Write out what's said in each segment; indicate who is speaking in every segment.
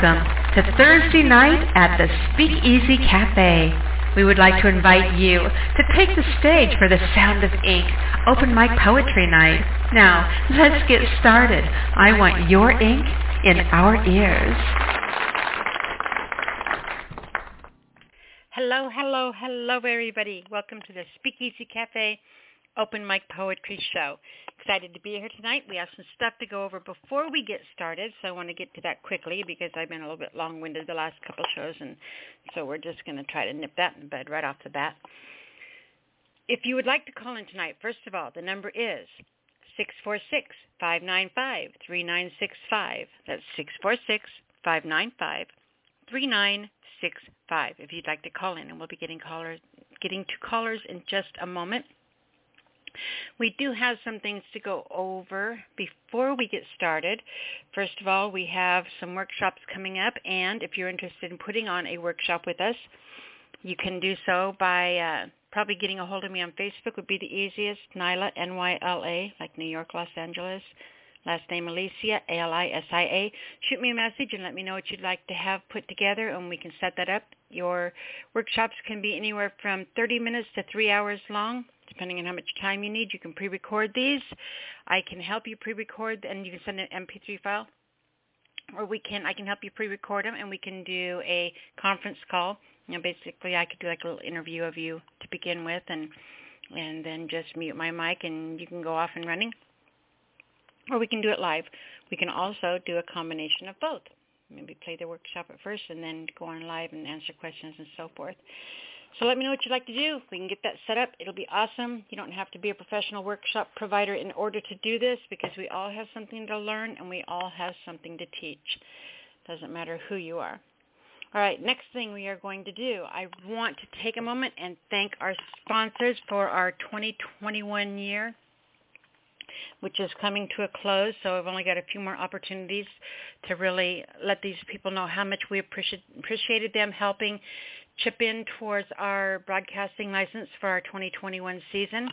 Speaker 1: Welcome to Thursday night at the Speakeasy Cafe. We would like to invite you to take the stage for the Sound of Ink open mic poetry night. Now, let's get started. I want your ink in our ears.
Speaker 2: Hello, hello, hello everybody. Welcome to the Speakeasy Cafe open mic poetry show. Excited to be here tonight. We have some stuff to go over before we get started, so I want to get to that quickly because I've been a little bit long-winded the last couple shows, and so we're just going to try to nip that in the bud right off the bat. If you would like to call in tonight, first of all, the number is 646-595-3965. That's 646-595-3965 if you'd like to call in, and we'll be getting callers getting to callers in just a moment. We do have some things to go over before we get started. First of all, we have some workshops coming up, and if you're interested in putting on a workshop with us, you can do so by uh, probably getting a hold of me on Facebook would be the easiest. Nyla, N-Y-L-A, like New York, Los Angeles. Last name Alisia, A-L-I-S-I-A. Shoot me a message and let me know what you'd like to have put together, and we can set that up. Your workshops can be anywhere from 30 minutes to three hours long depending on how much time you need. You can pre-record these. I can help you pre-record, and you can send an MP3 file, or we can I can help you pre-record them, and we can do a conference call. You know, basically, I could do like a little interview of you to begin with, and and then just mute my mic, and you can go off and running. Or we can do it live. We can also do a combination of both. Maybe play the workshop at first, and then go on live and answer questions and so forth. So let me know what you'd like to do. We can get that set up. It'll be awesome. You don't have to be a professional workshop provider in order to do this because we all have something to learn and we all have something to teach. Doesn't matter who you are. All right, next thing we are going to do, I want to take a moment and thank our sponsors for our 2021 year, which is coming to a close. So I've only got a few more opportunities to really let these people know how much we appreciate, appreciated them helping chip in towards our broadcasting license for our 2021 season.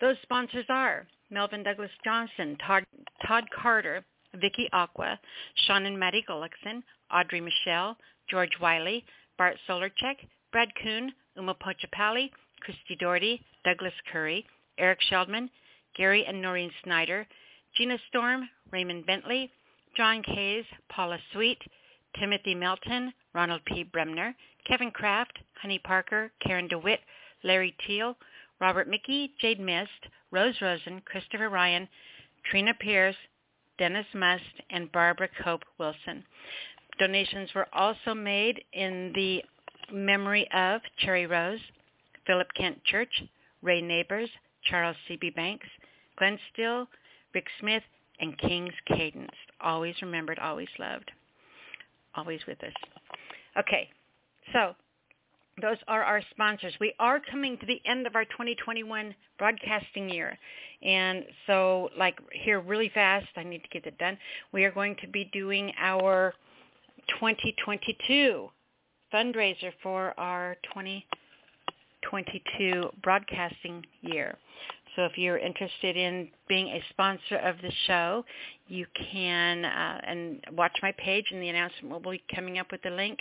Speaker 2: Those sponsors are Melvin Douglas Johnson, Todd, Todd Carter, Vicky Aqua, Sean and Maddie Gullickson, Audrey Michelle, George Wiley, Bart Solarchek, Brad Kuhn, Uma Pochapali, Christy Doherty, Douglas Curry, Eric Sheldman, Gary and Noreen Snyder, Gina Storm, Raymond Bentley, John Kays, Paula Sweet, Timothy Melton, Ronald P. Bremner, Kevin Kraft, Honey Parker, Karen DeWitt, Larry Teal, Robert Mickey, Jade Mist, Rose Rosen, Christopher Ryan, Trina Pierce, Dennis Must, and Barbara Cope Wilson. Donations were also made in the memory of Cherry Rose, Philip Kent Church, Ray Neighbors, Charles C.B. Banks, Glenn Still, Rick Smith, and King's Cadence. Always remembered, always loved. Always with us. Okay, so those are our sponsors. We are coming to the end of our 2021 broadcasting year. And so like here really fast, I need to get it done. We are going to be doing our 2022 fundraiser for our 2022 broadcasting year. So if you're interested in being a sponsor of the show, you can uh, and watch my page and the announcement will be coming up with the link.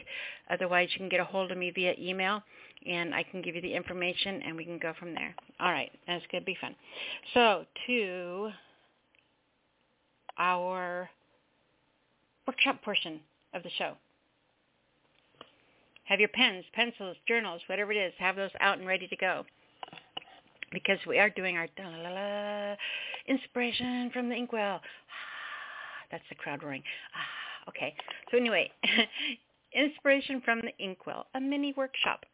Speaker 2: Otherwise, you can get a hold of me via email and I can give you the information and we can go from there. All right, that's going to be fun. So to our workshop portion of the show. Have your pens, pencils, journals, whatever it is, have those out and ready to go because we are doing our inspiration from the inkwell. That's the crowd roaring. Okay. So anyway, inspiration from the inkwell, a mini workshop.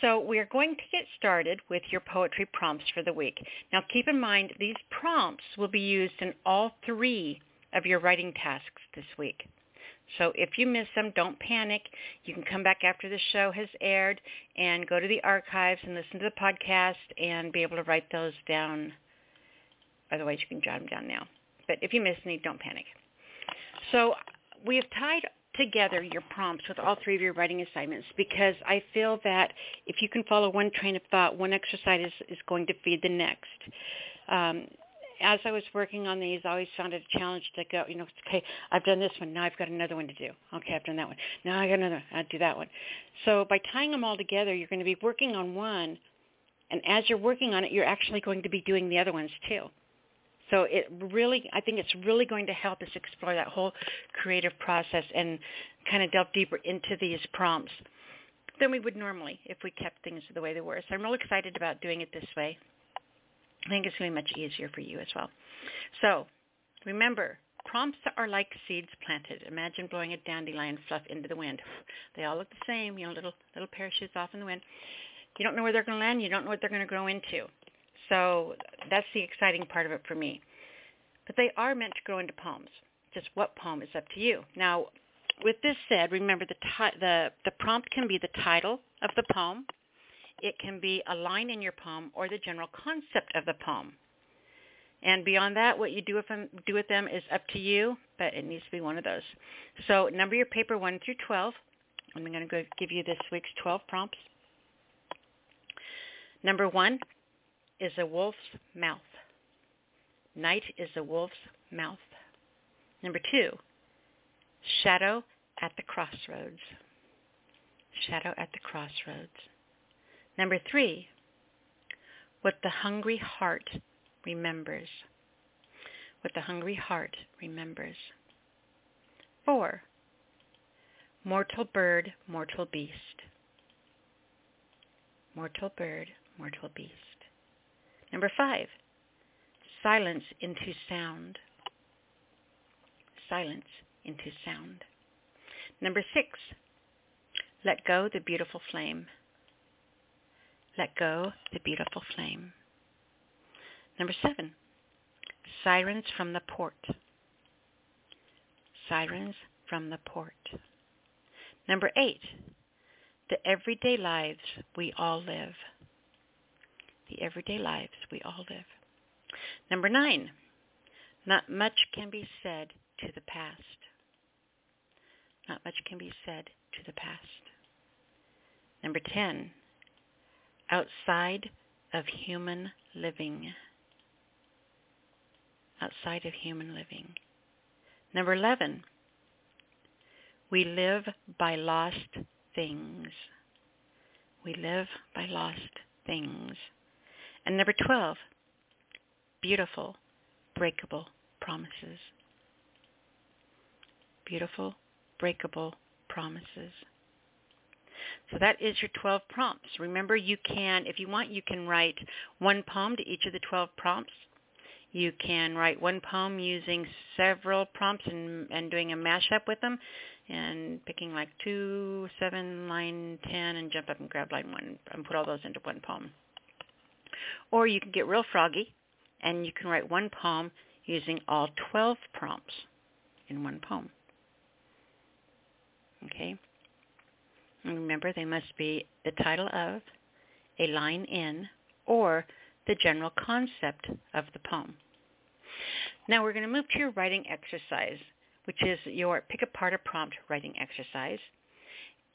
Speaker 2: So we are going to get started with your poetry prompts for the week. Now keep in mind these prompts will be used in all three of your writing tasks this week. So if you miss them, don't panic. You can come back after the show has aired and go to the archives and listen to the podcast and be able to write those down. Otherwise, you can jot them down now. But if you miss any, don't panic. So we have tied together your prompts with all three of your writing assignments because I feel that if you can follow one train of thought, one exercise is, is going to feed the next. Um, as I was working on these, I always found it a challenge to go, you know, okay, I've done this one, now I've got another one to do. Okay, I've done that one. Now I got another, I'll do that one. So by tying them all together, you're going to be working on one, and as you're working on it, you're actually going to be doing the other ones too. So it really, I think it's really going to help us explore that whole creative process and kind of delve deeper into these prompts than we would normally if we kept things the way they were. So I'm really excited about doing it this way. I think it's going to be much easier for you as well. So remember, prompts are like seeds planted. Imagine blowing a dandelion fluff into the wind. They all look the same, you know, little little parachutes off in the wind. You don't know where they're going to land. You don't know what they're going to grow into. So that's the exciting part of it for me. But they are meant to grow into poems. Just what poem is up to you. Now, with this said, remember the, ti- the, the prompt can be the title of the poem, it can be a line in your poem, or the general concept of the poem. And beyond that, what you do with them, do with them is up to you, but it needs to be one of those. So number your paper 1 through 12. I'm going to give you this week's 12 prompts. Number 1 is a wolf's mouth. Night is a wolf's mouth. Number 2, shadow at the crossroads. Shadow at the crossroads. Number three, what the hungry heart remembers. What the hungry heart remembers. Four, mortal bird, mortal beast. Mortal bird, mortal beast. Number five, silence into sound. Silence into sound. Number six, let go the beautiful flame. Let go the beautiful flame. Number seven, sirens from the port. Sirens from the port. Number eight, the everyday lives we all live. The everyday lives we all live. Number nine, not much can be said to the past. Not much can be said to the past. Number 10, outside of human living. Outside of human living. Number 11, we live by lost things. We live by lost things. And number 12, beautiful, breakable promises. Beautiful, breakable promises. So that is your 12 prompts. Remember, you can, if you want, you can write one poem to each of the 12 prompts. You can write one poem using several prompts and, and doing a mashup with them and picking like 2, 7, line 10 and jump up and grab line 1 and put all those into one poem. Or you can get real froggy and you can write one poem using all 12 prompts in one poem. Okay? Remember, they must be the title of, a line in, or the general concept of the poem. Now we're going to move to your writing exercise, which is your pick apart a prompt writing exercise.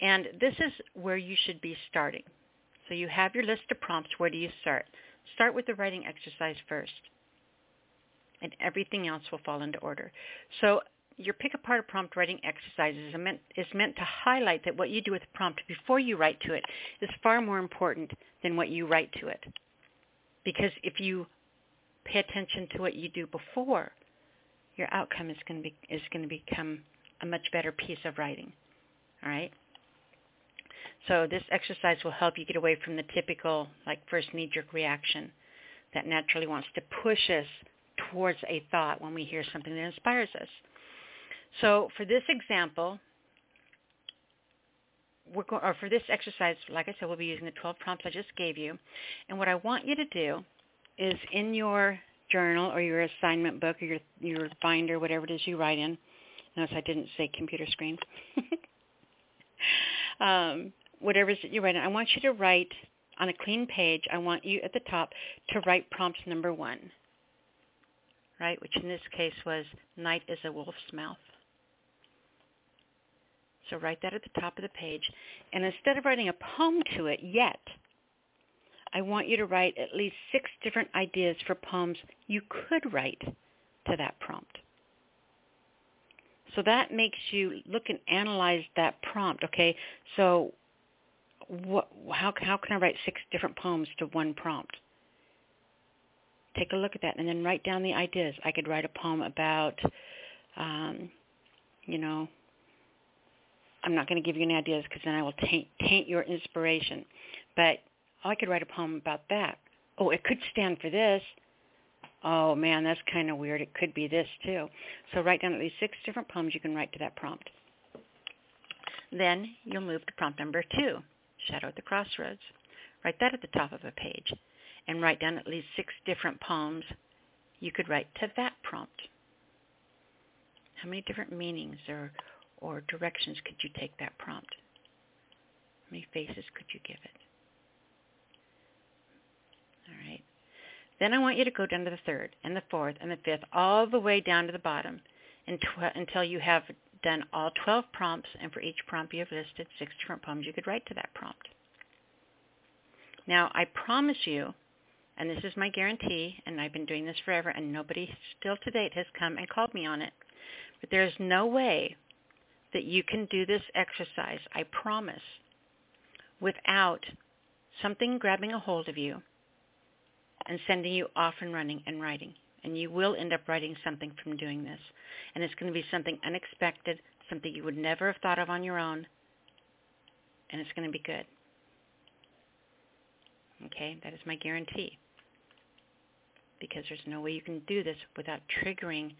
Speaker 2: And this is where you should be starting. So you have your list of prompts. Where do you start? Start with the writing exercise first. And everything else will fall into order. So your pick apart a prompt writing exercises is meant, is meant to highlight that what you do with the prompt before you write to it is far more important than what you write to it. Because if you pay attention to what you do before, your outcome is going to be is going to become a much better piece of writing. All right. So this exercise will help you get away from the typical like first knee-jerk reaction that naturally wants to push us towards a thought when we hear something that inspires us. So for this example, we're go- or for this exercise, like I said, we'll be using the 12 prompts I just gave you. And what I want you to do is in your journal or your assignment book or your, your binder, whatever it is you write in, notice I didn't say computer screen, um, whatever it is that you write in, I want you to write on a clean page, I want you at the top to write prompt number one, right, which in this case was night is a wolf's mouth. So write that at the top of the page. And instead of writing a poem to it yet, I want you to write at least six different ideas for poems you could write to that prompt. So that makes you look and analyze that prompt. Okay, so what, how, how can I write six different poems to one prompt? Take a look at that and then write down the ideas. I could write a poem about, um, you know, I'm not going to give you any ideas because then I will taint, taint your inspiration. But oh, I could write a poem about that. Oh, it could stand for this. Oh man, that's kind of weird. It could be this too. So write down at least six different poems you can write to that prompt. Then you'll move to prompt number two, Shadow at the Crossroads. Write that at the top of a page and write down at least six different poems you could write to that prompt. How many different meanings or, or directions could you take that prompt? How many faces could you give it? All right. Then I want you to go down to the third and the fourth and the fifth, all the way down to the bottom until you have done all 12 prompts, and for each prompt you have listed six different poems you could write to that prompt. Now, I promise you, and this is my guarantee, and I've been doing this forever, and nobody still to date has come and called me on it, but there's no way that you can do this exercise, I promise, without something grabbing a hold of you and sending you off and running and writing. And you will end up writing something from doing this. And it's going to be something unexpected, something you would never have thought of on your own. And it's going to be good. Okay, that is my guarantee. Because there's no way you can do this without triggering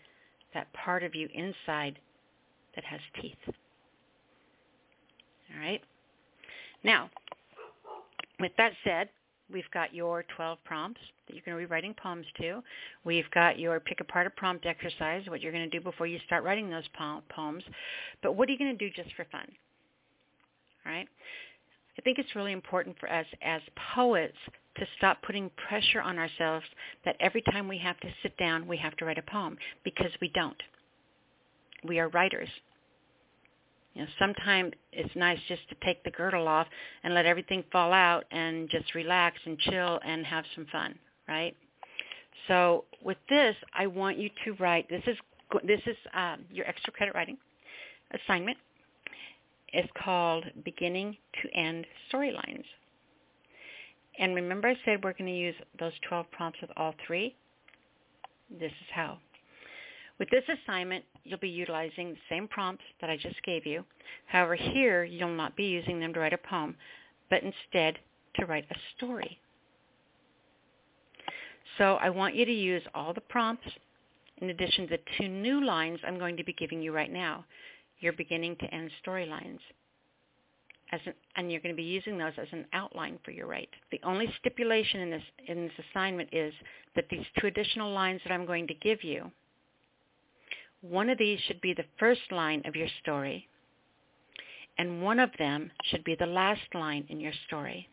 Speaker 2: that part of you inside that has teeth. All right? Now, with that said, We've got your 12 prompts that you're going to be writing poems to. We've got your pick apart a prompt exercise, what you're going to do before you start writing those poems. But what are you going to do just for fun? All right? I think it's really important for us as poets to stop putting pressure on ourselves that every time we have to sit down, we have to write a poem because we don't. We are writers. You know, sometimes it's nice just to take the girdle off and let everything fall out and just relax and chill and have some fun, right? So with this, I want you to write. This is this is um, your extra credit writing assignment. It's called Beginning to End Storylines. And remember I said we're going to use those 12 prompts with all three? This is how. With this assignment, you'll be utilizing the same prompts that I just gave you. However, here you'll not be using them to write a poem, but instead to write a story. So I want you to use all the prompts in addition to the two new lines I'm going to be giving you right now, your beginning to end storylines. An, and you're going to be using those as an outline for your write. The only stipulation in this, in this assignment is that these two additional lines that I'm going to give you one of these should be the first line of your story, and one of them should be the last line in your story.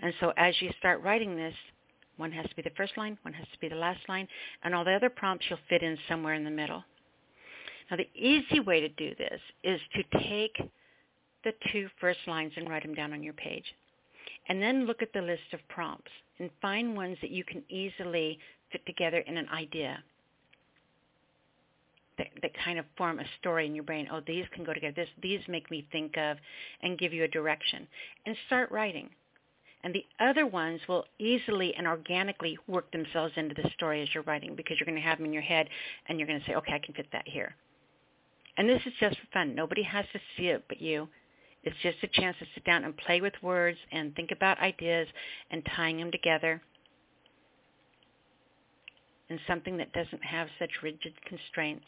Speaker 2: And so as you start writing this, one has to be the first line, one has to be the last line, and all the other prompts you'll fit in somewhere in the middle. Now the easy way to do this is to take the two first lines and write them down on your page. And then look at the list of prompts and find ones that you can easily fit together in an idea that, that kind of form a story in your brain. Oh, these can go together. This, these make me think of and give you a direction. And start writing. And the other ones will easily and organically work themselves into the story as you're writing because you're going to have them in your head and you're going to say, okay, I can fit that here. And this is just for fun. Nobody has to see it but you. It's just a chance to sit down and play with words and think about ideas and tying them together in something that doesn't have such rigid constraints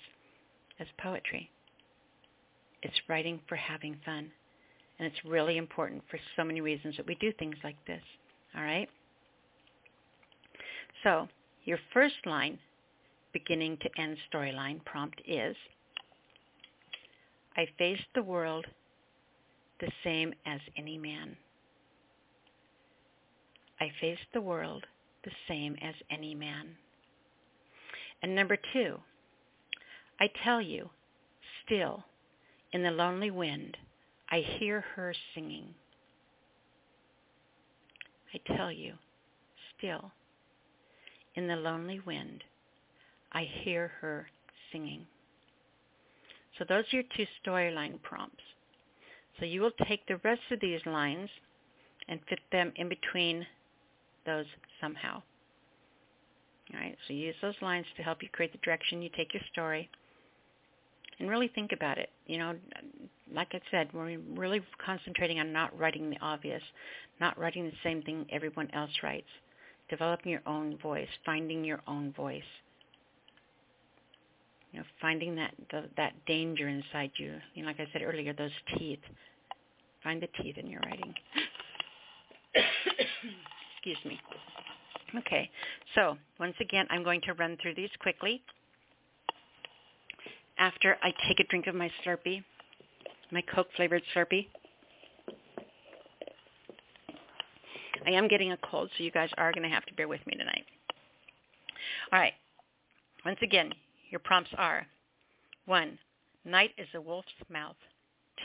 Speaker 2: as poetry. It's writing for having fun. And it's really important for so many reasons that we do things like this. All right? So your first line, beginning to end storyline prompt is, I face the world the same as any man. I face the world the same as any man. And number two, I tell you, still, in the lonely wind, I hear her singing. I tell you, still, in the lonely wind, I hear her singing. So those are your two storyline prompts. So you will take the rest of these lines and fit them in between those somehow. All right, so you use those lines to help you create the direction you take your story. And really think about it. You know, like I said, we're really concentrating on not writing the obvious, not writing the same thing everyone else writes, developing your own voice, finding your own voice. You know, finding that the, that danger inside you. You know, like I said earlier, those teeth. Find the teeth in your writing. Excuse me. Okay, so once again, I'm going to run through these quickly. After I take a drink of my Slurpee, my Coke-flavored Slurpee. I am getting a cold, so you guys are going to have to bear with me tonight. All right. Once again, your prompts are 1. Night is a wolf's mouth.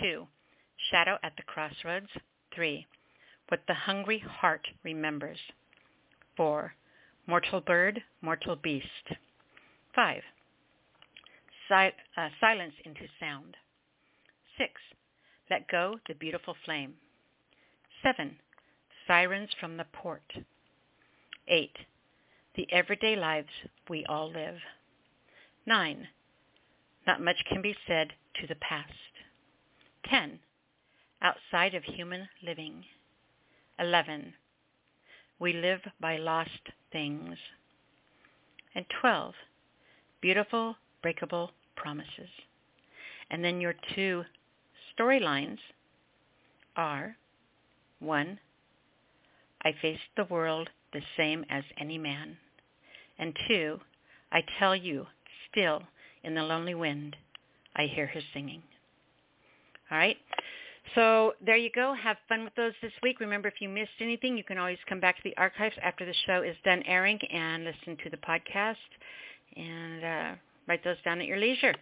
Speaker 2: 2. Shadow at the crossroads. 3. What the hungry heart remembers. 4. Mortal bird, mortal beast. 5. Si- uh, silence into sound. 6. Let go the beautiful flame. 7. Sirens from the port. 8. The everyday lives we all live. 9. Not much can be said to the past. 10. Outside of human living. 11. We live by lost things. And 12. Beautiful, breakable promises. And then your two storylines are 1. I face the world the same as any man. And 2. I tell you still in the lonely wind, I hear her singing. All right? So there you go. Have fun with those this week. Remember, if you missed anything, you can always come back to the archives after the show is done airing and listen to the podcast and uh, write those down at your leisure.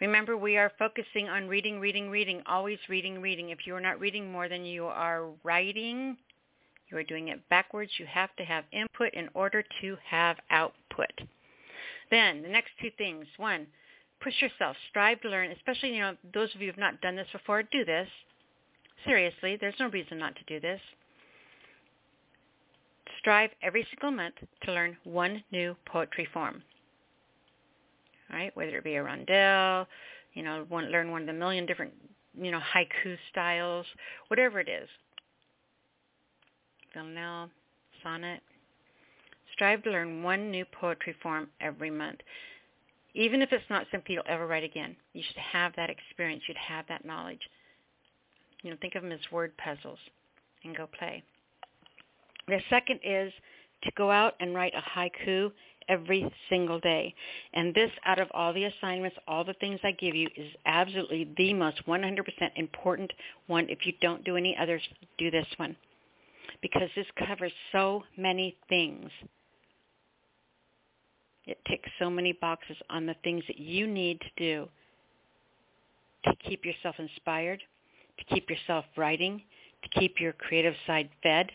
Speaker 2: Remember, we are focusing on reading, reading, reading, always reading, reading. If you are not reading more than you are writing, you are doing it backwards. You have to have input in order to have output. Then the next two things. One, push yourself. Strive to learn, especially, you know, those of you who have not done this before, do this. Seriously, there's no reason not to do this. Strive every single month to learn one new poetry form. Right, whether it be a rondel, you know, one, learn one of the million different, you know, haiku styles, whatever it is. Villanelle, sonnet, strive to learn one new poetry form every month. Even if it's not something you'll ever write again, you should have that experience. You'd have that knowledge. You know, think of them as word puzzles and go play. The second is to go out and write a haiku every single day. And this, out of all the assignments, all the things I give you, is absolutely the most 100% important one. If you don't do any others, do this one. Because this covers so many things. It ticks so many boxes on the things that you need to do to keep yourself inspired, to keep yourself writing, to keep your creative side fed,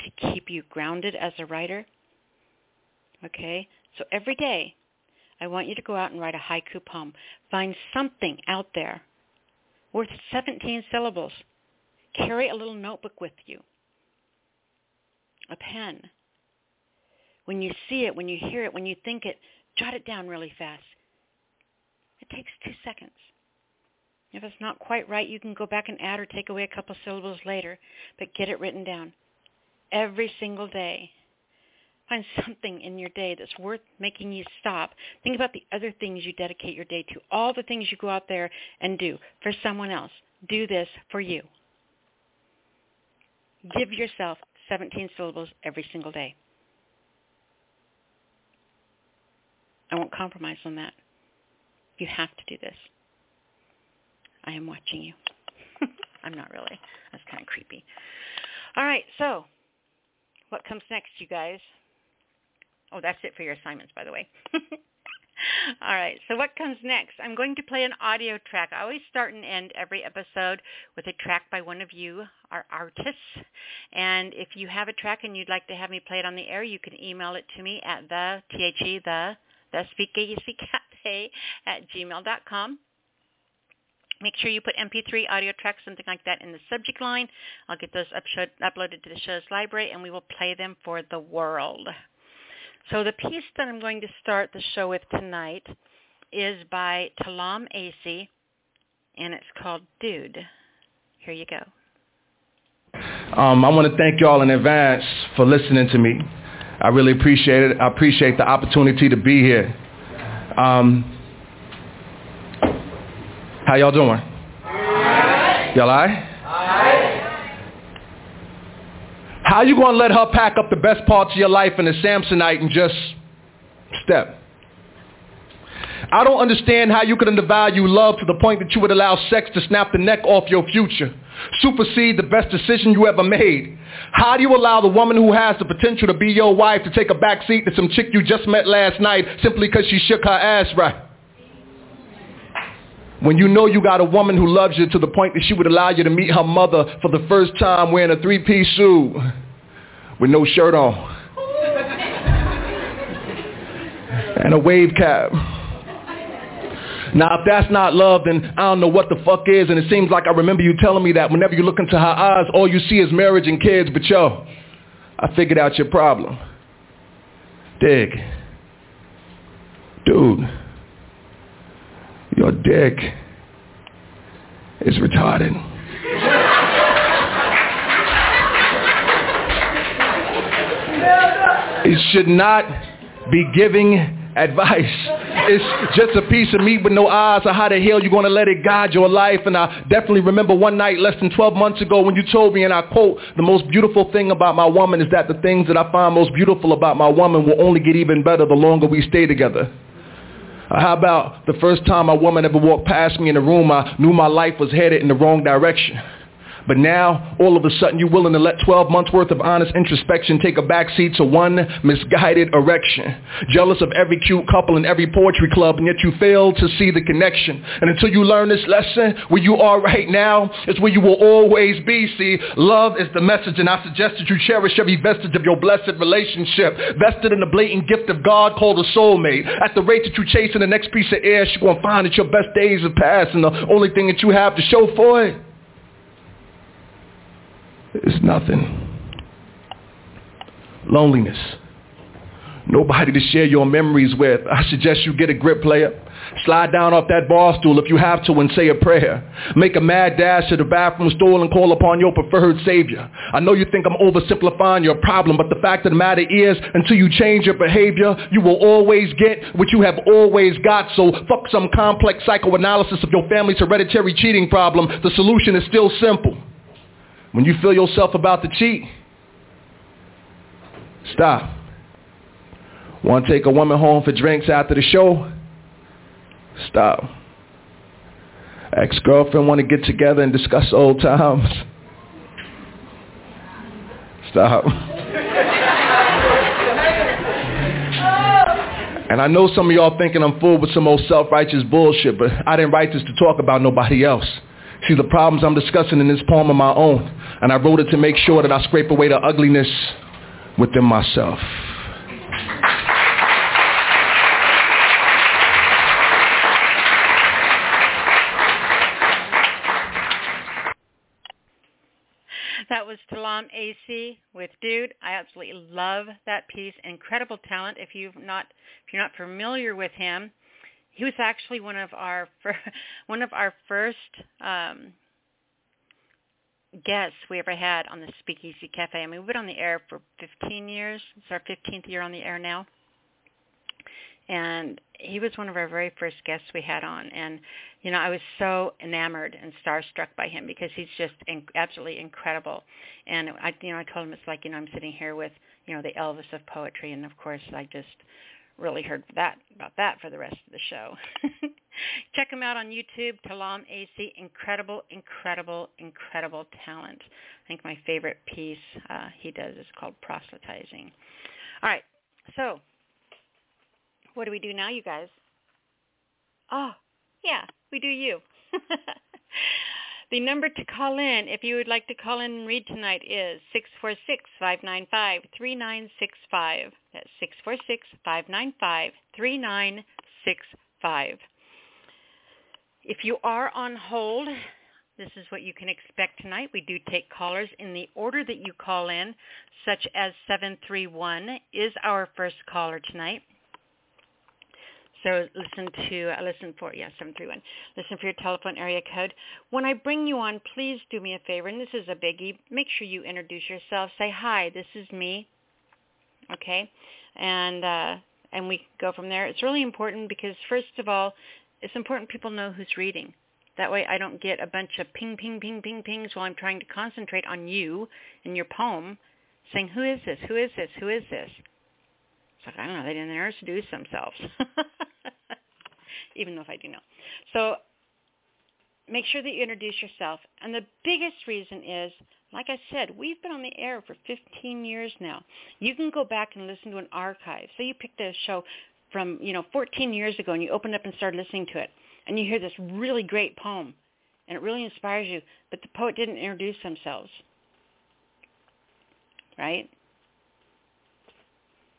Speaker 2: to keep you grounded as a writer. Okay? So every day, I want you to go out and write a haiku poem. Find something out there worth 17 syllables. Carry a little notebook with you, a pen, when you see it, when you hear it, when you think it, jot it down really fast. It takes two seconds. If it's not quite right, you can go back and add or take away a couple syllables later, but get it written down. Every single day. Find something in your day that's worth making you stop. Think about the other things you dedicate your day to, all the things you go out there and do for someone else. Do this for you. Give yourself 17 syllables every single day. I won't compromise on that. You have to do this. I am watching you. I'm not really. That's kind of creepy. All right, so what comes next, you guys? Oh, that's it for your assignments, by the way. All right. So what comes next? I'm going to play an audio track. I always start and end every episode with a track by one of you, our artists. And if you have a track and you'd like to have me play it on the air, you can email it to me at the T-H-E, the, the Speakeasy Cafe at gmail.com. Make sure you put MP3 audio tracks, something like that, in the subject line. I'll get those uploaded to the show's library, and we will play them for the world. So the piece that I'm going to start the show with tonight is by Talam Acey, and it's called Dude. Here you go.
Speaker 3: Um, I want to thank y'all in advance for listening to me. I really appreciate it. I appreciate the opportunity to be here. Um, how y'all doing? Y'all all right? How you going to let her pack up the best parts of your life in a Samsonite and just step? I don't understand how you could undervalue love to the point that you would allow sex to snap the neck off your future, supersede the best decision you ever made. How do you allow the woman who has the potential to be your wife to take a back seat to some chick you just met last night simply because she shook her ass right? When you know you got a woman who loves you to the point that she would allow you to meet her mother for the first time wearing a three-piece suit with no shirt on and a wave cap. Now, if that's not love, then I don't know what the fuck is. And it seems like I remember you telling me that whenever you look into her eyes, all you see is marriage and kids. But yo, I figured out your problem. Dick. Dude. Your dick is retarded. It should not be giving advice. It's just a piece of meat with no eyes. So how the hell you going to let it guide your life? And I definitely remember one night less than 12 months ago when you told me, and I quote, the most beautiful thing about my woman is that the things that I find most beautiful about my woman will only get even better the longer we stay together. Uh, how about the first time a woman ever walked past me in the room, I knew my life was headed in the wrong direction. But now, all of a sudden, you're willing to let 12 months worth of honest introspection take a backseat to one misguided erection. Jealous of every cute couple in every poetry club, and yet you fail to see the connection. And until you learn this lesson, where you are right now is where you will always be. See, love is the message, and I suggest that you cherish every vestige of your blessed relationship, vested in the blatant gift of God called a soulmate. At the rate that you chasing the next piece of air, you're going to find that your best days have passed, and the only thing that you have to show for it is nothing. Loneliness. Nobody to share your memories with. I suggest you get a grip player. Slide down off that bar stool if you have to and say a prayer. Make a mad dash to the bathroom stall and call upon your preferred savior. I know you think I'm oversimplifying your problem, but the fact of the matter is, until you change your behavior, you will always get what you have always got. So fuck some complex psychoanalysis of your family's hereditary cheating problem. The solution is still simple. When you feel yourself about to cheat, stop. Want to take a woman home for drinks after the show? Stop. Ex-girlfriend want to get together and discuss old times? Stop. And I know some of y'all thinking I'm full with some old self-righteous bullshit, but I didn't write this to talk about nobody else. See, the problems I'm discussing in this poem are my own, and I wrote it to make sure that I scrape away the ugliness within myself.
Speaker 2: That was Talam Acey with Dude. I absolutely love that piece. Incredible talent. If you've not, if you're not familiar with him, he was actually one of our one of our first um, guests we ever had on the Speakeasy Cafe. I mean, we've been on the air for 15 years. It's our 15th year on the air now. And he was one of our very first guests we had on. And, you know, I was so enamored and starstruck by him because he's just in- absolutely incredible. And I, you know, I told him it's like, you know, I'm sitting here with, you know, the Elvis of poetry. And of course, I just really heard that about that for the rest of the show. Check him out on YouTube, Talam Acey. Incredible, incredible, incredible talent. I think my favorite piece uh, he does is called Proselytizing. All right, so what do we do now, you guys? Oh, yeah, we do you. the number to call in, if you would like to call in and read tonight, is 646-595-3965. That's 646-595-3965. If you are on hold, this is what you can expect tonight. We do take callers in the order that you call in, such as 731 is our first caller tonight. So listen to, uh, listen for, yeah, 731. Listen for your telephone area code. When I bring you on, please do me a favor, and this is a biggie. Make sure you introduce yourself. Say, hi, this is me. Okay? And, uh, and we go from there. It's really important because, first of all, it's important people know who's reading. That way I don't get a bunch of ping, ping, ping, ping, pings while I'm trying to concentrate on you and your poem saying, who is this? Who is this? Who is this? It's like, I don't know. They didn't introduce themselves. Even though if I do know. So make sure that you introduce yourself. And the biggest reason is, like I said, we've been on the air for 15 years now. You can go back and listen to an archive. So you picked a show from, you know, 14 years ago and you opened up and started listening to it and you hear this really great poem and it really inspires you, but the poet didn't introduce themselves. Right?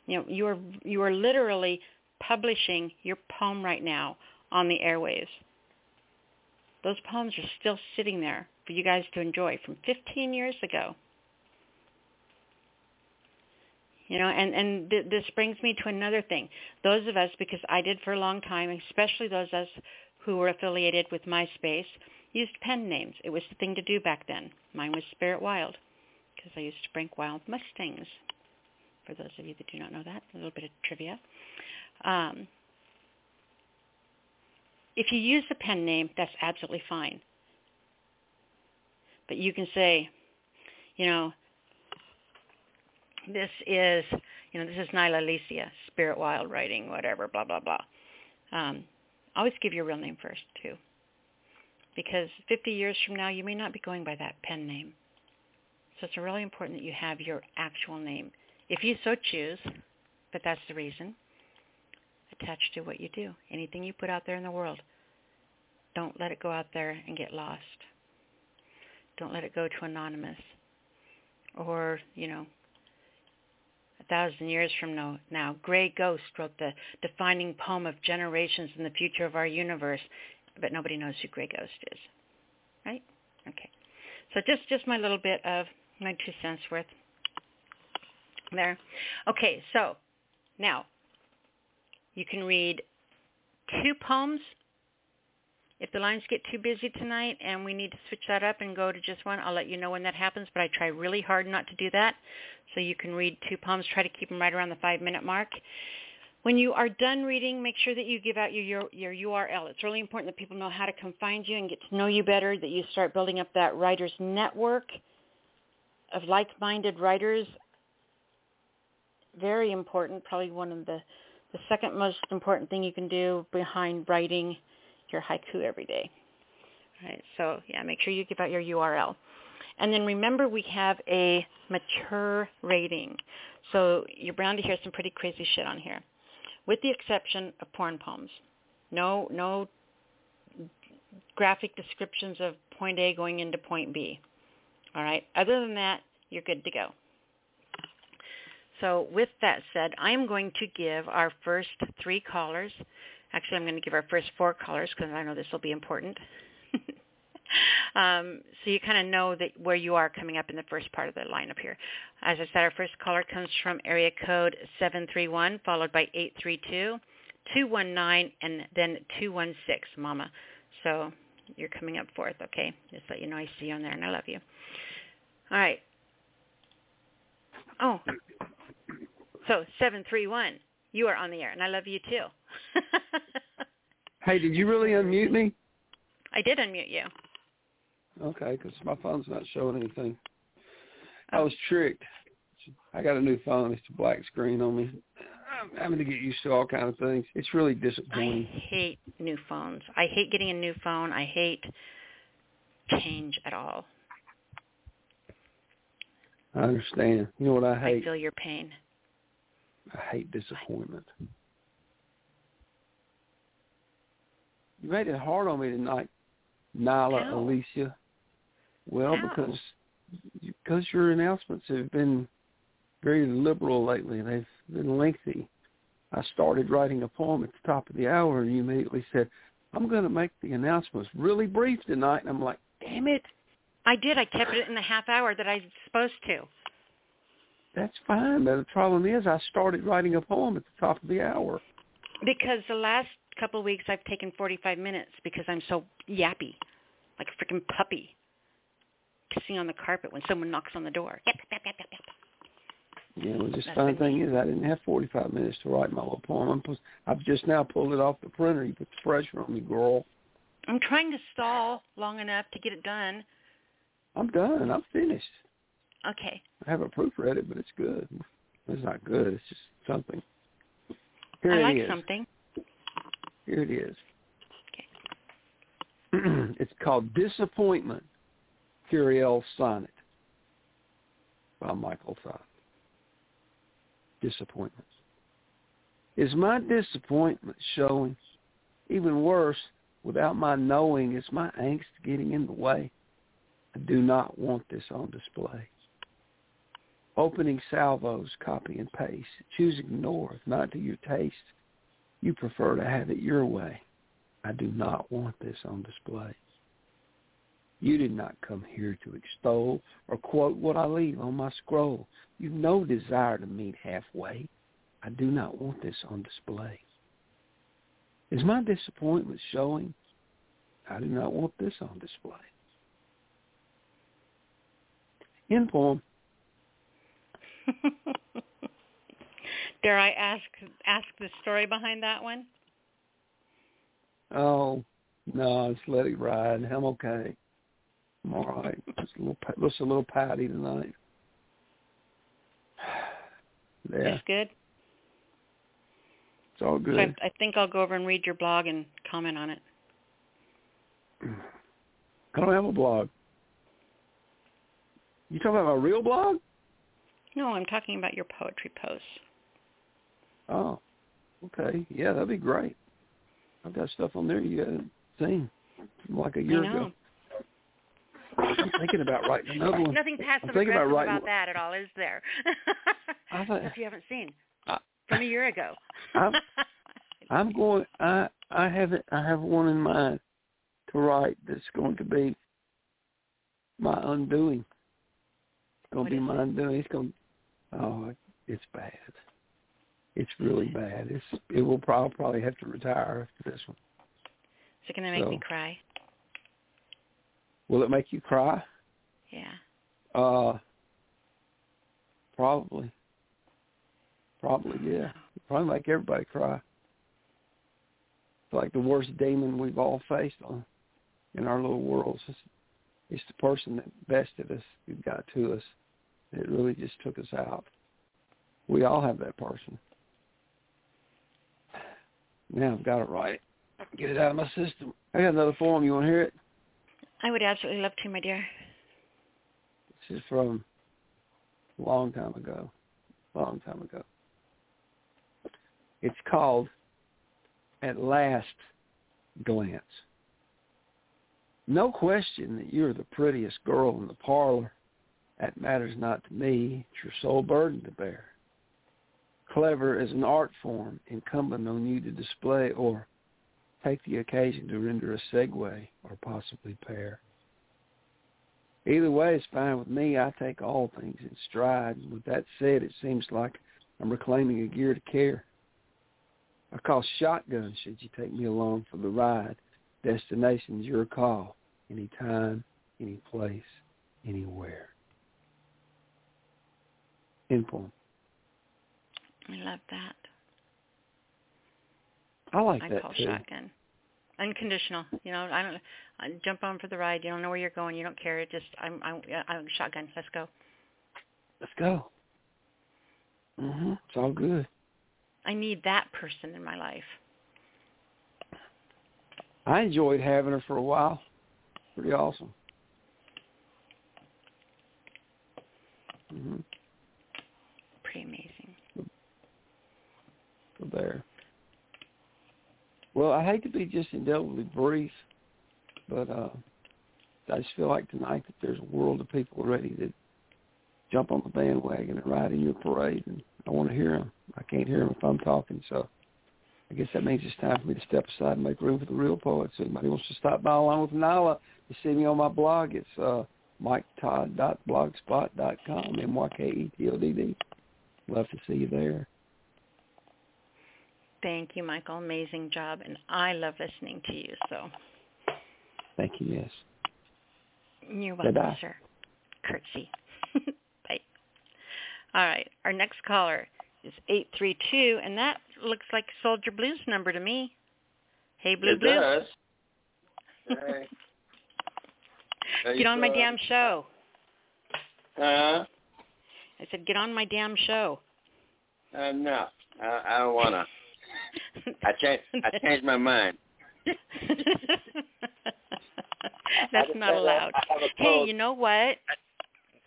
Speaker 2: You know, you are you are literally publishing your poem right now on the airwaves. Those poems are still sitting there for you guys to enjoy from 15 years ago. You know, and and th- this brings me to another thing. Those of us, because I did for a long time, especially those of us who were affiliated with MySpace used pen names. It was the thing to do back then. Mine was Spirit Wild because I used to break wild mustangs. For those of you that do not know that, a little bit of trivia. Um, if you use the pen name, that's absolutely fine. But you can say, you know, this is, you know, this is Nyla Alisia, Spirit Wild writing, whatever, blah, blah, blah. Um, Always give your real name first, too. Because 50 years from now, you may not be going by that pen name. So it's really important that you have your actual name, if you so choose, but that's the reason, attached to what you do. Anything you put out there in the world, don't let it go out there and get lost. Don't let it go to anonymous. Or, you know, a thousand years from now, Gray Ghost wrote the defining poem of generations in the future of our universe, but nobody knows who Gray Ghost is, right? Okay, so just just my little bit of my two cents worth there. Okay, so now you can read two poems if the lines get too busy tonight and we need to switch that up and go to just one, I'll let you know when that happens, but I try really hard not to do that. So you can read two poems, try to keep them right around the five minute mark. When you are done reading, make sure that you give out your, your, your URL. It's really important that people know how to come find you and get to know you better, that you start building up that writers network of like-minded writers. Very important, probably one of the, the second most important thing you can do behind writing your haiku every day. All right, so yeah, make sure you give out your URL. And then remember we have a mature rating. So you're bound to hear some pretty crazy shit on here. With the exception of porn poems. No no graphic descriptions of point A going into point B. All right. Other than that, you're good to go. So with that said, I'm going to give our first three callers Actually, I'm going to give our first four callers because I know this will be important. um, so you kind of know that where you are coming up in the first part of the lineup here. As I said, our first caller comes from area code 731, followed by 832, 219, and then 216, Mama. So you're coming up fourth, okay? Just let you know I see you on there, and I love you. All right. Oh, so 731, you are on the air, and I love you too.
Speaker 4: hey, did you really unmute me?
Speaker 2: I did unmute you.
Speaker 4: Okay, because my phone's not showing anything. Oh. I was tricked. I got a new phone. It's a black screen on me. I'm having to get used to all kinds of things. It's really disappointing.
Speaker 2: I hate new phones. I hate getting a new phone. I hate change at all.
Speaker 4: I understand. You know what I hate?
Speaker 2: I feel your pain.
Speaker 4: I hate disappointment. You made it hard on me tonight, Nyla,
Speaker 2: How?
Speaker 4: Alisia. Well,
Speaker 2: How?
Speaker 4: because because your announcements have been very liberal lately. They've been lengthy. I started writing a poem at the top of the hour, and you immediately said, "I'm going to make the announcements really brief tonight." And I'm like, "Damn it,
Speaker 2: I did. I kept it in the half hour that I was supposed to.
Speaker 4: That's fine." But the problem is, I started writing a poem at the top of the hour.
Speaker 2: Because the last couple of weeks I've taken 45 minutes because I'm so yappy, like a freaking puppy, pissing on the carpet when someone knocks on the door. Yap, yap, yap, yap, yap.
Speaker 4: Yeah, well, just
Speaker 2: That's
Speaker 4: fine thing is, I didn't have 45 minutes to write my little poem. I'm I've just now pulled it off the printer. You put the pressure on me, girl.
Speaker 2: I'm trying to stall long enough to get it done.
Speaker 4: I'm done. I'm finished.
Speaker 2: Okay.
Speaker 4: I haven't proofread it, but it's good. It's not good. It's just something. Here
Speaker 2: I
Speaker 4: it
Speaker 2: like
Speaker 4: is.
Speaker 2: something.
Speaker 4: Here it is.
Speaker 2: Okay.
Speaker 4: it's called Disappointment, Kyrielle Sonnet by Michael Todd. Disappointment. Is my disappointment showing? Even worse, without my knowing, is my angst getting in the way? I do not want this on display. Opening salvos, copy and paste, choosing north, not to your taste. You prefer to have it your way. I do not want this on display. You did not come here to extol or quote what I leave on my scroll. You've no desire to meet halfway. I do not want this on display. Is my disappointment showing? I do not want this on display. In poem.
Speaker 2: Dare I ask ask the story behind that one?
Speaker 4: Oh, no, just let it ride. I'm okay. I'm all right. Just a little, just a little patty tonight. Yeah,
Speaker 2: That's good.
Speaker 4: it's all
Speaker 2: So
Speaker 4: good.
Speaker 2: I, I think I'll go over and read your blog and comment on it.
Speaker 4: I don't have a blog. You talking about my real blog?
Speaker 2: No, I'm talking about your poetry posts.
Speaker 4: Oh, okay. Yeah, that'd be great. I've got stuff on there you haven't seen from like a year ago. I'm thinking about writing another one.
Speaker 2: Nothing passive
Speaker 4: thinking about
Speaker 2: aggressive
Speaker 4: writing
Speaker 2: about that at all, is there?
Speaker 4: I thought-
Speaker 2: If you haven't seen
Speaker 4: I-
Speaker 2: from a year ago.
Speaker 4: I'm- I'm going. I I have it. I have one in mind to write that's going to be my undoing. It's going to be my
Speaker 2: it?
Speaker 4: undoing. It's going. Oh, it's bad. It's really bad. It's. It will probably probably have to retire after this one.
Speaker 2: Is it going to make me cry?
Speaker 4: Will it make you cry?
Speaker 2: Yeah.
Speaker 4: Uh, probably. Probably, yeah. Probably make everybody cry. It's like the worst demon we've all faced on in our little worlds. It's, it's the person that bested us, who got to us. It really just took us out. We all have that person. Now I've got it right. Get it out of my system. I got another form. You want to hear it?
Speaker 2: I would absolutely love to, my dear.
Speaker 4: This is from a long time ago. Long time ago. It's called At Last Glance. No question that you're the prettiest girl in the parlor. That matters not to me. It's your sole burden to bear. Clever as an art form incumbent on you to display or take the occasion to render a segue or possibly pair. Either way is fine with me. I take all things in stride. With that said, it seems like I'm reclaiming a gear to care. I call shotgun should you take me along for the ride. Destination's your call. Anytime, any place, anywhere. Poem.
Speaker 2: I love that.
Speaker 4: I like
Speaker 2: I
Speaker 4: that
Speaker 2: call
Speaker 4: too.
Speaker 2: shotgun. Unconditional. You know, I don't I jump on for the ride. You don't know where you're going. You don't care. It just I'm I'm, I'm shotgun. Let's go.
Speaker 4: Let's go. Mhm. It's all good.
Speaker 2: I need that person in my life.
Speaker 4: I enjoyed having her for a while. Pretty awesome. Mhm.
Speaker 2: Pretty amazing.
Speaker 4: There. Well, I hate to be just indelibly brief, but uh, I just feel like tonight that there's a world of people ready to jump on the bandwagon and ride in your parade, and I want to hear them. I can't hear them if I'm talking, so I guess that means it's time for me to step aside and make room for the real poets. Anybody wants to stop by along with Nyla to see me on my blog, it's uh, myketodd.blogspot.com, M-Y-K-E-T-O-D-D. Love to see you there.
Speaker 2: Thank you, Michael. Amazing job, and I love listening to you. So,
Speaker 4: thank you. Yes.
Speaker 2: You're welcome,
Speaker 4: Bye-bye.
Speaker 2: sir. Curtsy. Bye. All right. Our next caller is 832, and that looks like Soldier Blues number to me. Hey, Blue
Speaker 5: it
Speaker 2: Blue.
Speaker 5: does. Hey. Hey,
Speaker 2: Get on my damn show.
Speaker 5: Huh?
Speaker 2: I said, get on my damn show.
Speaker 5: Uh, no, I, I don't wanna. I changed. I changed my mind.
Speaker 2: That's not allowed.
Speaker 5: I have a
Speaker 2: Hey, you know what?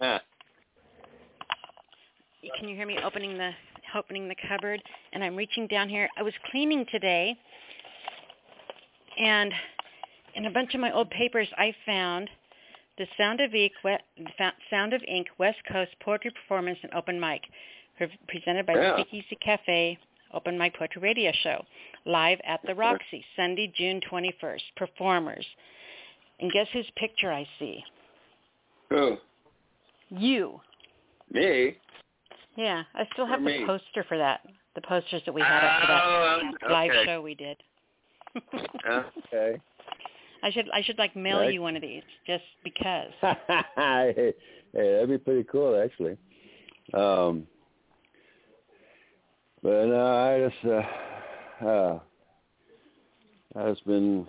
Speaker 5: Huh?
Speaker 2: Can you hear me opening the opening the cupboard? And I'm reaching down here. I was cleaning today, and in a bunch of my old papers, I found the Sound of Ink, Sound of Ink West Coast Poetry Performance and Open Mic, presented by
Speaker 5: Yeah.
Speaker 2: Speakeasy Cafe Open Mic Poetry Radio Show, live at the Roxy, Sunday, June 21st. Performers, and guess whose picture I see?
Speaker 5: Who?
Speaker 2: You.
Speaker 5: Me?
Speaker 2: Yeah, I still have the poster for that. The posters that we had up for that
Speaker 5: Oh,
Speaker 2: live show we did.
Speaker 5: Okay.
Speaker 2: I should I should like mail
Speaker 6: Right.
Speaker 2: you one of these just because.
Speaker 6: hey, that'd be pretty cool, actually. Um, but no, I just, uh, uh, I've just been,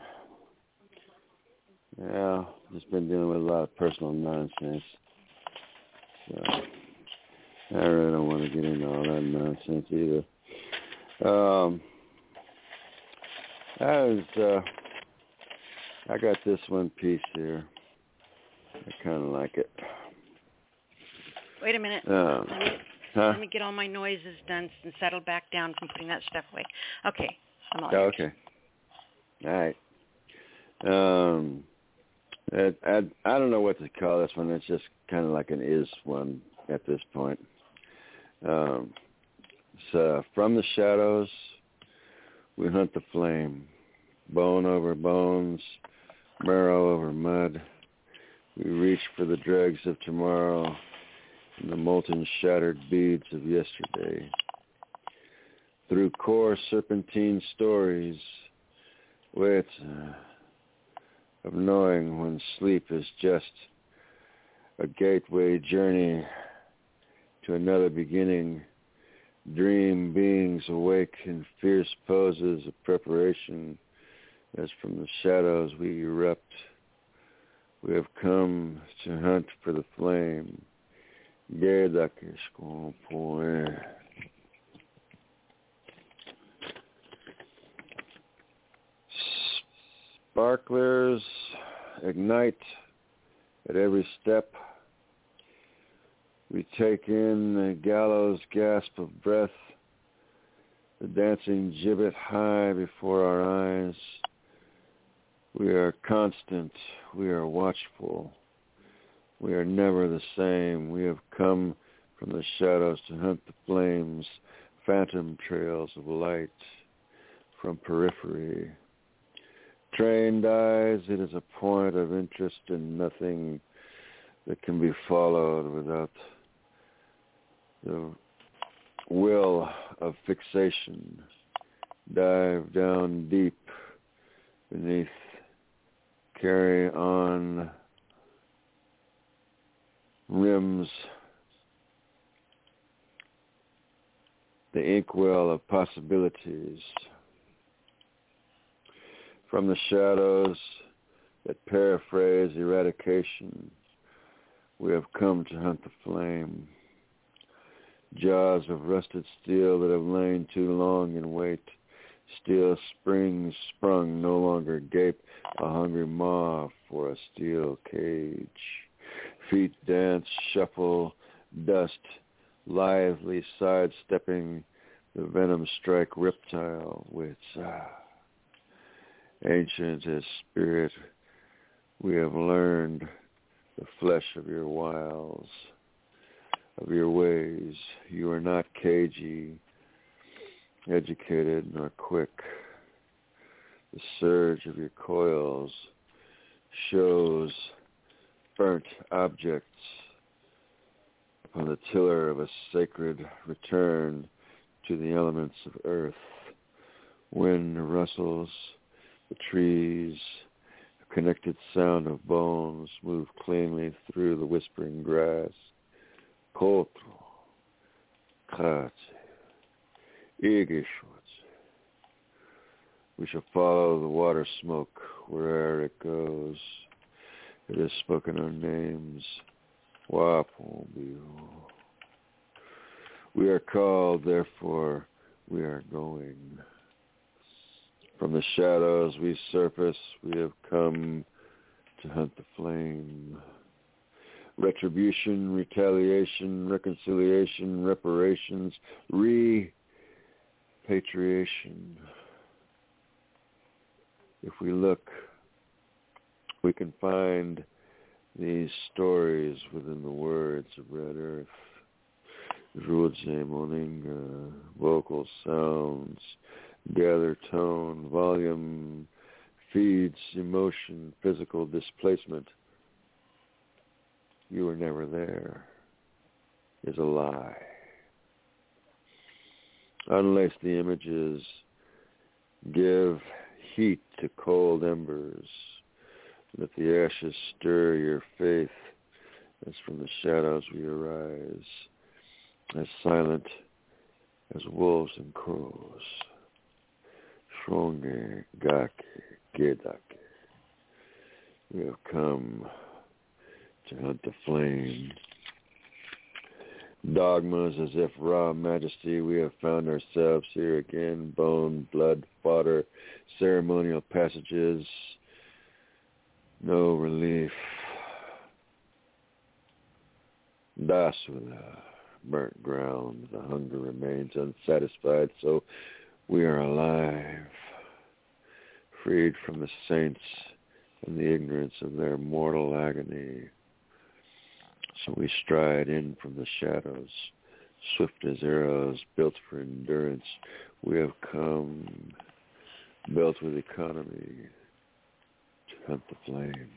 Speaker 6: yeah, just been dealing with a lot of personal nonsense. So I really don't want to get into all that nonsense either. Um, I was, uh, I got this one piece here. I kind of like it.
Speaker 2: Wait a minute.
Speaker 6: Um,
Speaker 2: Let me,
Speaker 6: huh?
Speaker 2: let me get all my noises done and settle back down from putting that stuff away. Okay. I'm all
Speaker 6: Oh, okay. All right. Um, I, I I don't know what to call this one. It's just kind of like an is one at this point. Um, so from the shadows, we hunt the flame, bone over bones, marrow over mud. We reach for the dregs of tomorrow and the molten shattered beads of yesterday. Through core serpentine stories, ways uh, of knowing when sleep is just a gateway journey to another beginning. Dream beings awake in fierce poses of preparation as from the shadows we erupt. We have come to hunt for the flame. Guerda que escompoe. Sparklers ignite at every step. We take in the gallows gasp of breath, the dancing gibbet high before our eyes. We are constant. We are watchful. We are never the same. We have come from the shadows to hunt the flames, phantom trails of light from periphery. Trained eyes, it is a point of interest in nothing that can be followed without the will of fixation. Dive down deep beneath, carry on rims, the inkwell of possibilities from the shadows that paraphrase eradication. We have come to hunt the flame. Jaws of rusted steel that have lain too long in wait. Steel springs sprung no longer gape, a hungry maw for a steel cage. Feet dance, shuffle, dust, lively sidestepping the venom strike reptile with Ancient as spirit, we have learned the flesh of your wiles, of your ways. You are not cagey, educated, nor quick. The surge of your coils shows burnt objects upon the tiller of a sacred return to the elements of earth. Wind rustles, the trees, a connected sound of bones move cleanly through the whispering grass. Kotro, Kate, Igishwatz. We shall follow the water smoke where'er it goes. It has spoken our names. We are called, therefore we are going. From the shadows we surface, we have come to hunt the flame. Retribution, retaliation, reconciliation, reparations, repatriation. If we look, we can find these stories within the words of Red Earth. Rudze, Moninga, vocal sounds, gather tone, volume, feeds emotion, physical displacement. You were never there is a lie. Unlace the images, give heat to cold embers, let the ashes stir your faith as from the shadows we arise, as silent as wolves and crows. We have come to hunt the flame. Dogmas as if raw majesty, we have found ourselves here again, bone, blood, fodder, ceremonial passages, no relief. Dasula, burnt ground, the hunger remains unsatisfied, so we are alive, freed from the saints and the ignorance of their mortal agony. So we stride in from the shadows, swift as arrows, built for endurance. We have come, built with economy, to hunt the flame.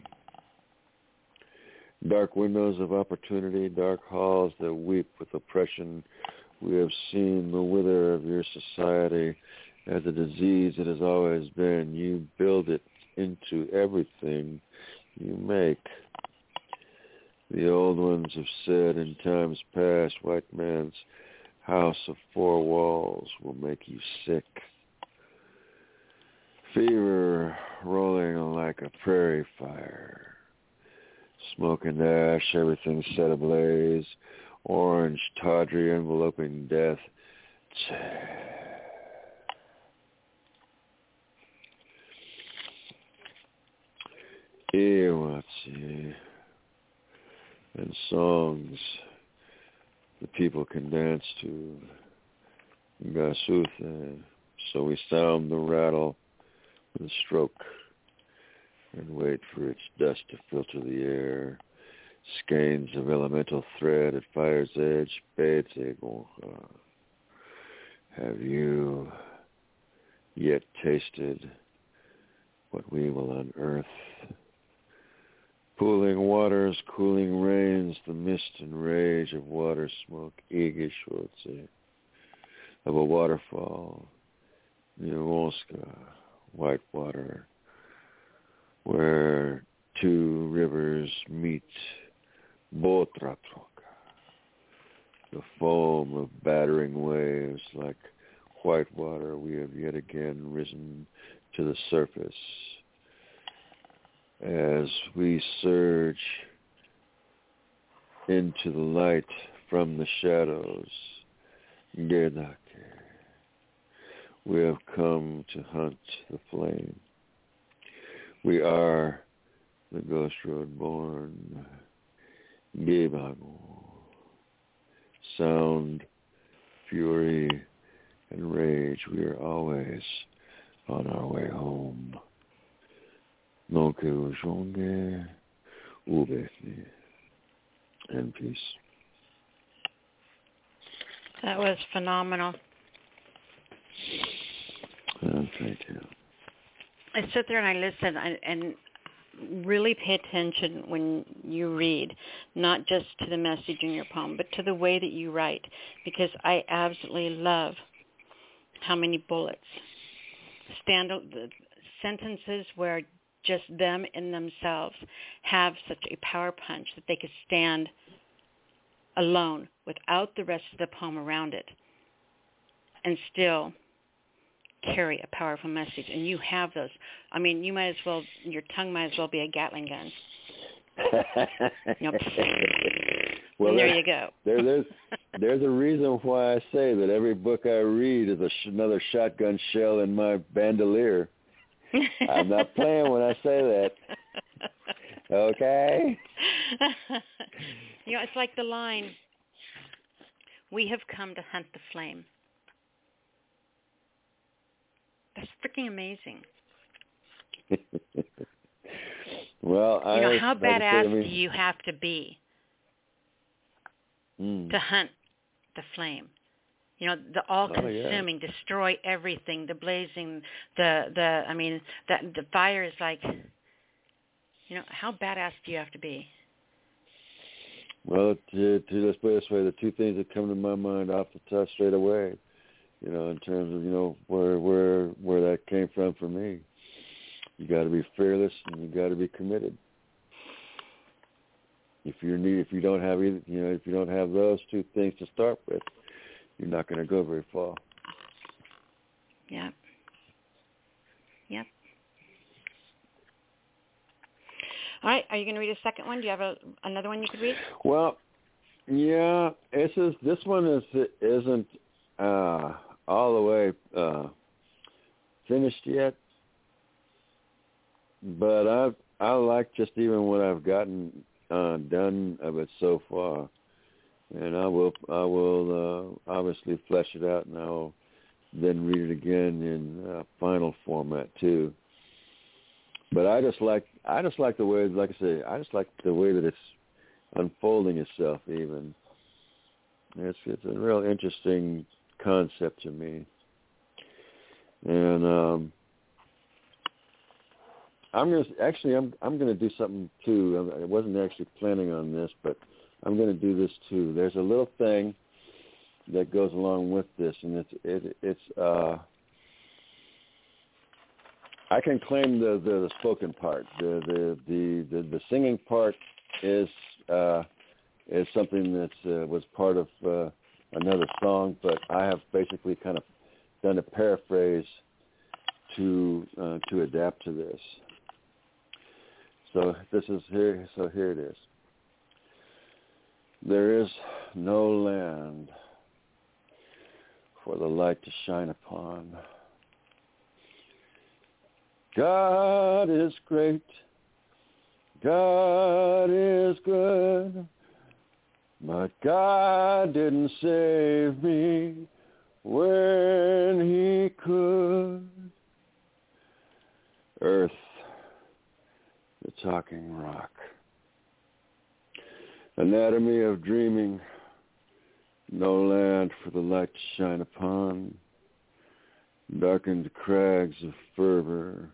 Speaker 6: Dark windows of opportunity, dark halls that weep with oppression. We have seen the wither of your society as a disease it has always been. You build it into everything you make. The old ones have said in times past, white man's house of four walls will make you sick. Fever rolling like a prairie fire. Smoke and ash, everything set ablaze. Orange, tawdry, enveloping death. Iwachi. And songs the people can dance to. Gasuthe. So we sound the rattle and stroke and wait for its dust to filter the air. Skeins of elemental thread at fire's edge, Have you yet tasted what we will unearth? Pooling waters, cooling rains, the mist and rage of water smoke, Igishwotze, of a waterfall near Wolska Whitewater, where two rivers meet, Botratroka, the foam of battering waves like white water, we have yet again risen to the surface as we surge into the light from the shadows. Gedake. We have come to hunt the flame. We are the ghost road born. Gebago. Sound, fury, and rage. We are always on our way home. Donc, Ubethni, and peace.
Speaker 2: That was phenomenal.
Speaker 6: Uh, thank you.
Speaker 2: I sit there and I listen and, and really pay attention when you read, not just to the message in your poem, but to the way that you write, because I absolutely love how many bullets stand the sentences where just them in themselves have such a power punch that they could stand alone without the rest of the poem around it and still carry a powerful message. And you have those. I mean, you might as well, your tongue might as well be a Gatling gun. you know,
Speaker 6: well,
Speaker 2: there
Speaker 6: there,
Speaker 2: you go.
Speaker 6: there, there's there's a reason why I say that every book I read is a sh- another shotgun shell in my bandolier. I'm not playing when I say that. Okay.
Speaker 2: you know, it's like the line, we have come to hunt the flame. That's freaking amazing.
Speaker 6: well, I
Speaker 2: You know, how badass do you have to be
Speaker 6: mm,
Speaker 2: to hunt the flame? You know, the all-consuming, oh, destroy everything, the blazing, the the. I mean, that the fire is like. You know, how badass do you have to be?
Speaker 6: Well, to, to let's put it this way, the two things that come to my mind off the top straight away, you know, in terms of you know where where where that came from for me. You got to be fearless and you got to be committed. If you're need, if you don't have either, you know, if you don't have those two things to start with, you're not going to go very far.
Speaker 2: Yep. Yep. All right. Are you going to read a second one? Do you have a, another one you could read?
Speaker 6: Well, yeah, this is this one is isn't uh, all the way uh, finished yet, but I I like just even what I've gotten uh, done of it so far, and I will I will uh, obviously flesh it out, and I'll then read it again in uh, final format too. But I just like I just like the way, like I say, I just like the way that it's unfolding itself. Even it's it's a real interesting concept to me, and um, I'm gonna actually I'm I'm gonna do something too. I wasn't actually planning on this, but I'm gonna do this too. There's a little thing that goes along with this, and it's it, it's uh I can claim the, the, the spoken part. The, the the the the singing part is uh, is something that uh, was part of uh, another song, but I have basically kind of done a paraphrase to uh, to adapt to this. So this is here. So here it is. There is no land for the light to shine upon. God is great. God is good. But God didn't save me when he could. Earth, the talking rock. Anatomy of dreaming. No land for the light to shine upon. Darkened crags of fervor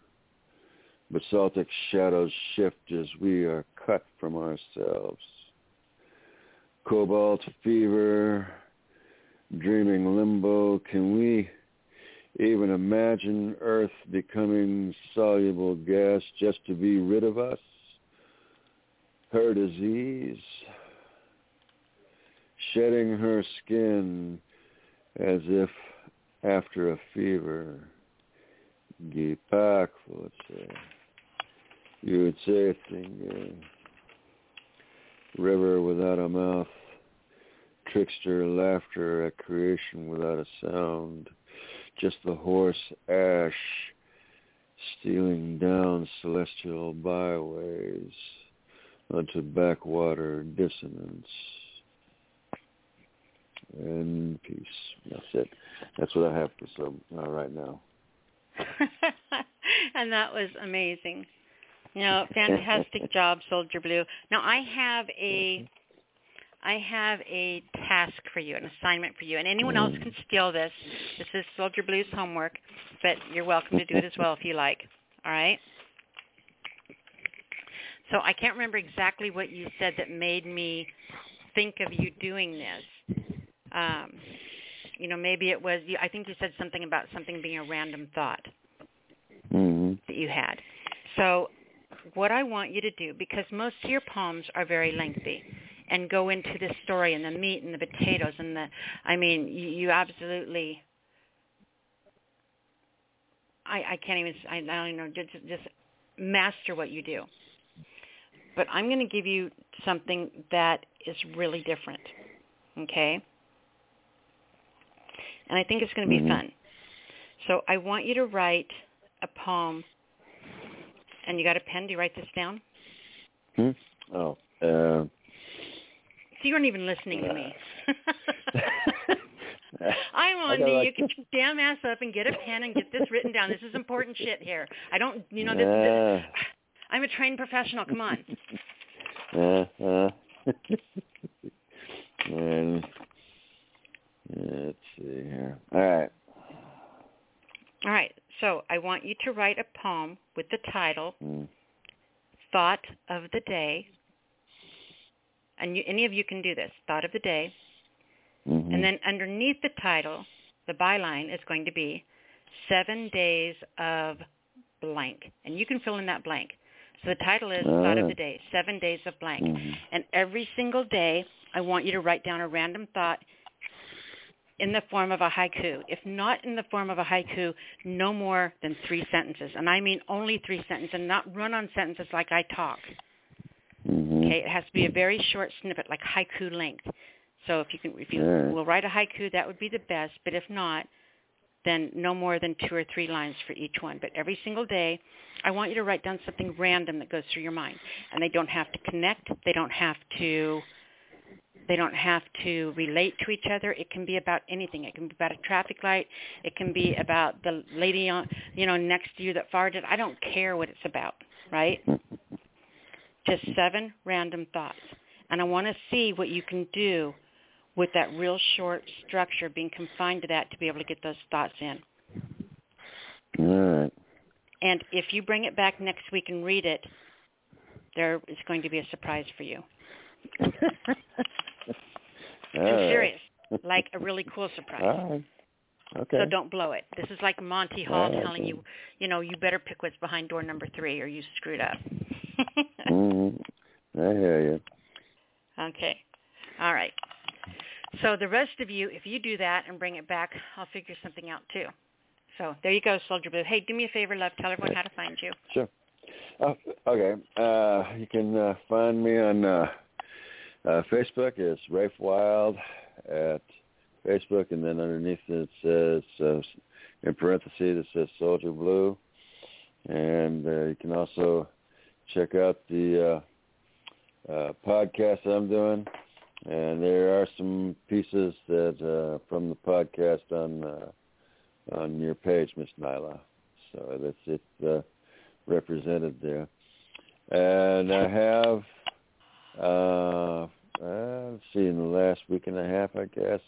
Speaker 6: basaltic shadows shift as we are cut from ourselves. Cobalt fever, dreaming limbo, can we even imagine Earth becoming soluble gas just to be rid of us? Her disease, shedding her skin as if after a fever. Gipak, you would say thing, uh, river without a mouth, trickster laughter at creation without a sound, just the hoarse ash stealing down celestial byways onto backwater dissonance. And peace. That's it. That's what I have for some uh, right now.
Speaker 2: and that was amazing. No, fantastic job, Soldier Blue. Now I have a I have a task for you, an assignment for you, and anyone else
Speaker 6: Mm.
Speaker 2: can steal this. This is Soldier Blue's homework, but you're welcome to do it as well if you like. All right? So I can't remember exactly what you said that made me think of you doing this. Um, you know, maybe it was. I think you said something about something being a random thought
Speaker 6: hmm
Speaker 2: that you had. So what I want you to do, because most of your poems are very lengthy and go into the story and the meat and the potatoes and the, I mean, you, you absolutely, I, I can't even, I, I don't even know, just, just master what you do. But I'm going to give you something that is really different, okay? And I think it's going to be
Speaker 6: Mhm.
Speaker 2: fun. So I want you to write a poem, and you got a pen? Do you write this down?
Speaker 6: Hmm? Oh. Uh,
Speaker 2: So you weren't even listening to me. I'm on me.
Speaker 6: like-
Speaker 2: You can damn ass up and get a pen and get this written down. This is important shit here. I don't, you know, this.
Speaker 6: uh,
Speaker 2: this I'm a trained professional. Come on.
Speaker 6: uh, uh. and let's see here. All right.
Speaker 2: All right. So I want you to write a poem with the title
Speaker 6: Mm.
Speaker 2: "Thought of the Day," and you, any of you can do this. Thought of the day.
Speaker 6: Mhm.
Speaker 2: And then underneath the title, the byline is going to be seven days of blank. And you can fill in that blank. So the title is Thought of the Day, Seven Days of Blank.
Speaker 6: Mhm.
Speaker 2: And every single day, I want you to write down a random thought in the form of a haiku. If not in the form of a haiku, no more than three sentences. And I mean only three sentences and not run-on sentences like I talk.
Speaker 6: Mhm.
Speaker 2: Okay, it has to be a very short snippet, like haiku length. So if you can, if you will write a haiku, that would be the best. But if not, then no more than two or three lines for each one. But every single day, I want you to write down something random that goes through your mind, and they don't have to connect. They don't have to. They don't have to relate to each other. It can be about anything. It can be about a traffic light. It can be about the lady on, you know, next to you that farted. I don't care what it's about, right? just seven random thoughts. And I want to see what you can do with that real short structure, being confined to that to be able to get those thoughts in.
Speaker 6: All right.
Speaker 2: And if you bring it back next week and read it, there is going to be a surprise for you. I'm serious. Like a really cool surprise.
Speaker 6: Right. Okay.
Speaker 2: So don't blow it. This is like Monty Hall
Speaker 6: All right,
Speaker 2: telling you, you know, you better pick what's behind door number three or you screwed up.
Speaker 6: mm-hmm. I hear you.
Speaker 2: Okay. All right. So the rest of you, if you do that and bring it back, I'll figure something out too. So there you go, Soldier Blue. Hey, do me a favor, love. Tell everyone how to find you.
Speaker 6: Sure. Uh, okay. Uh, you can uh, find me on uh, uh, Facebook. It's Rafe Wild at Facebook, and then underneath it says, uh, in parentheses, it says Soldier Blue. And uh, you can also check out the uh, uh, podcast I'm doing. And there are some pieces that uh, from the podcast on uh, on your page, Miss Nyla. So that's it. Uh, represented there. And I have, uh, uh, let's see, in the last week and a half, I guess,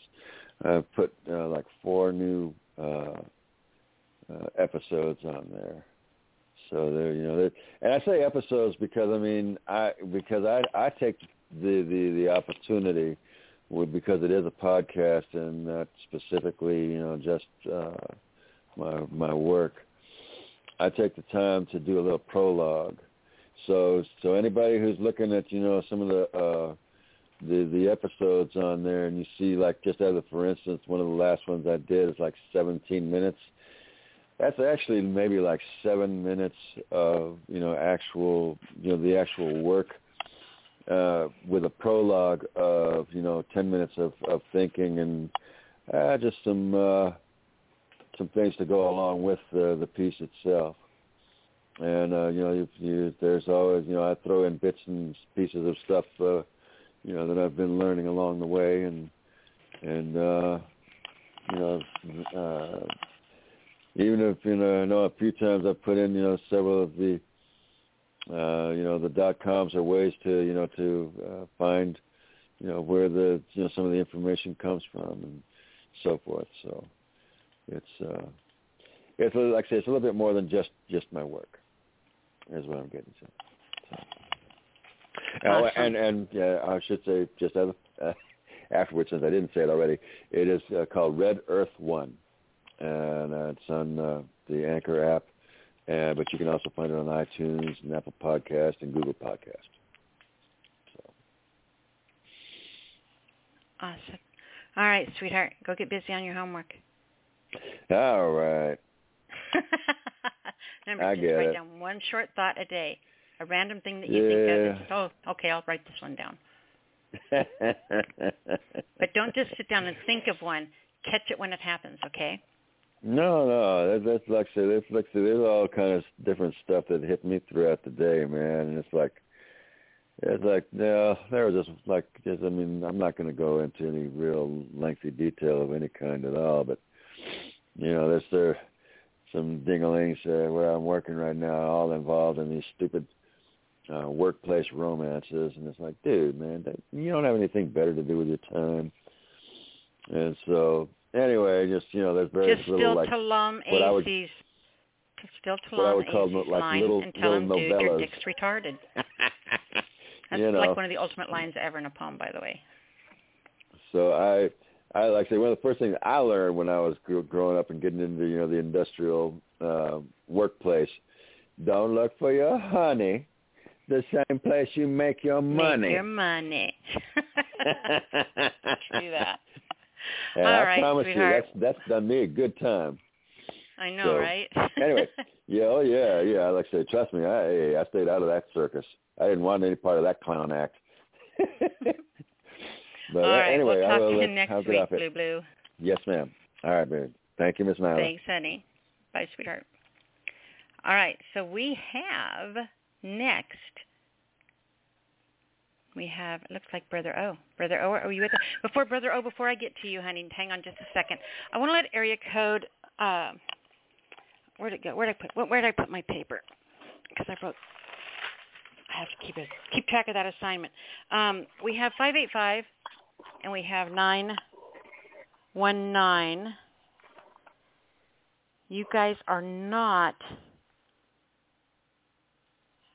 Speaker 6: I've put uh, like four new uh, uh, episodes on there. So there, you know, and I say episodes because I mean, I because I I take the the the opportunity because it is a podcast and not specifically, you know, just uh, my my work. I take the time to do a little prologue. So so anybody who's looking at you know some of the uh, the the episodes on there, and you see like just as a for instance, one of the last ones I did is like 17 minutes. That's actually maybe like seven minutes of you know actual you know the actual work uh, with a prologue of you know 10 minutes of of thinking and uh, just some. Uh, some things to go along with the the piece itself. And uh, you know, if you, there's always you know I throw in bits and pieces of stuff uh, you know that I've been learning along the way, and and uh, you know uh, even if you know I know a few times I've put in you know several of the uh, you know, the dot coms are ways to, you know, to uh, find, you know, where the, you know, some of the information comes from and so forth. So it's, uh, it's like I say, it's a little bit more than just just my work, is what I'm getting to. So. Oh, and and yeah, I should say just as, uh, afterwards, since I didn't say it already, it is uh, called Red Earth One, and uh, it's on uh, the Anchor app, uh, but you can also find it on iTunes and Apple Podcast and Google Podcast. So.
Speaker 2: Awesome. All right, sweetheart, go get busy on your homework.
Speaker 6: All right.
Speaker 2: Remember,
Speaker 6: I
Speaker 2: just write
Speaker 6: it.
Speaker 2: down one short thought a day, a random thing that you
Speaker 6: Yeah.
Speaker 2: think of. Oh, okay, I'll write this one down. But don't just sit down and think of one. Catch it when it happens, okay?
Speaker 6: No, no, that, that's like I said, like I said, there's all kind of different stuff that hit me throughout the day, man, and it's like, it's like, no, there was just like, just I mean, I'm not going to go into any real lengthy detail of any kind at all, but you know, there's there some dinglings uh, where I'm working right now, all involved in these stupid uh, workplace romances, and it's like, dude, man, that, you don't have anything better to do with your time, and so anyway, just you know, there's very
Speaker 2: just
Speaker 6: little
Speaker 2: still
Speaker 6: like
Speaker 2: Talam
Speaker 6: what I would-
Speaker 2: still
Speaker 6: what I would call
Speaker 2: AC's
Speaker 6: like little-
Speaker 2: and tell him,
Speaker 6: little
Speaker 2: dude, your dick's retarded. That's
Speaker 6: you know.
Speaker 2: like one of the ultimate lines ever in a poem, by the way.
Speaker 6: So I, I like I say one of the first things I learned when I was gr- growing up and getting into you know the industrial uh, workplace. Don't look for your honey, the same place you make your money.
Speaker 2: Make your money. True that.
Speaker 6: And
Speaker 2: All
Speaker 6: I
Speaker 2: right,
Speaker 6: promise
Speaker 2: sweetheart.
Speaker 6: you, that's that's done me a good time.
Speaker 2: I know,
Speaker 6: So,
Speaker 2: right?
Speaker 6: anyway, yeah, oh yeah, yeah. Like I said, trust me, I I stayed out of that circus. I didn't want any part of that clown act. but
Speaker 2: All
Speaker 6: uh,
Speaker 2: right,
Speaker 6: anyway,
Speaker 2: we'll
Speaker 6: I
Speaker 2: talk
Speaker 6: will
Speaker 2: to you next week? Blue Blue.
Speaker 6: Yes, ma'am. All right, baby. Thank you, Miss Nyla.
Speaker 2: Thanks, honey. Bye, sweetheart. All right, so we have next. We have. It looks like Brother O. Brother O, are you with us? Before Brother O, before I get to you, honey, hang on just a second. I want to let area code. Uh, where'd it go? Where'd I put? Where did I put my paper? Because I wrote. I have to keep it keep track of that assignment. Um, we have five eight five, and we have nine one nine. You guys are not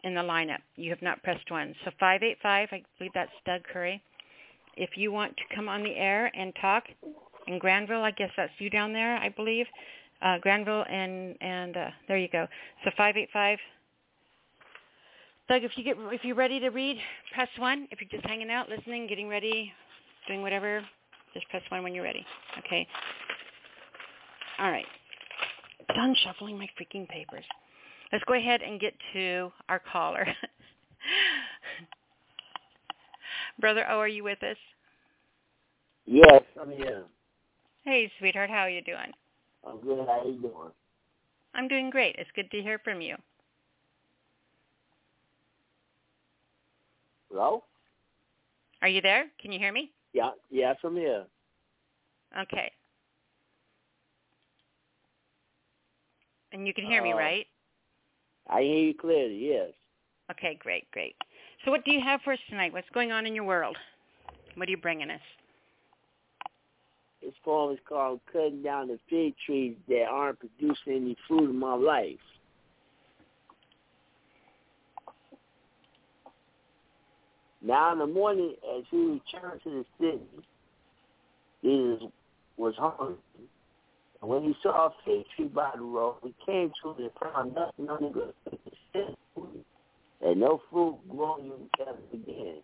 Speaker 2: in the lineup. You have not pressed one. So 585, I believe that's Doug Curry. If you want to come on the air and talk in Granville, I guess that's you down there, I believe. Uh, Granville and and uh, there you go. So 585. Doug, if you get if you're ready to read, press one. If you're just hanging out, listening, getting ready, doing whatever, just press one when you're ready. Okay. All right. Done shuffling my freaking papers. Let's go ahead and get to our caller. Brother O, are you with us?
Speaker 7: Yes, I'm here.
Speaker 2: Hey, sweetheart, how are you doing?
Speaker 7: I'm good. How are you doing?
Speaker 2: I'm doing great. It's good to hear from you.
Speaker 7: Hello?
Speaker 2: Are you there? Can you hear me?
Speaker 7: Yeah, yes, I'm here.
Speaker 2: Okay. And you can hear me,
Speaker 7: Uh,
Speaker 2: right?
Speaker 7: I hear you clearly. Yes.
Speaker 2: Okay, great, great. So what do you have for us tonight? What's going on in your world? What are you bringing us?
Speaker 7: This poem is called "Cutting Down the Fig Trees That Aren't Producing Any Fruit in My Life." Now in the morning, as he returned to the city, Jesus was hungry. And when he saw a fig tree by the road, he came to it and found nothing on the good and no fruit growing ever again.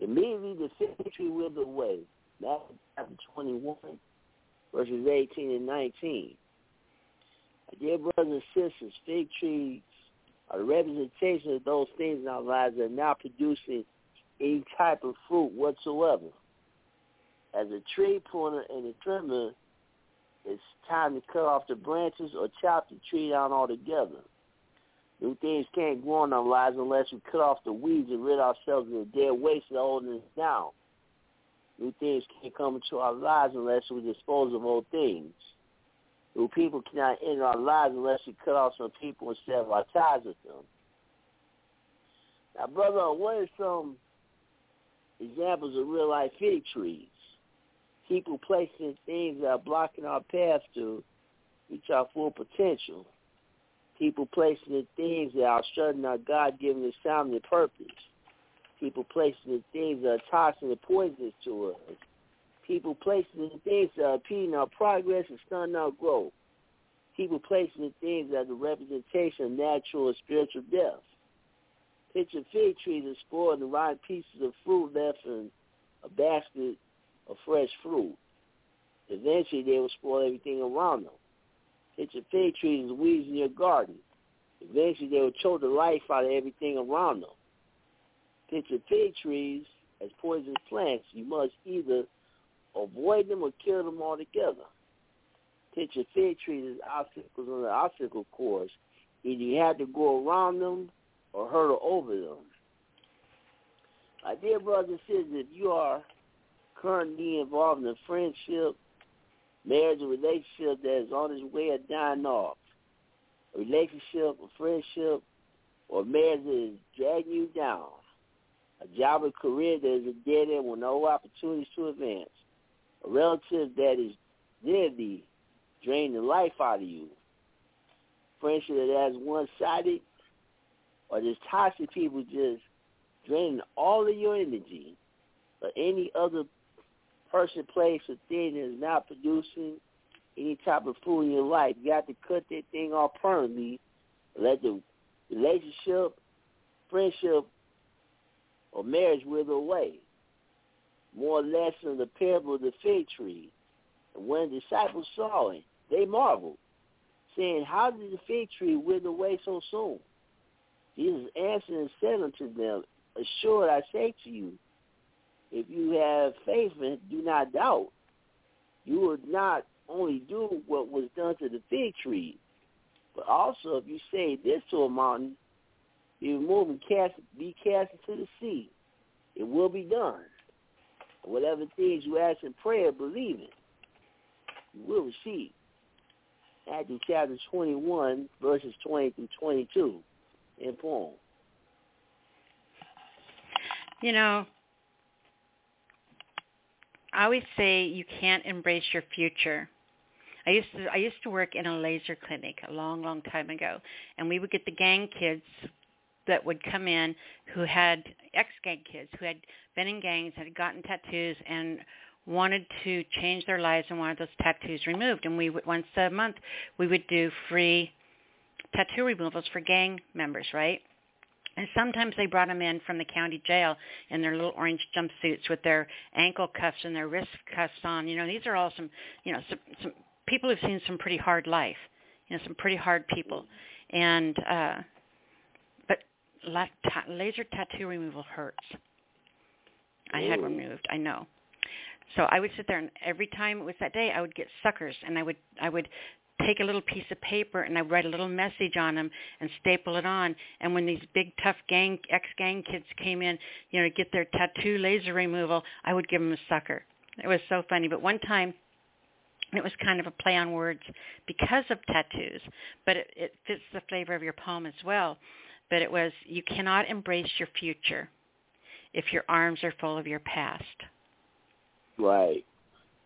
Speaker 7: Immediately the fig tree withered away. Matthew chapter 21, verses 18 and 19. Dear brothers and sisters, fig trees are the representation of those things in our lives that are not producing any type of fruit whatsoever. As a tree pruner and a trimmer, it's time to cut off the branches or chop the tree down altogether. New things can't grow in our lives unless we cut off the weeds and rid ourselves of the dead waste that holding us down. New things can't come into our lives unless we dispose of old things. New people cannot enter our lives unless we cut off some people and sever our ties with them. Now, brother, what are some examples of real life fig trees? People placing things that are blocking our path to reach our full potential. People placing in things that are shutting our God-given assignment and purpose. People placing in things that are toxic and poisonous to us. People placing in things that are impeding our progress and stunning our growth. People placing in things that are the representation of natural and spiritual death. Picture fig trees and spoiled the rotten pieces of fruit left in a basket of fresh fruit. Eventually, they will spoil everything around them. Picture fig trees and weeds in your garden. Eventually, they will choke the life out of everything around them. Picture fig trees as poisonous plants. You must either avoid them or kill them altogether. Picture fig trees as obstacles on the obstacle course. Either you have to go around them or hurdle over them. My dear brothers and sisters, if you are currently involved in a friendship, marriage, or relationship that is on its way of dying off, a relationship, a friendship, or marriage that is dragging you down, a job or career that is a dead end with no opportunities to advance, a relative that is literally draining the life out of you, friendship that has one-sided, or just toxic people just draining all of your energy, or any other person, place, or thing that is not producing any type of food in your life, you got to cut that thing off permanently. Let the relationship, friendship, or marriage wither away. More or less in the parable of the fig tree. And when the disciples saw it, they marveled, saying, How did the fig tree wither away so soon? Jesus answered and said unto them, Assured I say to you, if you have faith and do not doubt, you will not only do what was done to the fig tree, but also if you say this to a mountain, be removed and cast, be cast into the sea, it will be done. Whatever things you ask in prayer, believe it, you will receive. Matthew chapter 21, verses 20 through 22 in poem.
Speaker 2: You know, I always say you can't embrace your future. I used to I used to work in a laser clinic a long, long time ago, and we would get the gang kids that would come in who had ex-gang kids who had been in gangs, had gotten tattoos, and wanted to change their lives and wanted those tattoos removed. And we would once a month we would do free tattoo removals for gang members, right? And sometimes they brought them in from the county jail in their little orange jumpsuits with their ankle cuffs and their wrist cuffs on. You know, these are all some, you know, some, some people who've seen some pretty hard life. You know, some pretty hard people. And uh but la- ta- laser tattoo removal hurts. I had removed. I know. So I would sit there, and every time it was that day, I would get suckers, and I would I would take a little piece of paper and I write a little message on them and staple it on. And when these big tough gang ex-gang kids came in, you know, to get their tattoo laser removal, I would give them a sucker. It was so funny. But one time, it was kind of a play on words because of tattoos, but it, it fits the flavor of your poem as well. But it was, you cannot embrace your future if your arms are full of your past.
Speaker 7: Right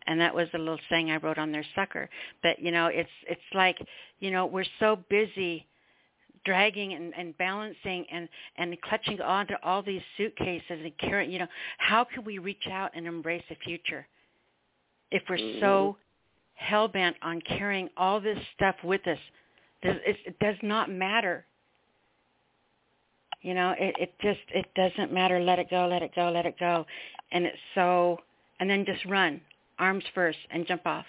Speaker 2: and that was a little saying I wrote on their sucker. But you know, it's it's like you know we're so busy dragging and, and balancing and and clutching onto all these suitcases and carrying. You know, how can we reach out and embrace the future if we're
Speaker 7: mm-hmm.
Speaker 2: so hell bent on carrying all this stuff with us? It, it does not matter. You know, it, it just it doesn't matter. Let it go, let it go, let it go, and it's so. And then just run arms first and jump off.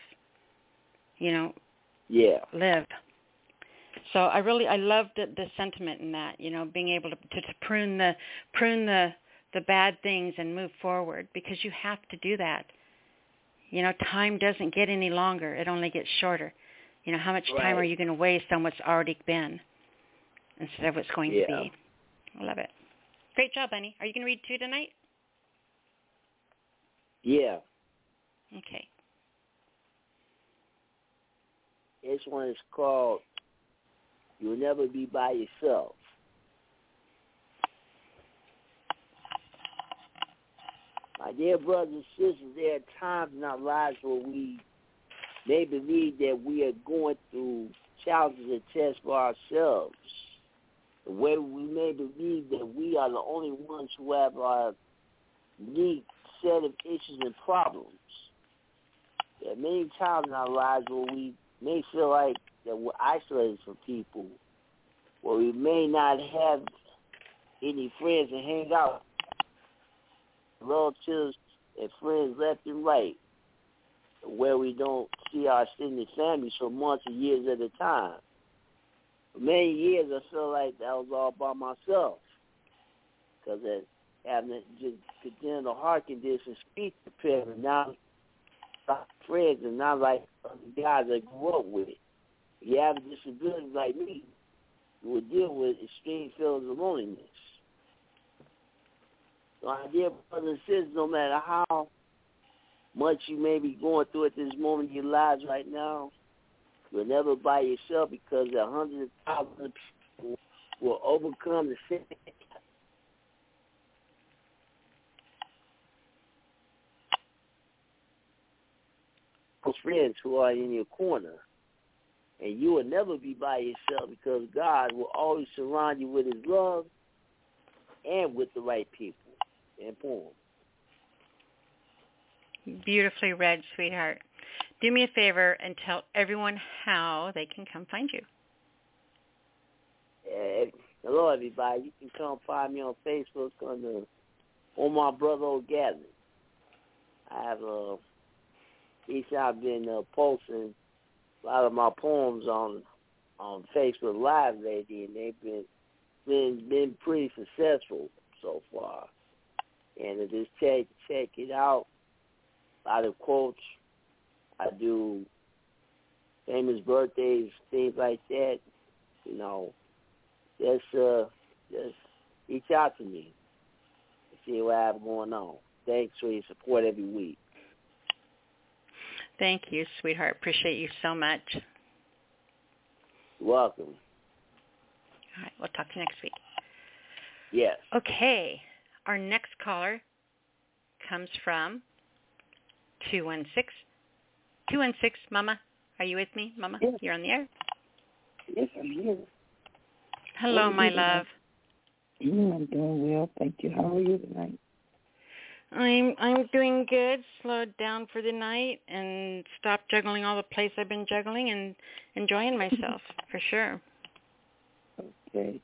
Speaker 2: You know,
Speaker 7: yeah,
Speaker 2: live. So I really I love the the sentiment in that. You know, being able to to, to prune the prune the the bad things and move forward because you have to do that. You know, time doesn't get any longer; it only gets shorter. You know, how much
Speaker 7: right.
Speaker 2: time are you going to waste on what's already been instead of what's going
Speaker 7: yeah.
Speaker 2: to be? I love it. Great job, Bunny. Are you going to read two tonight?
Speaker 7: Yeah.
Speaker 2: Okay.
Speaker 7: This one is called You'll Never Be By Yourself. My dear brothers and sisters, there are times in our lives where we may believe that we are going through challenges and tests for ourselves. Where we may believe that we are the only ones who have our unique set of issues and problems. There are many times in our lives where we may feel like that we're isolated from people, where we may not have any friends to hang out, relatives and friends left and right, where we don't see our extended families for months and years at a time. For many years, I felt like that was all by myself, because having just continue to heart condition, speech impairment, now friends and not like the guys I grew up with. You have a disability like me, you will deal with extreme feelings of loneliness. So my dear brothers and sisters, no matter how much you may be going through at this moment in your lives right now, you're never by yourself because a hundred thousand people will overcome the sin friends who are in your corner. And you will never be by yourself because God will always surround you with his love and with the right people and poem.
Speaker 2: Beautifully read, sweetheart. Do me a favor and tell everyone how they can come find you.
Speaker 7: Uh, hello, everybody. You can come find me on Facebook under on my brother O'Gatlin. I have a each I've been uh, posting a lot of my poems on on Facebook Live lately, and they've been been been pretty successful so far. And to just check check it out. A lot of quotes. I do famous birthdays, things like that. You know, just uh, just reach out to me see what I have going on. Thanks for your support every week.
Speaker 2: Thank you, sweetheart. Appreciate you so much.
Speaker 7: welcome.
Speaker 2: All right, we'll talk to you next week.
Speaker 7: Yes.
Speaker 2: Okay, our next caller comes from 216. 216, Mama. Are you with me, Mama?
Speaker 8: Yes.
Speaker 2: You're on the air.
Speaker 8: Yes, I'm here.
Speaker 2: Hello, my
Speaker 8: are you doing?
Speaker 2: love.
Speaker 8: I'm doing well, thank you. How are you tonight?
Speaker 2: I'm I'm doing good. Slowed down for the night and stopped juggling all the plates I've been juggling and enjoying myself for sure.
Speaker 8: Okay.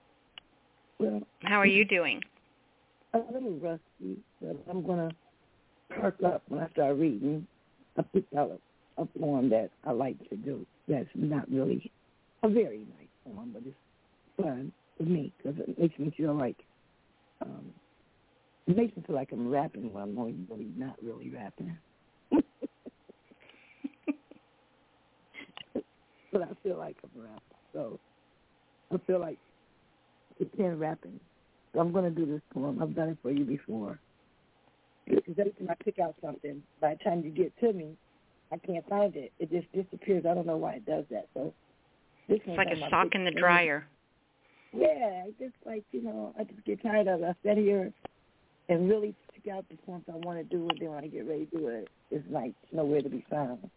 Speaker 8: Well,
Speaker 2: How are you doing?
Speaker 8: a little rusty, but I'm gonna perk up when I start reading. I picked out a, a poem that I like to do. That's not really a very nice poem, but it's fun for me because it makes me feel like um, it makes me feel like I'm rapping when I'm only really not really rapping. but I feel like I'm rapping, so I feel like pretend rapping. So I'm going to do this poem. I've done it for you before. Because every time I pick out something, by the time you get to me, I can't find it. It just disappears. I don't know why it does that. So this
Speaker 2: It's
Speaker 8: one's
Speaker 2: like a sock in the dryer.
Speaker 8: Yeah, I just like you know, I just get tired of it. I here and really pick out the points I want to do, and then when I get ready to do it, it's like nowhere to be found.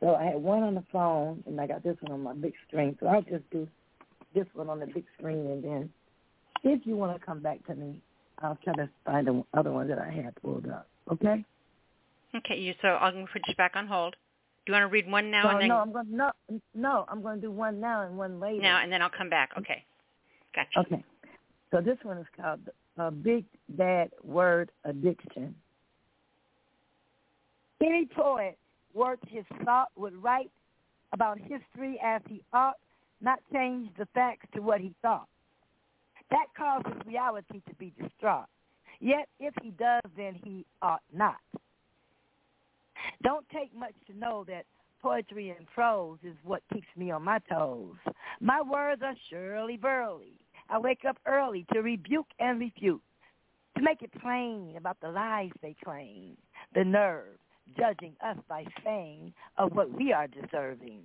Speaker 8: So I had one on the phone, and I got this one on my big screen. So I'll just do this one on the big screen, and then if you want to come back to me, I'll try to find the other one that I had pulled up. Okay?
Speaker 2: Okay, you so I'm gonna put you back on hold. Do you want to read one now
Speaker 8: no,
Speaker 2: and then
Speaker 8: no, I'm going to no, no, I'm going to do one now and one later.
Speaker 2: now and then I'll come back. Okay. Gotcha.
Speaker 8: Okay. So this one is called uh, Big Bad Word Addiction. Any poet worth his thought would write about history as he ought, not change the facts to what he thought. That causes reality to be distraught. Yet if he does, then he ought not. Don't take much to know that poetry and prose is what keeps me on my toes. My words are surely burly. I wake up early to rebuke and refute, to make it plain about the lies they claim, the nerve judging us by saying of what we are deserving.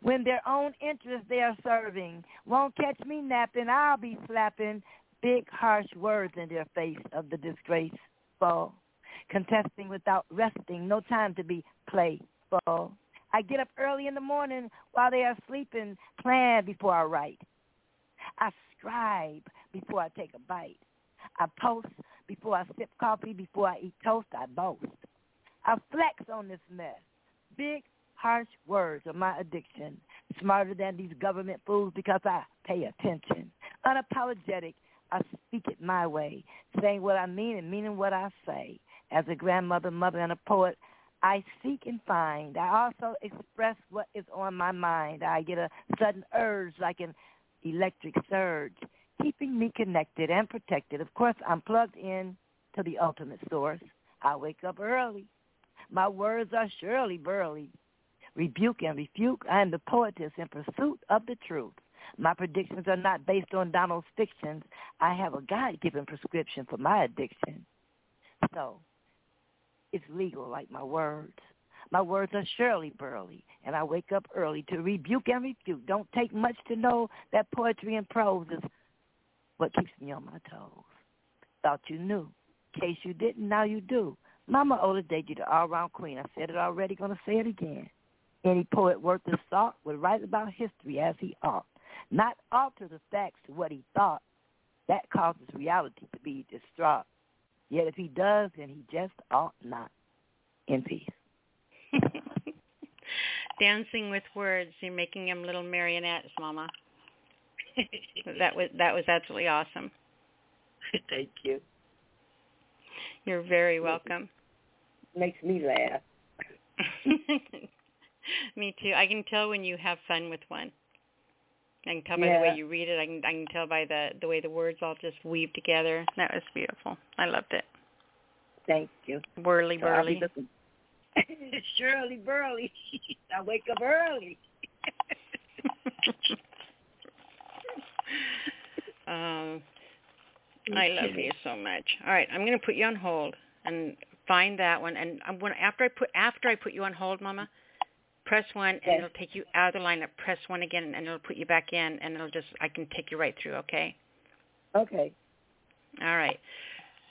Speaker 8: When their own interests they are serving won't catch me napping, I'll be slapping big harsh words in their face of the disgraceful contesting without resting, no time to be playful. I get up early in the morning while they are sleeping, plan before I write. I scribe before I take a bite. I post before I sip coffee, before I eat toast, I boast. I flex on this mess. Big, harsh words are my addiction. Smarter than these government fools because I pay attention. Unapologetic, I speak it my way, saying what I mean and meaning what I say. As a grandmother, mother, and a poet, I seek and find. I also express what is on my mind. I get a sudden urge like an electric surge, keeping me connected and protected. Of course, I'm plugged in to the ultimate source. I wake up early. My words are surely burly. Rebuke and refute. I am the poetess in pursuit of the truth. My predictions are not based on Donald's fictions. I have a God-given prescription for my addiction. So, it's legal like my words. My words are surely burly, and I wake up early to rebuke and refute. Don't take much to know that poetry and prose is what keeps me on my toes. Thought you knew. Case you didn't, now you do. Mama Oda you the all-round queen. I said it already, gonna say it again. Any poet worth his salt would write about history as he ought, not alter the facts to what he thought. That causes reality to be distraught. Yet if he does, then he just ought not. In peace.
Speaker 2: Dancing with words. You're making them little marionettes, Mama. that was that was absolutely awesome.
Speaker 8: Thank you.
Speaker 2: You're very mm-hmm. welcome.
Speaker 8: Makes me laugh.
Speaker 2: me too. I can tell when you have fun with one. I can tell by yeah. the way you read it. I can I can tell by the the way the words all just weave together. That was beautiful. I loved it.
Speaker 8: Thank you.
Speaker 2: Whirly burly.
Speaker 8: Shirley Burley. I wake up early.
Speaker 2: um, I love you so much. All right, I'm going to put you on hold and find that one. And I'm going to, after I put after I put you on hold, Mama, press one and yes. it'll take you out of the lineup. Press one again and it'll put you back in, and it'll just I can take you right through. Okay.
Speaker 8: Okay.
Speaker 2: All right.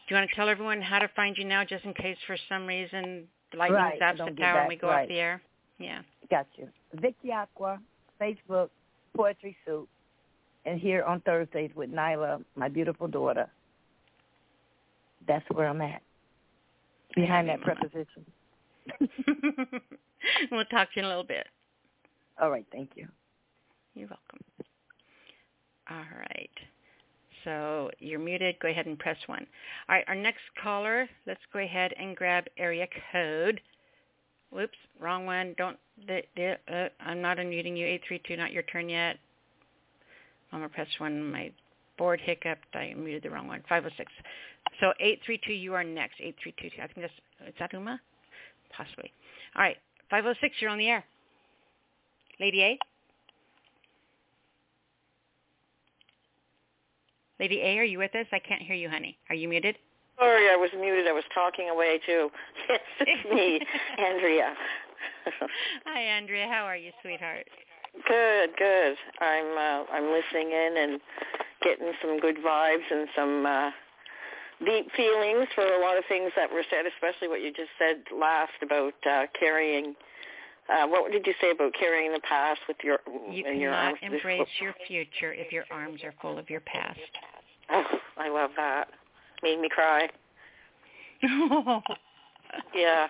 Speaker 2: Do you want to tell everyone how to find you now, just in case for some reason lightning
Speaker 8: right,
Speaker 2: zaps the tower and we go
Speaker 8: right.
Speaker 2: off the air? Yeah.
Speaker 8: Got you. Vicky Aqua, Facebook, Poetry Soup, and here on Thursdays with Nyla, my beautiful daughter. That's where I'm at. Behind that preposition.
Speaker 2: we'll talk to you in a little bit.
Speaker 8: All right. Thank you.
Speaker 2: You're welcome. All right. So you're muted. Go ahead and press 1. All right, our next caller, let's go ahead and grab area code. Whoops, wrong one. Don't, the, the, uh, I'm not unmuting you. 832, not your turn yet. I'm going to press 1. My board hiccuped. I muted the wrong one. 506. So 832, you are next. 832. I think that's, is that Uma? Possibly. All right, 506, you're on the air. Lady A? Lady A, are you with us? I can't hear you, honey. Are you muted?
Speaker 9: Sorry, I was muted. I was talking away too. Yes, it's me, Andrea.
Speaker 2: Hi, Andrea. How are you, sweetheart?
Speaker 9: Good, good. I'm uh, I'm listening in and getting some good vibes and some uh, deep feelings for a lot of things that were said, especially what you just said last about uh, carrying. Uh, what did you say about carrying the past with your
Speaker 2: you
Speaker 9: in your
Speaker 2: arms? Cannot embrace your future if your arms are full of your past.
Speaker 9: Oh, I love that. Made me cry. yeah.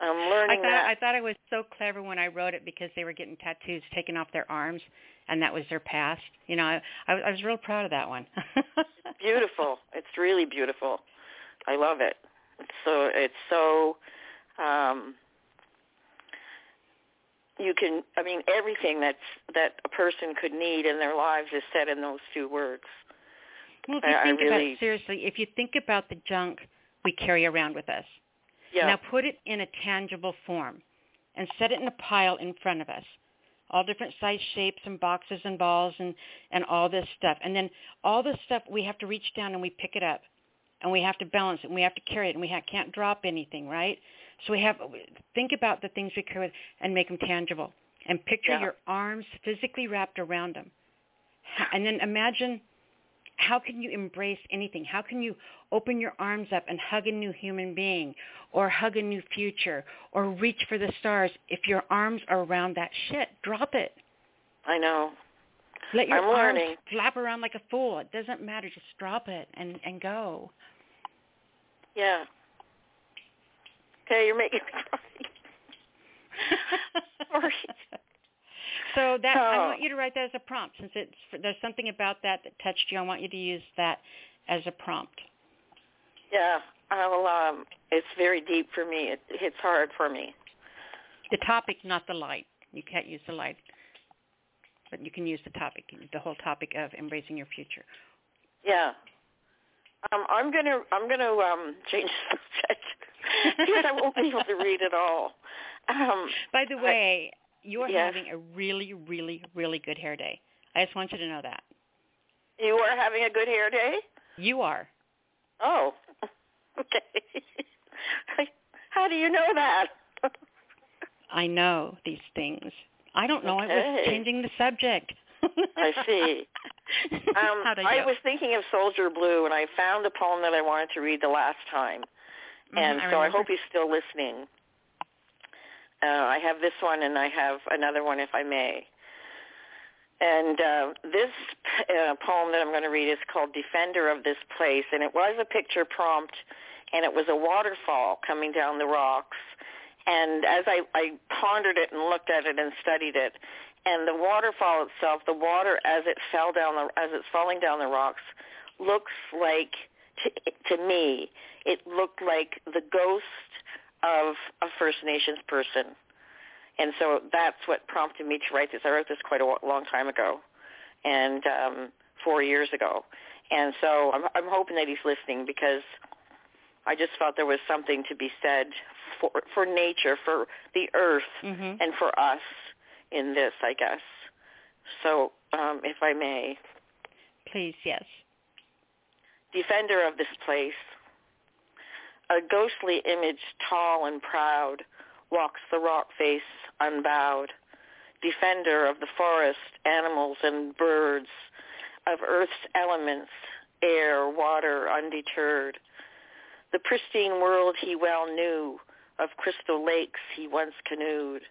Speaker 9: I'm learning
Speaker 2: I thought
Speaker 9: that.
Speaker 2: I thought it was so clever when I wrote it because they were getting tattoos taken off their arms, and that was their past. You know, I, I, I was real proud of that one.
Speaker 9: beautiful. It's really beautiful. I love it. It's so it's so. um you can i mean everything that's that a person could need in their lives is said in those few words
Speaker 2: well, if you
Speaker 9: I,
Speaker 2: think
Speaker 9: I really,
Speaker 2: about it seriously, if you think about the junk we carry around with us,
Speaker 9: yeah.
Speaker 2: now put it in a tangible form and set it in a pile in front of us. All different size shapes and boxes and balls and, and all this stuff. And then all this stuff, we have to reach down and we pick it up. And we have to balance it and we have to carry it and we ha- can't drop anything, right? So we have, think about the things we carry and make them tangible. And picture
Speaker 9: yeah.
Speaker 2: your arms physically wrapped around them. And then imagine how can you embrace anything? How can you open your arms up and hug a new human being or hug a new future or reach for the stars if your arms are around that shit? Drop it.
Speaker 9: I know.
Speaker 2: Let your
Speaker 9: I'm
Speaker 2: arms
Speaker 9: learning.
Speaker 2: flap around like a fool. It doesn't matter. Just drop it and and go.
Speaker 9: Yeah. Okay, you're making me cry. Sorry.
Speaker 2: So that I
Speaker 9: Oh.
Speaker 2: want you to write that as a prompt since it's there's something about that that touched you. I want you to use that as a prompt.
Speaker 9: Yeah, I'll. Um, it's very deep for me. It hits hard for me.
Speaker 2: The topic, not the light. You can't use the light, but you can use the topic, the whole topic of embracing your future.
Speaker 9: Yeah. Um, I'm gonna. I'm gonna um, change the subject because I won't be able to read it all. Um,
Speaker 2: By the
Speaker 9: I-
Speaker 2: way, you're
Speaker 9: Yes.
Speaker 2: having a really, really, really good hair day. I just want you to know that
Speaker 9: you are having a good hair day.
Speaker 2: you are.
Speaker 9: Oh, okay. How do you know that?
Speaker 2: I know these things. I don't know. I was changing the subject.
Speaker 9: I see. Um, I was thinking of Soldier Blue, and I found a poem that I wanted to read the last time, and
Speaker 2: I
Speaker 9: so I hope he's still listening. Uh, I have this one, and I have another one, if I may. And uh, this uh, poem that I'm going to read is called "Defender of This Place," and it was a picture prompt, and it was a waterfall coming down the rocks. And as I, I pondered it and looked at it and studied it, and the waterfall itself, the water as it fell down the as it's falling down the rocks, looks like to, to me, it looked like the ghost of a First Nations person. And so that's what prompted me to write this. I wrote this quite a long time ago, and um, four years ago. And so I'm, I'm hoping that he's listening because I just felt there was something to be said for for nature, for the earth,
Speaker 2: Mhm.
Speaker 9: and for us in this, I guess. So, um, if I may,
Speaker 2: Please, yes.
Speaker 9: Defender of this place, a ghostly image tall and proud walks the rock face unbowed, defender of the forest, animals and birds, of earth's elements, air, water, undeterred. The pristine world he well knew, of crystal lakes he once canoed,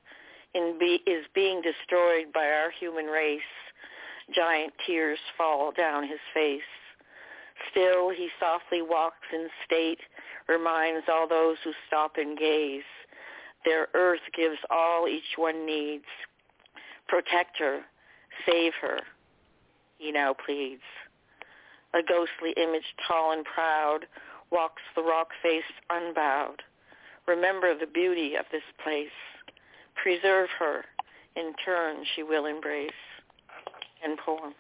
Speaker 9: be, is being destroyed by our human race. Giant tears fall down his face. Still he softly walks in state, reminds all those who stop and gaze. Their earth gives all each one needs. Protect her, save her, he now pleads. A ghostly image tall and proud walks the rock face unbowed. Remember the beauty of this place. Preserve her. In turn she will embrace. End poem.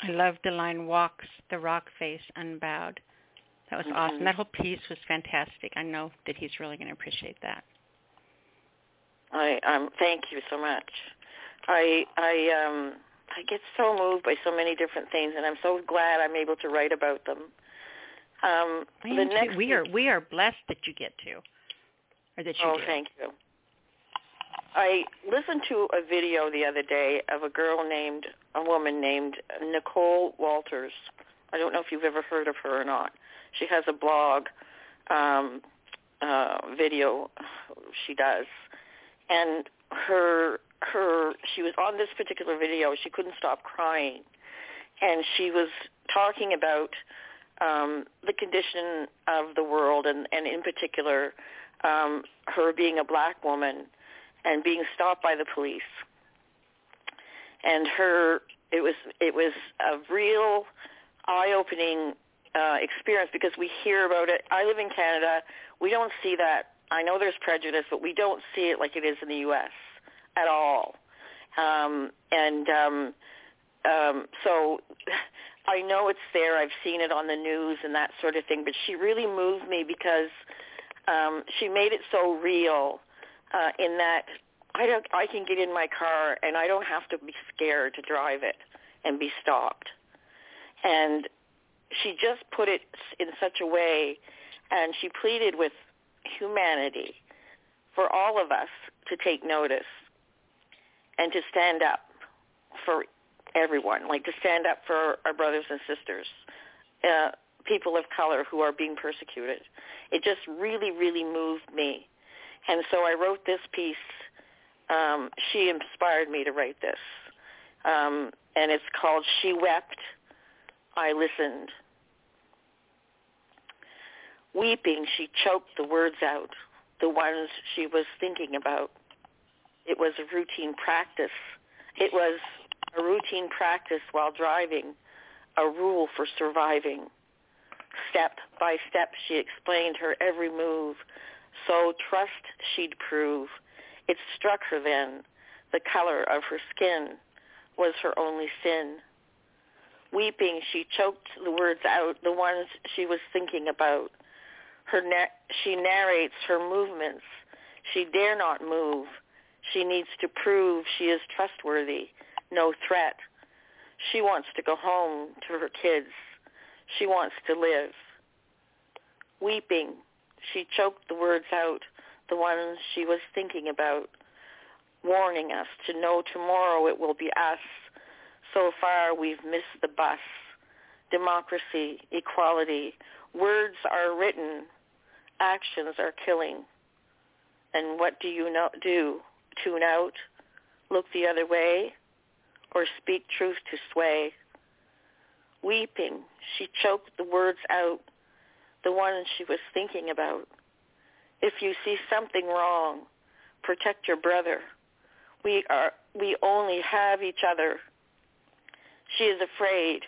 Speaker 2: I love the line "walks the rock face unbowed." That was awesome.
Speaker 9: Mhm.
Speaker 2: That whole piece was fantastic. I know that he's really going to appreciate that.
Speaker 9: I um thank you so much. I I um I get so moved by so many different things and I'm so glad I'm able to write about them. Um
Speaker 2: I
Speaker 9: the next
Speaker 2: we are we are blessed that you get to, or that you
Speaker 9: Oh,
Speaker 2: do.
Speaker 9: thank you. I listened to a video the other day of a girl named a woman named Nicole Walters. I don't know if you've ever heard of her or not. She has a blog um uh video she does. And her her she was on this particular video, she couldn't stop crying. And she was talking about um the condition of the world and and in particular um her being a black woman and being stopped by the police. And her it was it was a real eye-opening uh experience because we hear about it. I live in Canada. We don't see that. I know there's prejudice, but we don't see it like it is in the US at all. Um and um um so I know it's there. I've seen it on the news and that sort of thing, but she really moved me because um she made it so real uh in that I don't I can get in my car and I don't have to be scared to drive it and be stopped. And she just put it in such a way and she pleaded with humanity for all of us to take notice and to stand up for everyone, like to stand up for our brothers and sisters, uh, people of color who are being persecuted. It just really, really moved me. And so I wrote this piece. Um, she inspired me to write this. Um, and it's called She Wept, I Listened. Weeping, she choked the words out, the ones she was thinking about. It was a routine practice. It was a routine practice while driving, a rule for surviving. Step by step she explained her every move, so trust she'd prove. It struck her then, the color of her skin was her only sin. Weeping, she choked the words out, the ones she was thinking about. Her na- she narrates her movements. She dare not move. She needs to prove she is trustworthy, no threat. She wants to go home to her kids. She wants to live. Weeping, she choked the words out, the ones she was thinking about, warning us to know tomorrow it will be us. So far we've missed the bus. Democracy, equality, words are written, actions are killing. And what do you not do? Tune out, look the other way, or speak truth to sway? Weeping, she choked the words out, the one she was thinking about. If you see something wrong, protect your brother. We are we only have each other. She is afraid.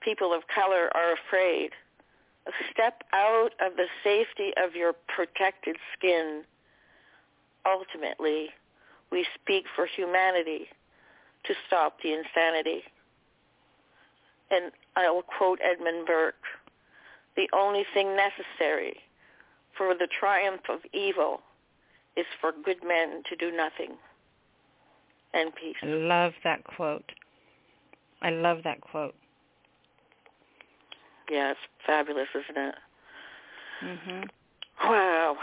Speaker 9: People of color are afraid. Step out of the safety of your protected skin. Ultimately, we speak for humanity to stop the insanity. And I will quote Edmund Burke, the only thing necessary for the triumph of evil is for good men to do nothing. And peace.
Speaker 2: I love that quote. I love that quote.
Speaker 9: Yeah, it's fabulous, isn't it?
Speaker 2: Mhm.
Speaker 9: Wow.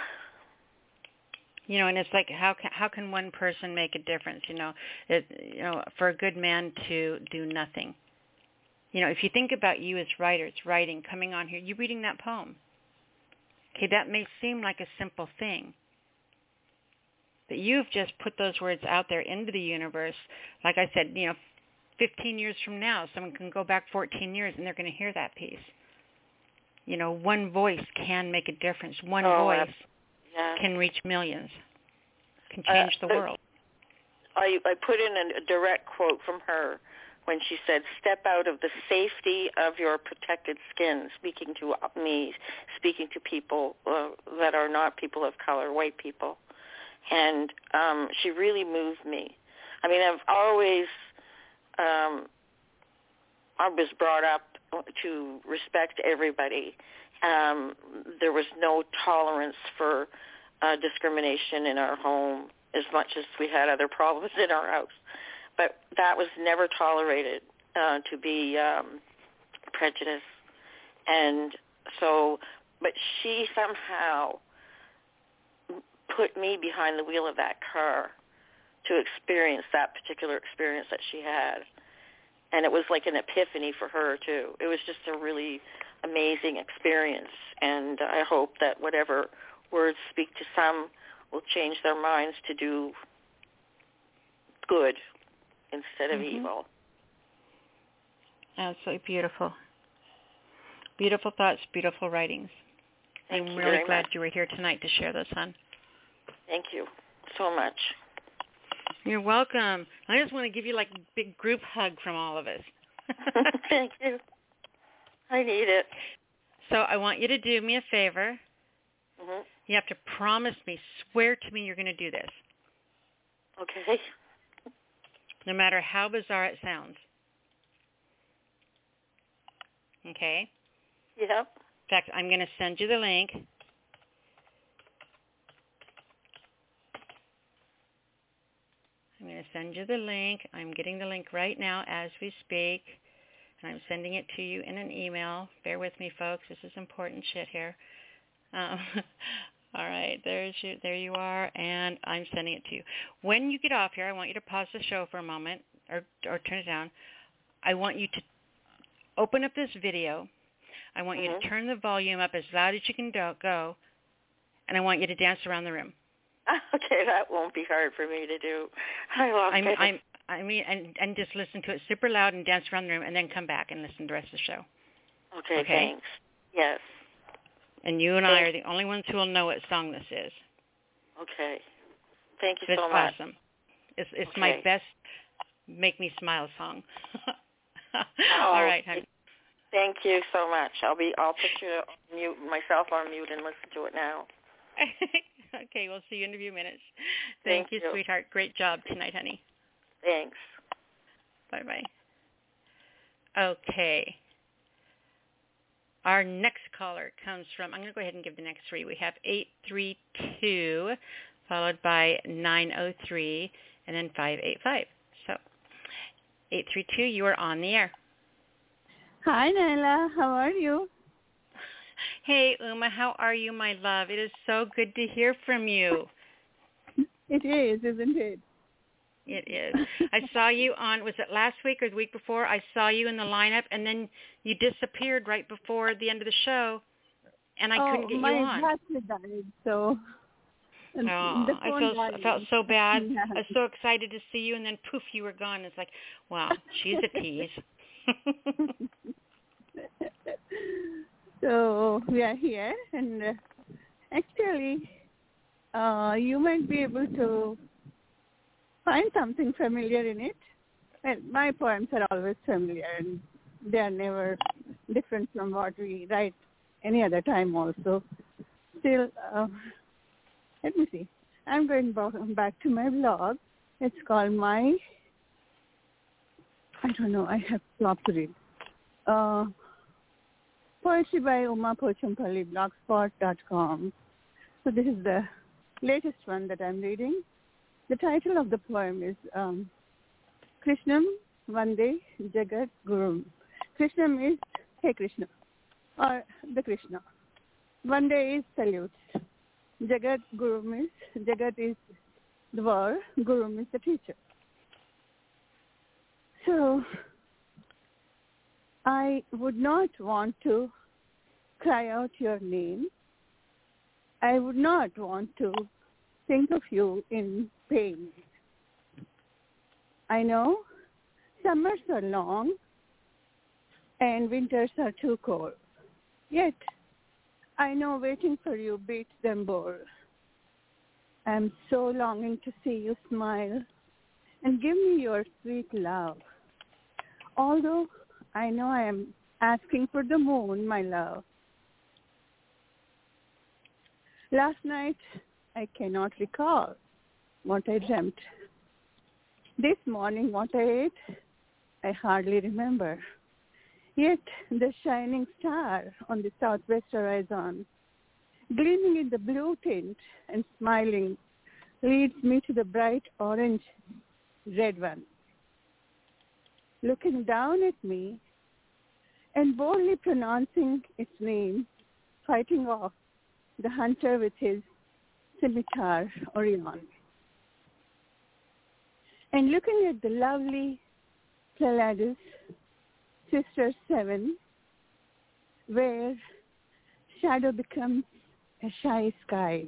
Speaker 2: You know, and it's like how can how can one person make a difference? You know, it you know for a good man to do nothing. You know, if you think about you as writers, writing, coming on here, you reading that poem. Okay, that may seem like a simple thing, but you've just put those words out there into the universe. Like I said, you know, 15 years from now, someone can go back 14 years and they're going to hear that piece. You know, one voice can make a difference. One
Speaker 9: Oh,
Speaker 2: voice
Speaker 9: Yeah.
Speaker 2: can reach millions, can
Speaker 9: Uh,
Speaker 2: change the
Speaker 9: the-
Speaker 2: world.
Speaker 9: I, I put in a direct quote from her when she said, step out of the safety of your protected skin, speaking to me, speaking to people uh, that are not people of color, white people. And um, she really moved me. I mean, I've always, um, I was brought up to respect everybody. Um, there was no tolerance for uh, discrimination in our home as much as we had other problems in our house. But that was never tolerated uh, to be um, prejudice. And so, but she somehow put me behind the wheel of that car to experience that particular experience that she had. And it was like an epiphany for her too. It was just a really amazing experience. And I hope that whatever words speak to some will change their minds to do good instead of
Speaker 2: Mhm.
Speaker 9: evil.
Speaker 2: Absolutely beautiful. Beautiful thoughts, beautiful writings.
Speaker 9: Thank
Speaker 2: I'm really glad
Speaker 9: much.
Speaker 2: you were here tonight to share those, hon.
Speaker 9: Thank you so much.
Speaker 2: You're welcome. I just want to give you like a big group hug from all of us.
Speaker 9: Thank you. I need it.
Speaker 2: So I want you to do me a favor.
Speaker 9: hmm
Speaker 2: You have to promise me, swear to me you're going to do this,
Speaker 9: Okay.
Speaker 2: No matter how bizarre it sounds. Okay?
Speaker 9: Yep.
Speaker 2: In fact, I'm going to send you the link. I'm going to send you the link. I'm getting the link right now as we speak. And I'm sending it to you in an email. Bear with me, folks. This is important shit here. Um, all right, there's you, there you are, and I'm sending it to you. When you get off here, I want you to pause the show for a moment. or or turn it down. I want you to open up this video. I want
Speaker 9: mm-hmm.
Speaker 2: you to turn the volume up as loud as you can do- go, and I want you to dance around the room.
Speaker 9: Okay, that won't be hard for me to do. I love
Speaker 2: I'm,
Speaker 9: it.
Speaker 2: I'm, I mean, and and just listen to it super loud and dance around the room, and then come back and listen to the rest of the show.
Speaker 9: Okay,
Speaker 2: okay?
Speaker 9: thanks. Yes.
Speaker 2: And you and I are the only ones who will know what song this is.
Speaker 9: Okay. Thank you
Speaker 2: it's
Speaker 9: so much.
Speaker 2: awesome. It's it's
Speaker 9: okay.
Speaker 2: my best make me smile song.
Speaker 9: oh,
Speaker 2: All right, honey.
Speaker 9: Thank you so much. I'll be I'll put you on mute myself on mute and listen to it now.
Speaker 2: okay, we'll see you in a few minutes.
Speaker 9: Thank,
Speaker 2: Thank you,
Speaker 9: you,
Speaker 2: sweetheart. Great job tonight, honey.
Speaker 9: Thanks.
Speaker 2: Bye bye. Okay. Our next caller comes from, I'm going to go ahead and give the next three. We have 832, followed by 903, and then 585. So 832, you are on the air.
Speaker 10: Hi, Nyla. How are you?
Speaker 2: Hey, Uma. How are you, my love? It is so good to hear from you.
Speaker 10: It is, isn't it?
Speaker 2: It is. I saw you on was it last week or the week before? I saw you in the lineup and then you disappeared right before the end of the show and I
Speaker 10: oh,
Speaker 2: couldn't get
Speaker 10: my
Speaker 2: you on.
Speaker 10: battery died, so
Speaker 2: Oh, I felt I felt so bad. I was so excited to see you and then poof you were gone. It's like, wow, she's a tease.
Speaker 10: so we are here and uh, actually uh, you might be able to find something familiar in it. Well, my poems are always familiar and they are never different from what we write any other time also. Still, uh, let me see. I'm going back to my blog. It's called My, I don't know, I have lots to read. Uh, poetry by Uma Pochampalli, blogspot.com. So this is the latest one that I'm reading. The title of the poem is um, Krishnam Vande Jagat Guru. Krishnam is Hey Krishna or the Krishna. Vande is salute. Jagat Guru means Jagat is the world, Guru means the teacher. So I would not want to cry out your name. I would not want to think of you in pain. I know summers are long and winters are too cold. Yet I know waiting for you beats them both. I'm so longing to see you smile and give me your sweet love. Although I know I am asking for the moon, my love. Last night I cannot recall what I dreamt. This morning what I ate, I hardly remember. Yet the shining star on the southwest horizon, gleaming in the blue tint and smiling, leads me to the bright orange red one. Looking down at me and boldly pronouncing its name, fighting off the hunter with his scimitar Orion. And looking at the lovely Pleiades, Sister 7, where shadow becomes a shy sky,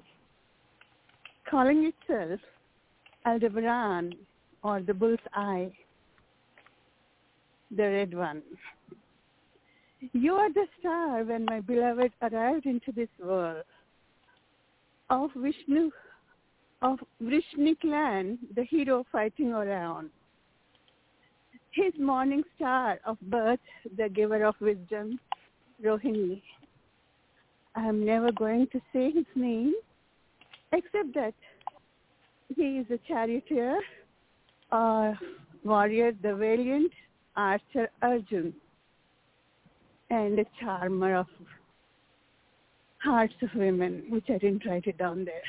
Speaker 10: calling itself Aldebaran or the bull's eye, the red one. You are the star when my beloved arrived into this world. Of Vishnu, of Vrishni clan, the hero fighting around. His morning star of birth, the giver of wisdom, Rohini. I am never going to say his name, except that he is a charioteer, a warrior, the valiant archer Arjun, and a charmer of hearts of women, which I didn't write it down there,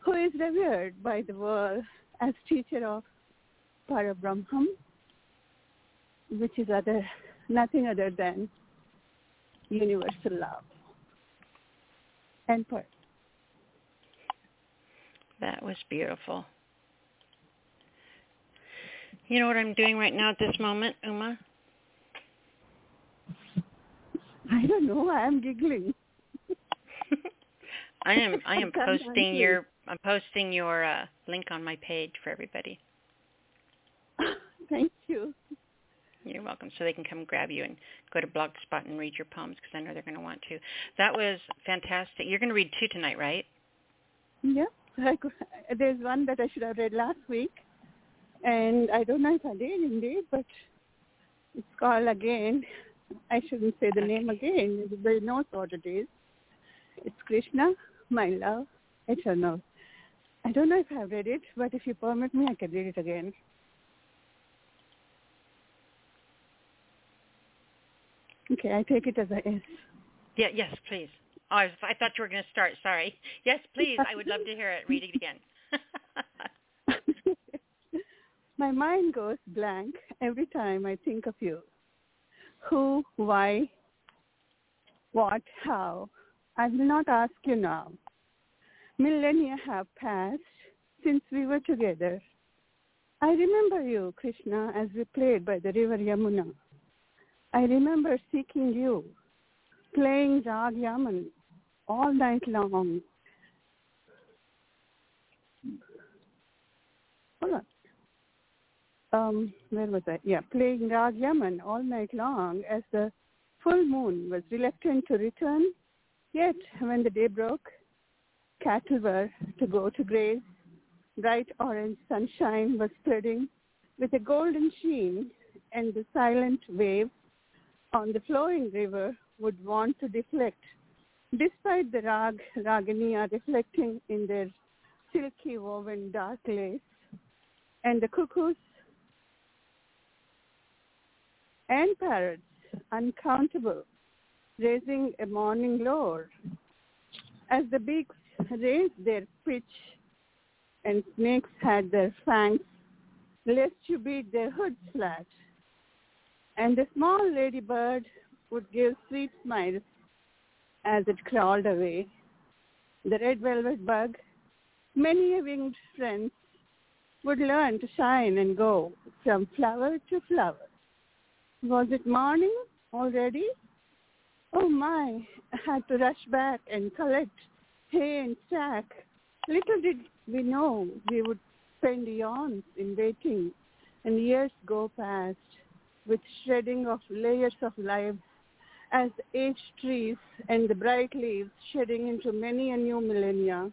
Speaker 10: who is revered by the world as teacher of Parabrahman, which is other nothing other than universal love. And poet.
Speaker 2: That was beautiful. You know what I'm doing right now at this moment, Uma?
Speaker 10: I don't know. I am giggling.
Speaker 2: I am I am posting your I'm posting your uh, link on my page for everybody.
Speaker 10: Thank you.
Speaker 2: You're welcome. So they can come grab you and go to Blogspot and read your poems because I know they're going to want to. That was fantastic. You're going to read two tonight, right?
Speaker 10: Yeah. I there's one that I should have read last week, and I don't know if I did indeed, but it's called again. I shouldn't say the name again. Everybody knows what it is. It's Krishna, my love, eternal. I don't know if I've read it, but if you permit me, I can read it again. Okay, I take it as a yes.
Speaker 2: Yeah. Yes, please. Oh, I, I thought you were going to start. Sorry. Yes, please. I would love to hear it. Read it again.
Speaker 10: My mind goes blank every time I think of you. Who, why, what, how. I will not ask you now. Millennia have passed since we were together. I remember you, Krishna, as we played by the river Yamuna. I remember seeking you, playing Rag Yaman all night long. Hold on. Um, where was I? Yeah, playing Rag Yaman all night long as the full moon was reluctant to return. Yet, when the day broke, cattle were to go to graze. Bright orange sunshine was spreading with a golden sheen, and the silent waves on the flowing river would want to deflect, despite the rag ragini are reflecting in their silky woven dark lace, and the cuckoos and parrots, uncountable, raising a morning lore. As the beaks raised their pitch and snakes had their fangs, lest you beat their hoods flat. And the small ladybird would give sweet smiles as it crawled away. The red velvet bug, many a winged friend, would learn to shine and go from flower to flower. Was it morning already? Oh my, I had to rush back and collect hay and sack. Little did we know we would spend eons in waiting and years go past with shredding of layers of lives as aged trees and the bright leaves shedding into many a new millennia.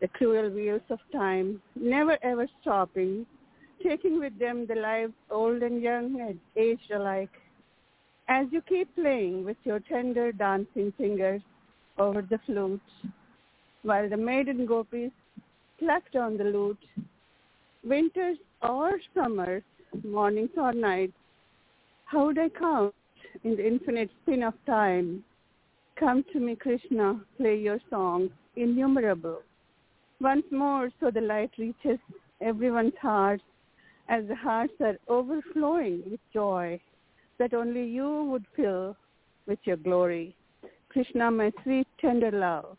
Speaker 10: The cruel wheels of time, never ever stopping, taking with them the lives old and young and aged alike. As you keep playing with your tender dancing fingers over the flute, while the maiden gopis plucked on the lute, winters or summers, mornings or nights, how would I count in the infinite spin of time? Come to me, Krishna, play your songs, innumerable. Once more, so the light reaches everyone's hearts, as the hearts are overflowing with joy that only you would fill with your glory. Krishna, my sweet, tender love,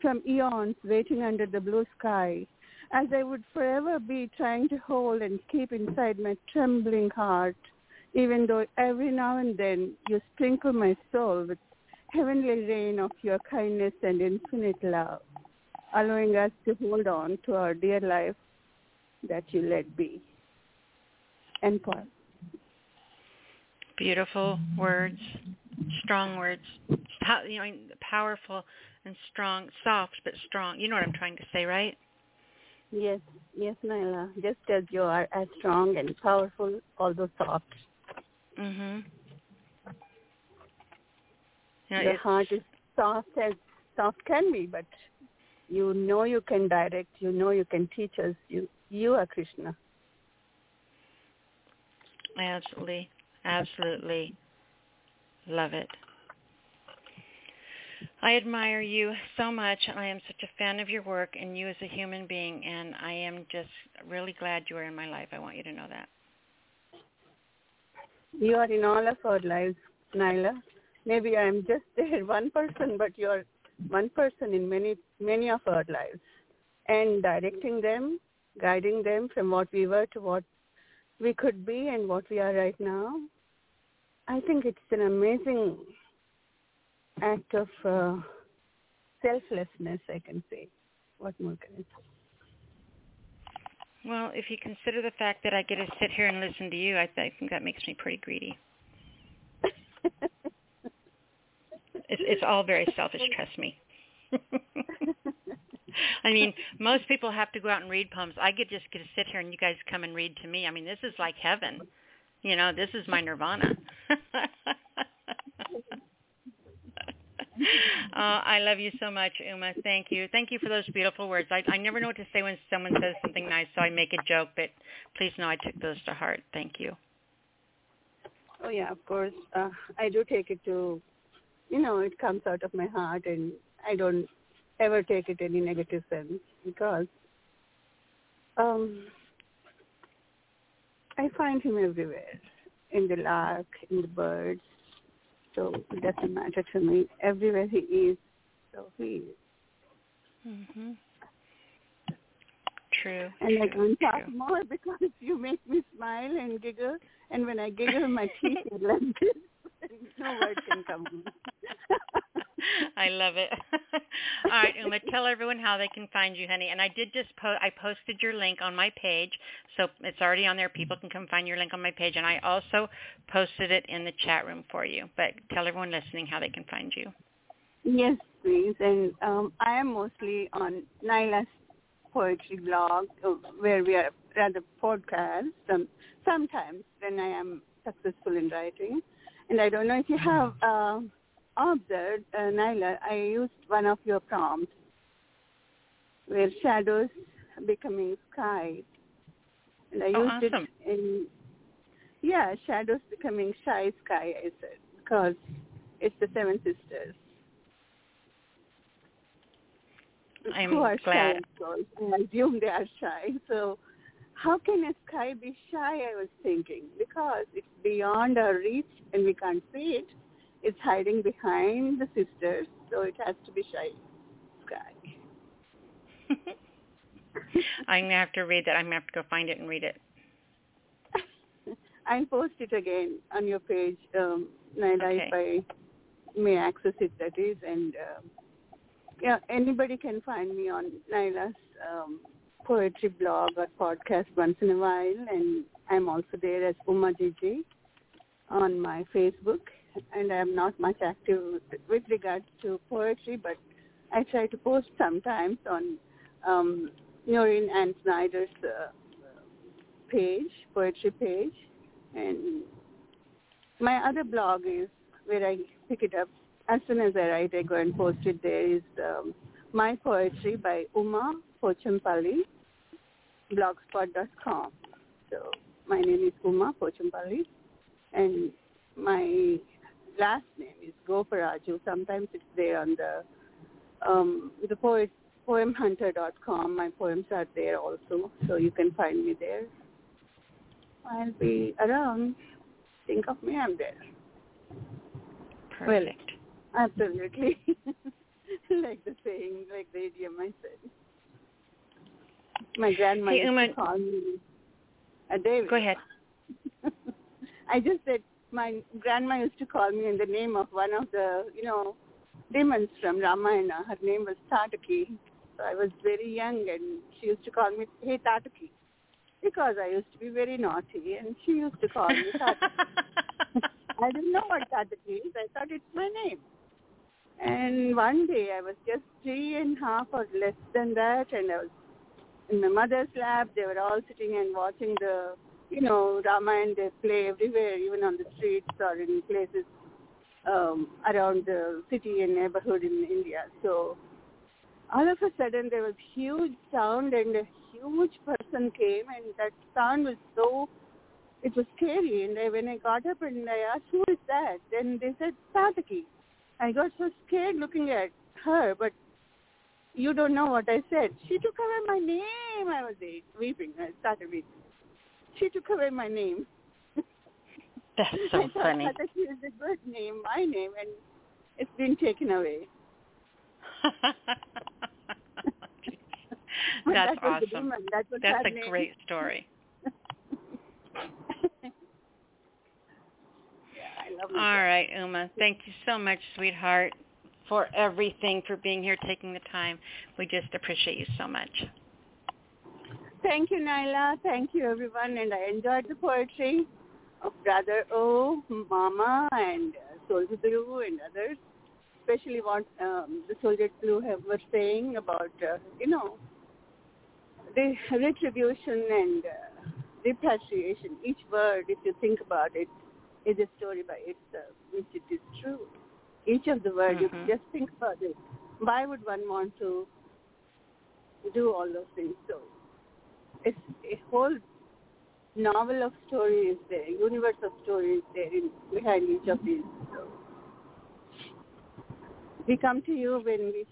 Speaker 10: from eons waiting under the blue sky, as I would forever be trying to hold and keep inside my trembling heart, even though every now and then you sprinkle my soul with heavenly rain of your kindness and infinite love, allowing us to hold on to our dear life that you let be. End point.
Speaker 2: Beautiful words, strong words, you know, powerful and strong, soft but strong. You know what I'm trying to say, right?
Speaker 10: Yes, yes, Nyla. Just as you are as strong and powerful, although soft.
Speaker 2: Mhm. Yeah,
Speaker 10: the heart is soft as soft can be, but you know you can direct, you know you can teach us. You you are Krishna.
Speaker 2: Absolutely. Absolutely. Love it. I admire you so much. I am such a fan of your work and you as a human being, and I am just really glad you are in my life. I want you to know that.
Speaker 10: You are in all of our lives, Nyla. Maybe I am just there, one person, but you are one person in many many of our lives, and directing them, guiding them from what we were to what we could be and what we are right now, I think it's an amazing act of uh, selflessness, I can say. What more can I say?
Speaker 2: Well, if you consider the fact that I get to sit here and listen to you, I, th- I think that makes me pretty greedy. it's, it's all very selfish, trust me. I mean, most people have to go out and read poems. I get just get to sit here and you guys come and read to me. I mean, this is like heaven. You know, this is my nirvana. oh, I love you so much, Uma. Thank you. Thank you for those beautiful words. I, I never know what to say when someone says something nice, so I make a joke, but please know I took those to heart. Thank you.
Speaker 10: Oh yeah, of course. Uh, I do take it to, you know, it comes out of my heart, and I don't ever take it any negative sense because um, I find him everywhere, in the lark, in the birds, so it doesn't matter to me. Everywhere he is, so he is.
Speaker 2: Mhm. True.
Speaker 10: And I can't talk more because you make me smile and giggle. And when I giggle, my teeth are like this. No word can come.
Speaker 2: I love it. All right, Uma, tell everyone how they can find you, honey. And I did just post, I posted your link on my page, so it's already on there. People can come find your link on my page, and I also posted it in the chat room for you. But tell everyone listening how they can find you.
Speaker 10: Yes, please. And um, I am mostly on Nyla's poetry blog, uh, where we are rather podcast. Um, sometimes when I am successful in writing, and I don't know if you have uh, observed, uh, Nyla, I used one of your prompts where shadows becoming sky, and I
Speaker 2: Oh,
Speaker 10: used
Speaker 2: awesome.
Speaker 10: it in yeah, shadows becoming shy sky. I said because it's the seven sisters.
Speaker 2: I'm
Speaker 10: who are
Speaker 2: glad.
Speaker 10: shy. I assume they are shy. So how can a sky be shy, I was thinking, because it's beyond our reach and we can't see it. It's hiding behind the sisters, so it has to be shy sky.
Speaker 2: I'm gonna have to read that. I'm gonna have to go find it and read it.
Speaker 10: I'll post it again on your page, um, Nyla,
Speaker 2: Okay.
Speaker 10: if I may access it, that is. And um, yeah, anybody can find me on Nyla's um, poetry blog or podcast once in a while. And I'm also there as Uma Gigi on my Facebook. And I'm not much active with, regards to poetry, but I try to post sometimes on um, Noreen and Snyder's uh, page, poetry page. And my other blog is where I pick it up as soon as I write. I go and post it. There is um, my poetry by Uma Pochampalli, blogspot.com. So my name is Uma Pochampalli, and my last name is Goparaju. Sometimes it's there on the um, the poet poemhunter.com. My poems are there also, so you can find me there. I'll be around. Think of me, I'm there.
Speaker 2: Perfect.
Speaker 10: Absolutely. like the saying, like the idiom I said. My grandma
Speaker 2: Hey,
Speaker 10: used
Speaker 2: Uma-
Speaker 10: to call me a David.
Speaker 2: Go ahead.
Speaker 10: I just said my grandma used to call me in the name of one of the, you know, demons from Ramayana. Her name was Tataki. So I was very young and she used to call me, hey Tataki. Because I used to be very naughty and she used to call me Tataki. I didn't know what Tataki is. I thought it's my name. And one day I was just three and a half or less than that and I was in my mother's lap. They were all sitting and watching the, you know, Ramayana. They play everywhere, even on the streets or in places um, around the city and neighborhood in India. So all of a sudden there was huge sound and a huge person came and that sound was so, it was scary. And I, when I got up and I asked, who is that? Then they said, Sataki. I got so scared looking at her, but you don't know what I said. She took away my name. I was weeping. I started weeping. She took away my name.
Speaker 2: That's so
Speaker 10: I
Speaker 2: so
Speaker 10: thought
Speaker 2: funny.
Speaker 10: Sataki is a good name, my name, and it's been taken away.
Speaker 2: That's
Speaker 10: that
Speaker 2: awesome.
Speaker 10: That
Speaker 2: That's a
Speaker 10: name.
Speaker 2: great story. All right, Uma. Thank you so much, sweetheart, for everything, for being here, taking the time. We just appreciate you so much.
Speaker 10: Thank you, Nyla. Thank you, everyone. And I enjoyed the poetry of Brother O, Mama, and Soldier Blue, and others. Especially what um, the Soldier Blue have, were saying about, uh, you know, the retribution and uh, repatriation. Each word, if you think about it, is a story by itself, which it is true. Each of the words,
Speaker 2: Mhm.
Speaker 10: you just think about it. Why would one want to do all those things? So it's a whole novel of stories there, universe of stories there in, behind each of these. So we come to you when we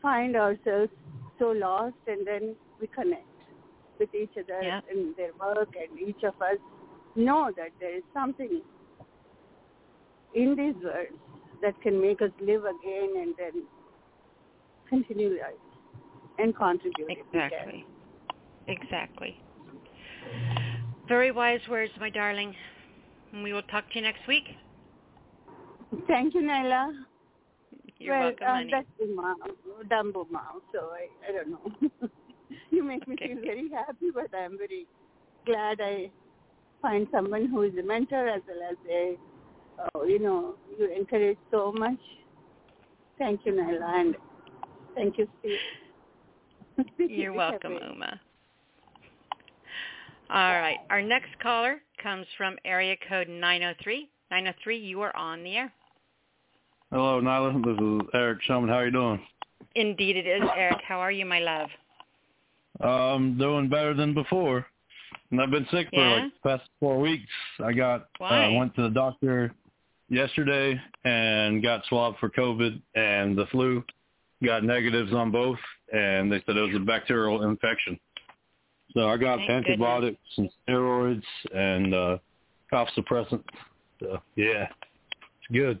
Speaker 10: find ourselves so lost and then we connect with each other
Speaker 2: Yeah.
Speaker 10: in their work and each of us know that there is something in these words that can make us live again and then continue life and contribute.
Speaker 2: Exactly. Exactly. Very wise words, my darling. And we will talk to you next week.
Speaker 10: Thank you, Nyla.
Speaker 2: You're
Speaker 10: well,
Speaker 2: welcome,
Speaker 10: uh,
Speaker 2: honey.
Speaker 10: that's Uma, Dumbo Mao, so I, I don't know. you make me
Speaker 2: Okay.
Speaker 10: feel very happy, but I'm very glad I find someone who is a mentor as well as a, uh, you know, you encourage so much. Thank you, Nyla, and thank you, Steve.
Speaker 2: You're welcome, Uma. All right. Our next caller comes from area code 903. 903, you are on the air.
Speaker 11: Hello, Nyla. This is Eric Shuman. How are you doing?
Speaker 2: Indeed it is, Eric. How are you, my love?
Speaker 11: Um, doing better than before. And I've been sick for
Speaker 2: Yeah?
Speaker 11: like the past four weeks. I got
Speaker 2: I
Speaker 11: uh, went to the doctor yesterday and got swabbed for COVID and the flu. Got negatives on both, and they said it was a bacterial infection. So I got
Speaker 2: Thank
Speaker 11: antibiotics and steroids and uh, cough suppressant. So yeah, it's good.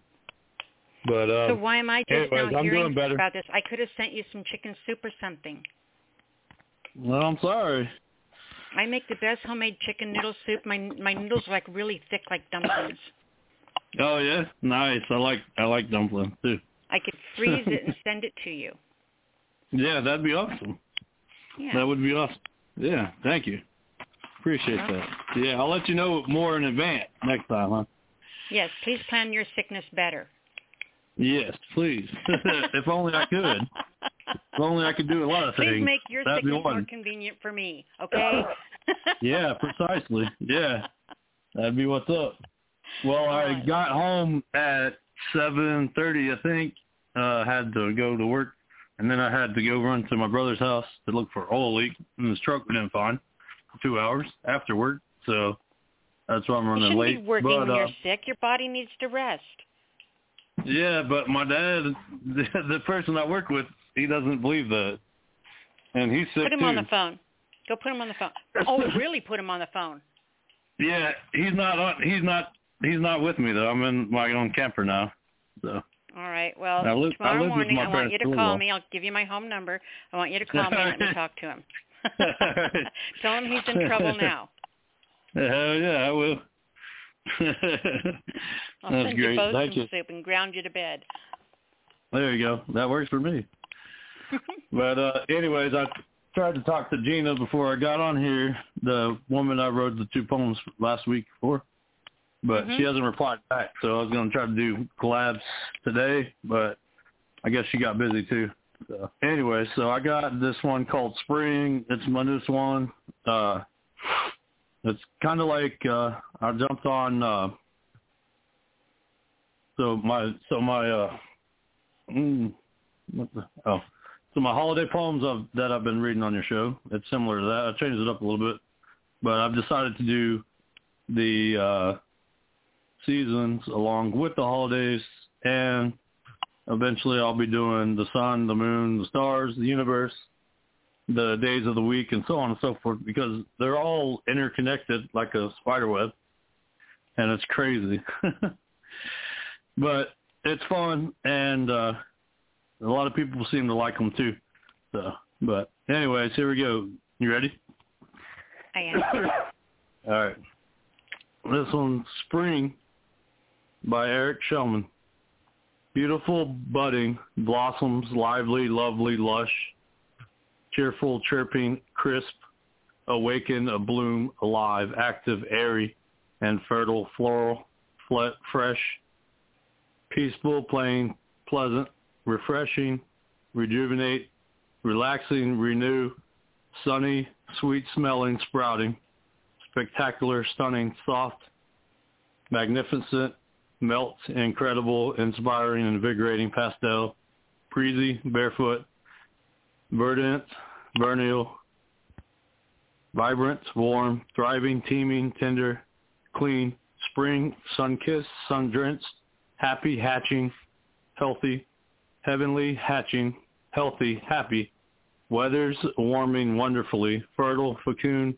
Speaker 11: But uh,
Speaker 2: so why am I just
Speaker 11: anyways,
Speaker 2: now
Speaker 11: I'm
Speaker 2: hearing
Speaker 11: better.
Speaker 2: about this? I could have sent you some chicken soup or something.
Speaker 11: well, I'm sorry.
Speaker 2: I make the best homemade chicken noodle soup. My my noodles are like really thick, like dumplings.
Speaker 11: Oh yeah, nice. I like I like dumplings too.
Speaker 2: I could freeze it and send it to you.
Speaker 11: Yeah, that'd be awesome.
Speaker 2: Yeah.
Speaker 11: That would be awesome. Yeah, thank you. Appreciate that. Yeah, I'll let you know more in advance next time, huh?
Speaker 2: Yes, please plan your sickness better.
Speaker 11: Yes, please. if only I could. If only I could do a lot of
Speaker 2: Please
Speaker 11: things.
Speaker 2: make your
Speaker 11: That'd
Speaker 2: sickness more convenient for me, okay?
Speaker 11: Yeah, precisely. Yeah, that'd be what's up. Well, I got home at seven thirty, I think. Uh, had to go to work, and then I had to go run to my brother's house to look for oil leak in his truck. We didn't find for two hours after work, so that's why I'm
Speaker 2: you
Speaker 11: running
Speaker 2: shouldn't
Speaker 11: late.
Speaker 2: be working
Speaker 11: but,
Speaker 2: when
Speaker 11: uh,
Speaker 2: you're sick. Your body needs to rest.
Speaker 11: Yeah, but my dad, the, the person I work with, he doesn't believe that, and he's sick
Speaker 2: Put him
Speaker 11: too.
Speaker 2: on the phone. Go put him on the phone. Oh, really? Put him on the phone.
Speaker 11: Yeah, he's not on. He's not. He's not with me though. I'm in my own camper now. So
Speaker 2: All right. Well,
Speaker 11: I live- I
Speaker 2: tomorrow
Speaker 11: live with
Speaker 2: morning I want you to call me. I'll give you my home number. I want you to call me and let me talk to him. Tell him he's in trouble now.
Speaker 11: hell yeah, I will.
Speaker 2: I'll
Speaker 11: That's
Speaker 2: send
Speaker 11: great.
Speaker 2: you both
Speaker 11: Thank
Speaker 2: some
Speaker 11: you.
Speaker 2: soup and ground you to bed.
Speaker 11: There you go. That works for me. But uh anyways, I tried to talk to Gina before I got on here, the woman I wrote the two poems last week for. But
Speaker 2: Mhm.
Speaker 11: she hasn't replied back, so I was gonna try to do collabs today, but I guess she got busy too. So anyway, so I got this one called Spring. It's my newest one. Uh it's kinda like uh I jumped on uh so my so my uh mm, what the, oh so my holiday poems of, that I've been reading on your show. It's similar to that. I changed it up a little bit, but I've decided to do the uh, seasons along with the holidays, and eventually I'll be doing the sun, the moon, the stars, the universe, the days of the week, and so on and so forth, because they're all interconnected like a spider web, and it's crazy. but it's fun, and uh, a lot of people seem to like them too. So, but anyways, here we go. You ready?
Speaker 2: I am.
Speaker 11: All right. This one's Spring by Eric Shellman. Beautiful budding, blossoms, lively, lovely, lush, cheerful, chirping, crisp, awaken, a bloom, alive, active, airy, and fertile, floral, fle- fresh, peaceful, plain, pleasant, refreshing, rejuvenate, relaxing, renew, sunny, sweet smelling, sprouting, spectacular, stunning, soft, magnificent, melt, incredible, inspiring, invigorating pastel, breezy, barefoot, verdant, vernal, vibrant, warm, thriving, teeming, tender, clean, spring, sun-kissed, sun-drenched, happy, hatching, healthy, heavenly, hatching, healthy, happy, weathers warming wonderfully, fertile, fecund,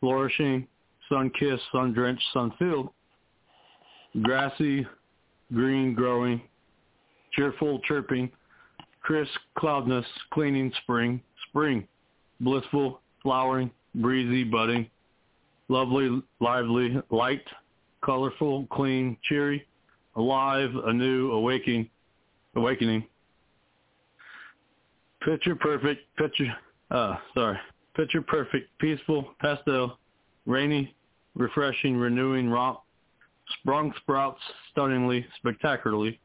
Speaker 11: flourishing, sun-kissed, sun-drenched, sun-filled, grassy, green growing, cheerful chirping, crisp cloudless, cleaning spring, spring, blissful, flowering, breezy, budding, lovely, lively, light, colorful, clean, cheery, alive, anew, awakening, awakening. Picture perfect, picture, uh, sorry, picture perfect, peaceful, pastel, rainy, refreshing, renewing, romp, sprung sprouts stunningly, spectacularly,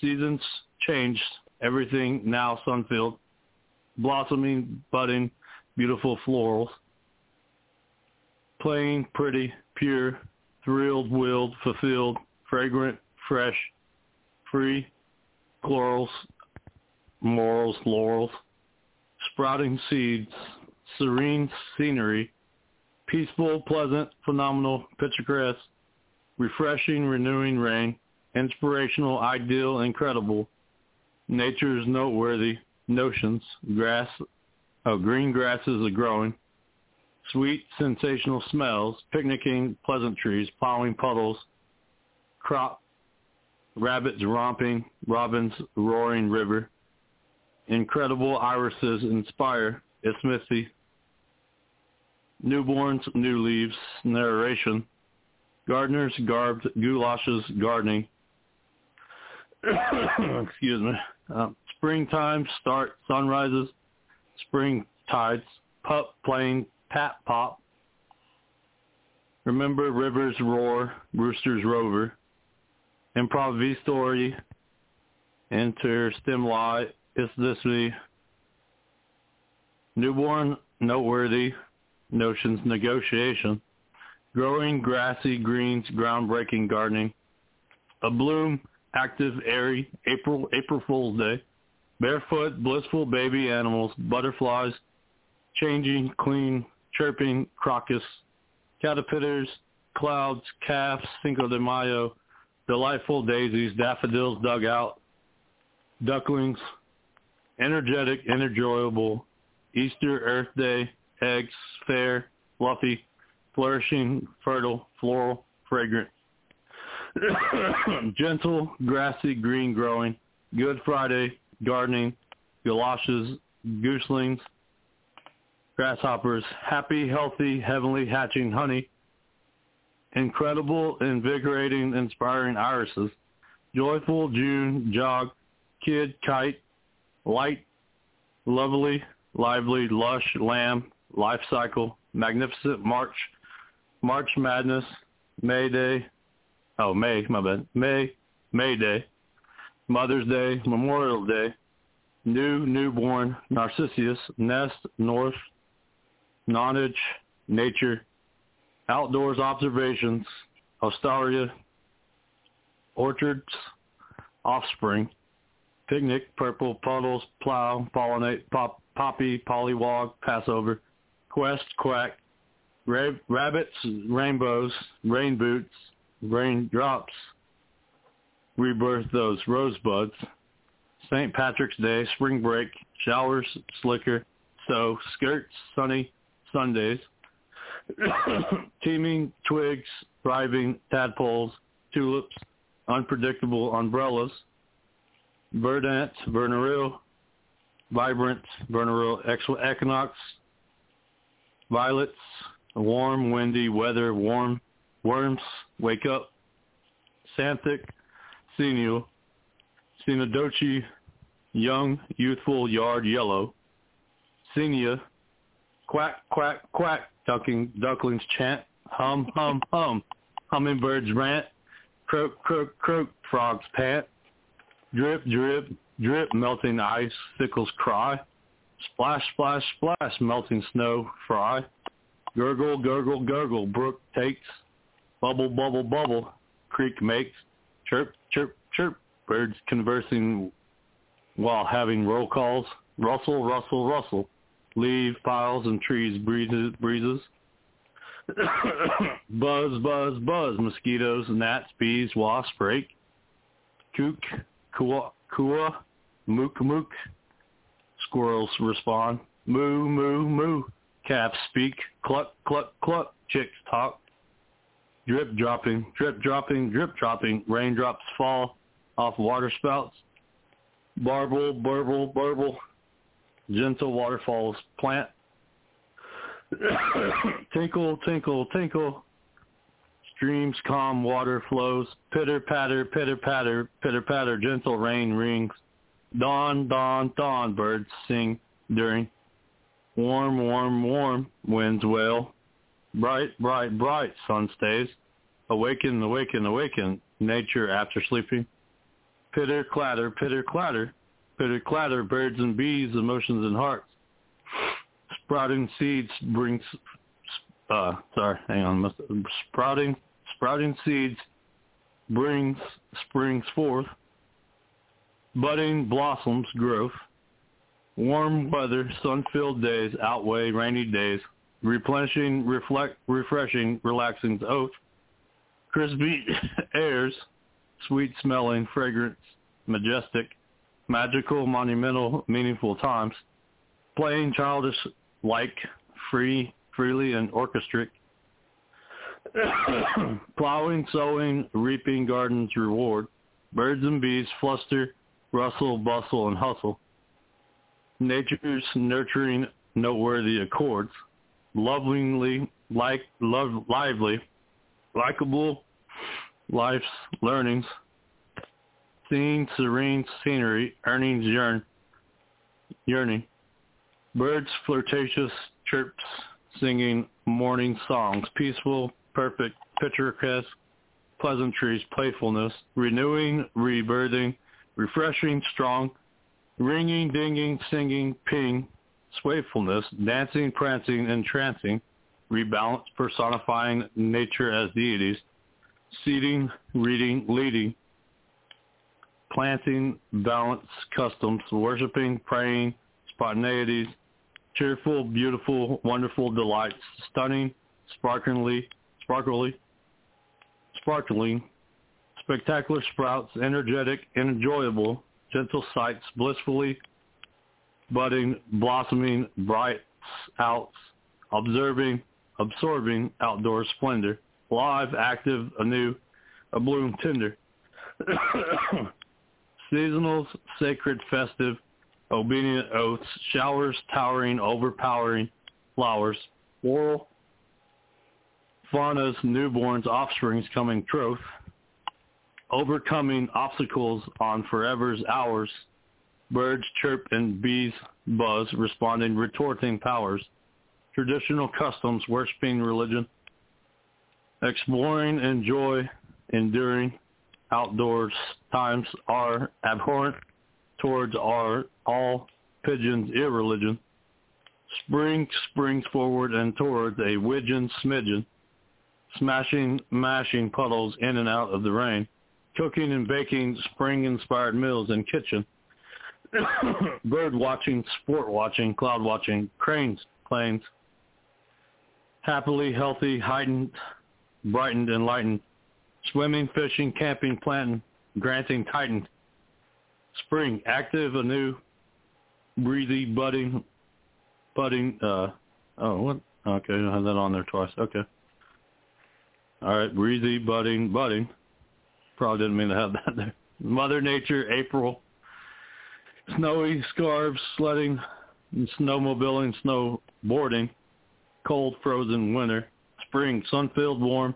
Speaker 11: seasons changed, everything now sun-filled, blossoming, budding, beautiful florals, plain, pretty, pure, thrilled, willed, fulfilled, fragrant, fresh, free, florals, morals, laurels, sprouting seeds, serene scenery, peaceful, pleasant, phenomenal, picturesque, refreshing, renewing rain, inspirational, ideal, incredible, nature's noteworthy notions, grass, oh, green grasses are growing, sweet, sensational smells, picnicking, pleasantries, plowing puddles, crop, rabbits romping, robins roaring river, incredible irises inspire, ismithy, newborns, new leaves, narration, gardeners, garbed, goulashes, gardening, excuse me, uh, springtime, start, sunrises, spring tides, pup playing, pat pop, remember rivers roar, roosters rover, improvisatori, enter stimuli, isthmusy, newborn, noteworthy, notions, negotiation, growing, grassy, greens, groundbreaking gardening, a bloom, active, airy, April, April Fool's Day, barefoot, blissful baby animals, butterflies, changing, clean, chirping, crocus, caterpillars, clouds, calves, Cinco de Mayo, delightful daisies, daffodils dug out, ducklings, energetic, enjoyable, Easter, Earth Day, eggs, fair, fluffy, flourishing, fertile, floral, fragrant, gentle, grassy, green growing, Good Friday, gardening, galoshes, gooselings, grasshoppers, happy, healthy, heavenly, hatching honey, incredible, invigorating, inspiring irises, joyful, June, jog, kid, kite, light, lovely, lively, lush, lamb, life cycle, magnificent, March, March Madness, May Day, oh May, my bad, May, May Day, Mother's Day, Memorial Day, New, Newborn, Narcissus, Nest, North, Nonage, Nature, Outdoors Observations, Ostara, Orchards, Offspring, Picnic, Purple, Puddles, Plow, Pollinate, pop, Poppy, Pollywog, Passover, Quest, Quack, Ra- Rabbits, Rainbows, Rain Boots, Raindrops, Rebirth those rosebuds, St. Patrick's Day, Spring Break, Showers, Slicker, So, Skirts, Sunny, Sundays, Teeming, Twigs, Thriving, Tadpoles, Tulips, Unpredictable Umbrellas, Verdant, Vernaril, Vibrant, Vernaril, Equinox, Violets, warm, windy weather, warm, worms, wake up, Xanthic, senile, Xenodochy, young, youthful, yard, yellow, Senia, quack, quack, quack, ducking, ducklings chant, hum, hum, hum, hummingbirds rant, croak, croak, croak, frogs pant, drip, drip, drip, melting ice, sickles cry, splash, splash, splash, melting snow, fry, gurgle, gurgle, gurgle, brook takes, bubble, bubble, bubble, creek makes, chirp, chirp, chirp, birds conversing while having roll calls, rustle, rustle, rustle, leaf piles and trees breezes, breezes. buzz, buzz, buzz, mosquitoes, gnats, bees, wasps, break, kook, kua, kua, mook, mook, squirrels respond, moo, moo, moo, calves speak, cluck, cluck, cluck, chicks talk, drip dropping, drip dropping, drip dropping, raindrops fall off water spouts, barble, burble, burble, gentle waterfalls plant, tinkle, tinkle, tinkle, streams calm water flows, pitter patter, pitter patter, pitter patter, gentle rain rings, dawn, dawn, dawn, birds sing during, warm, warm, warm, winds wail, bright, bright, bright, sun stays, awaken, awaken, awaken, nature after sleeping, pitter clatter, pitter clatter, pitter clatter, birds and bees, emotions and hearts. Sprouting seeds brings, uh, sorry, hang on, sprouting, sprouting seeds brings, springs forth. Budding blossoms growth. Warm weather, sun-filled days outweigh rainy days. Replenishing, reflect, refreshing, relaxing oath. Crispy airs, sweet smelling, fragrance, majestic, magical, monumental, meaningful times, playing childish like, free, freely and orchestric, plowing, sowing, reaping gardens reward, birds and bees fluster, rustle, bustle, and hustle, nature's nurturing noteworthy accords, lovingly, like, love, lively, likable, life's learnings, Seeing serene scenery, earnings yearn, yearning. Birds flirtatious chirps, singing morning songs, peaceful, perfect, picturesque, pleasantries, playfulness, renewing, rebirthing, refreshing, strong, ringing, dinging, singing, ping, swayfulness, dancing, prancing, entrancing, rebalance, personifying nature as deities, seating, reading, leading, planting, balance, customs, worshiping, praying, spontaneities, cheerful, beautiful, wonderful delights, stunning, sparkly, sparkly, sparkling, spectacular sprouts, energetic enjoyable, gentle sights, blissfully budding, blossoming, bright outs, observing, absorbing outdoor splendor, live, active, anew, a bloom tender. seasonals, sacred, festive, obedient oaths, showers, towering, overpowering, flowers, oral, faunas, newborns, offsprings coming troth, overcoming obstacles on forever's hours, birds chirp and bees buzz, responding, retorting powers, traditional customs, worshiping religion, exploring and joy, enduring, outdoors times are abhorrent towards our all pigeons irreligion. Spring springs forward and towards a widgeon smidgen, smashing, mashing puddles in and out of the rain, cooking and baking spring-inspired meals in kitchen, bird watching, sport watching, cloud watching, cranes, planes, happily, healthy, heightened, brightened, enlightened, swimming, fishing, camping, planting, granting, tightened. Spring, active, anew, breezy, budding, budding, uh, oh, what? Okay, I have that on there twice. Okay. All right, breezy, budding, budding. Probably didn't mean to have that there. Mother Nature, April. Snowy scarves, sledding, snowmobiling, snowboarding. cold, frozen winter. Spring, sun-filled, warm.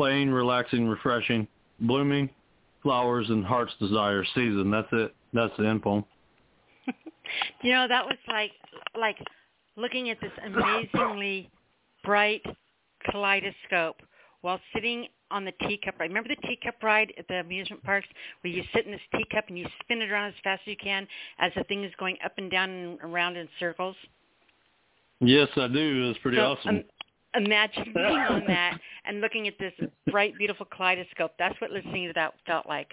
Speaker 11: Plain, relaxing, refreshing. Blooming, flowers, and heart's desire. Season. That's it. That's the end poem.
Speaker 2: you know, that was like like looking at this amazingly bright kaleidoscope while sitting on the teacup ride. Remember the teacup ride at the amusement parks where you sit in this teacup and you spin it around as fast as you can as the thing is going up and down and around in circles?
Speaker 11: Yes, I do. It's pretty
Speaker 2: so,
Speaker 11: awesome.
Speaker 2: Um, imagine being on that and looking at this bright, beautiful kaleidoscope. That's what listening to that felt like.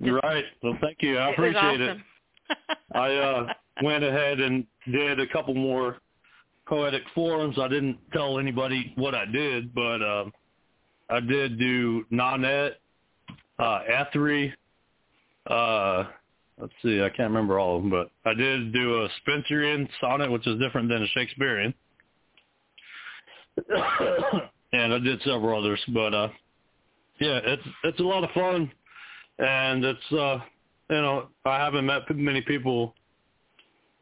Speaker 11: Just, right. Well, thank you. I
Speaker 2: it
Speaker 11: appreciate
Speaker 2: awesome.
Speaker 11: it. I uh, went ahead and did a couple more poetic forums. I didn't tell anybody what I did, but uh, I did do Nonet, uh, Etheree. Uh, let's see, I can't remember all of them, but I did do a Spenserian sonnet, which is different than a Shakespearean. and I did several others, but uh, yeah, it's it's a lot of fun, and it's uh, you know I haven't met many people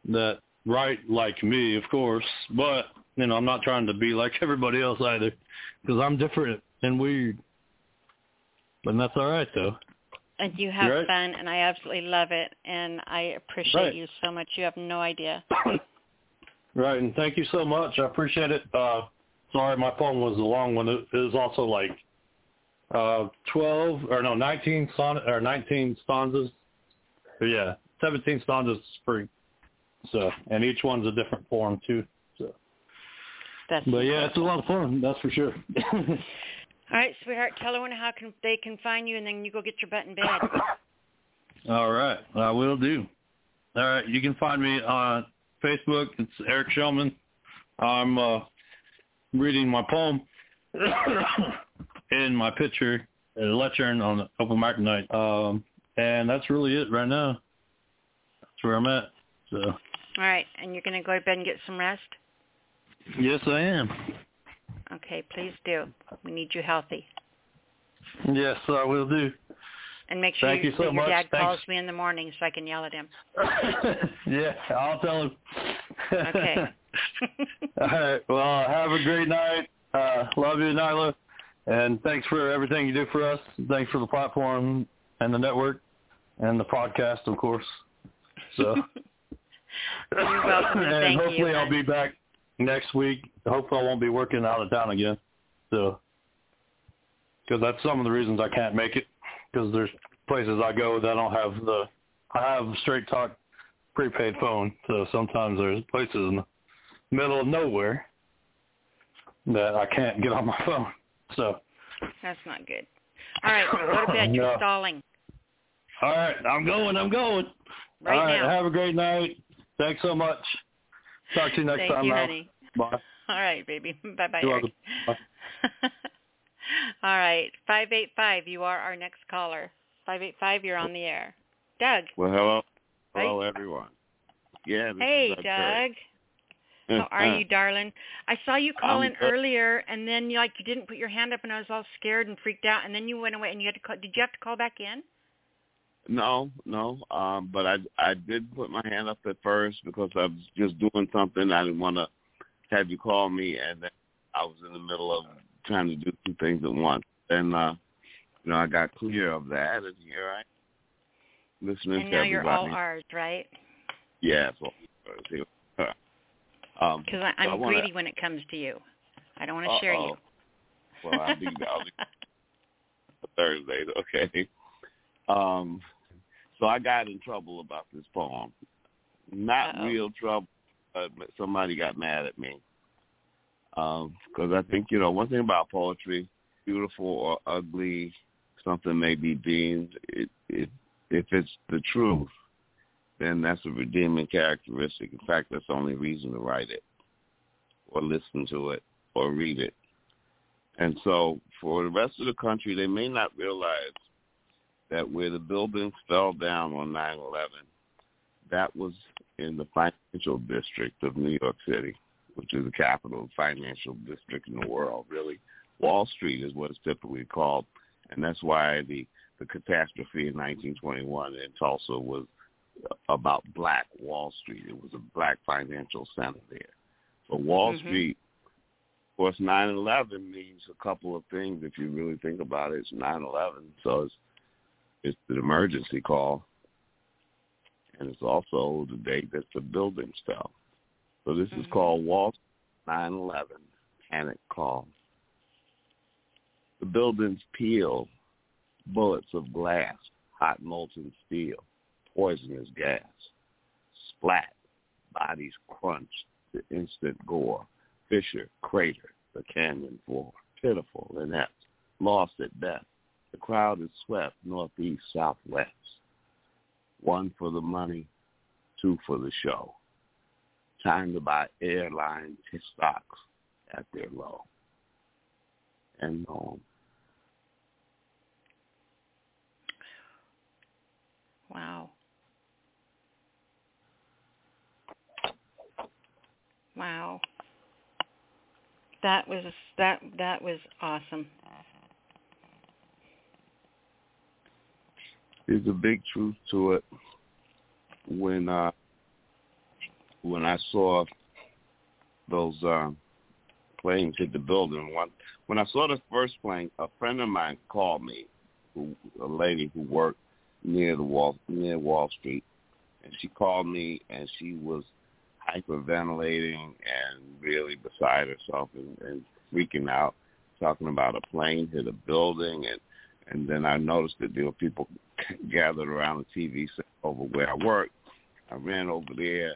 Speaker 11: that write like me, of course, but you know I'm not trying to be like everybody else either, because I'm different and weird. But that's all right though.
Speaker 2: And you have
Speaker 11: right.
Speaker 2: fun, and I absolutely love it, and I appreciate
Speaker 11: right.
Speaker 2: you so much. You have no idea.
Speaker 11: right, and thank you so much. I appreciate it. Uh, sorry, my poem was a long one. It is also like uh, twelve or no, nineteen sonnet or nineteen stanzas. But yeah, seventeen stanzas free. So, and each one's a different form too. So,
Speaker 2: That's
Speaker 11: but yeah, it's a lot of fun. That's for sure.
Speaker 2: All right, sweetheart, tell everyone how can they can find you, and then you go get your butt in bed.
Speaker 11: All right, I will do. All right, you can find me on Facebook. It's Eric Shellman. I'm uh, reading my poem in my picture at a lectern on open mic night. Um, and that's really it right now. That's where I'm at. So.
Speaker 2: All right, and you're going to go to bed and get some rest?
Speaker 11: Yes, I am.
Speaker 2: Okay, please do. We need you healthy.
Speaker 11: Yes, I will do.
Speaker 2: And make sure
Speaker 11: Thank you,
Speaker 2: that
Speaker 11: so
Speaker 2: your
Speaker 11: much.
Speaker 2: dad
Speaker 11: Thanks.
Speaker 2: calls me in the morning so I can yell at him.
Speaker 11: yeah, I'll tell him.
Speaker 2: Okay.
Speaker 11: All right. Well, have a great night. Uh, love you, Nyla. And thanks for everything you do for us. Thanks for the platform and the network and the podcast, of course. So.
Speaker 2: You're welcome, and thank you,
Speaker 11: hopefully I'll be back next week. Hopefully I won't be working out of town again. So, because that's some of the reasons I can't make it. Because there's places I go that I don't have the. I have straight talk prepaid phone, so sometimes there's places in the middle of nowhere that I can't get on my phone. So,
Speaker 2: That's not good. All right, go to bed. You're
Speaker 11: No.
Speaker 2: stalling.
Speaker 11: all right, I'm going. I'm going.
Speaker 2: Right
Speaker 11: all right,
Speaker 2: now.
Speaker 11: have a great night. Thanks so much. Talk to you next
Speaker 2: Thank
Speaker 11: time.
Speaker 2: you,
Speaker 11: Al.
Speaker 2: honey.
Speaker 11: Bye.
Speaker 2: All right, baby. Bye-bye,
Speaker 11: You're
Speaker 2: Eric.
Speaker 11: welcome. Bye.
Speaker 2: All right, 585, you are our next caller. 585, you're on the air. Doug.
Speaker 5: Well, hello,
Speaker 2: Right.
Speaker 5: hello everyone. Yeah. This
Speaker 2: Hey,
Speaker 5: is
Speaker 2: Doug.
Speaker 5: Perry.
Speaker 2: How are you, darling? I saw you call in earlier, and then you like you didn't put your hand up, and I was all scared and freaked out, and then you went away, and you had to call. Did you have to call back in?
Speaker 5: No, no. Um, but I I did put my hand up at first because I was just doing something. I didn't want to have you call me, and then I was in the middle of trying to do two things at once. And uh, you know, I got clear of that, and here I am listening
Speaker 2: and
Speaker 5: to
Speaker 2: now you're all
Speaker 5: everybody.
Speaker 2: ours, right?
Speaker 5: Yeah. So, um,
Speaker 2: Because I'm
Speaker 5: so I wanna-
Speaker 2: greedy when it comes to you. I don't want to share you.
Speaker 5: Well, I'll be I'll be Thursday. Okay. Um, so I got in trouble about this poem. Not
Speaker 2: Uh-oh.
Speaker 5: real trouble, but somebody got mad at me. Because I think you know one thing about poetry, beautiful or ugly, something may be deemed. It, it, if it's the truth, then that's a redeeming characteristic. In fact, that's the only reason to write it, or listen to it, or read it. And so for the rest of the country, they may not realize that where the buildings fell down on 9/11, that was in the financial district of New York City, which is the capital financial district in the world. Really, Wall Street is what it's typically called, and that's why the the catastrophe in 1921 in Tulsa was about Black Wall Street. It was a Black financial center there. So Wall
Speaker 12: Mhm.
Speaker 5: Street of course, 9/11 means a couple of things if you really think about it. It's 9/11, so it's it's an emergency call, and it's also the date that the building fell. So this mm-hmm. is called Wall 9/11 panic call. The buildings peel, bullets of glass, hot molten steel, poisonous gas, splat, bodies crunched, the instant gore, fissure, crater, the canyon floor, pitiful, inept, lost at best. The crowd is swept northeast, southwest. One for the money, two for the show. Time to buy airline stocks at their low. And home.
Speaker 2: Wow. Wow. That was that that was awesome.
Speaker 5: There's a big truth to it. When uh when I saw those um planes hit the building, one when I saw the first plane, a friend of mine called me, who a lady who worked near the wall near Wall Street, and she called me and she was hyperventilating and really beside herself and, and freaking out, talking about a plane hit a building and and then I noticed that there were people gathered around the TV set over where I work. I ran over there,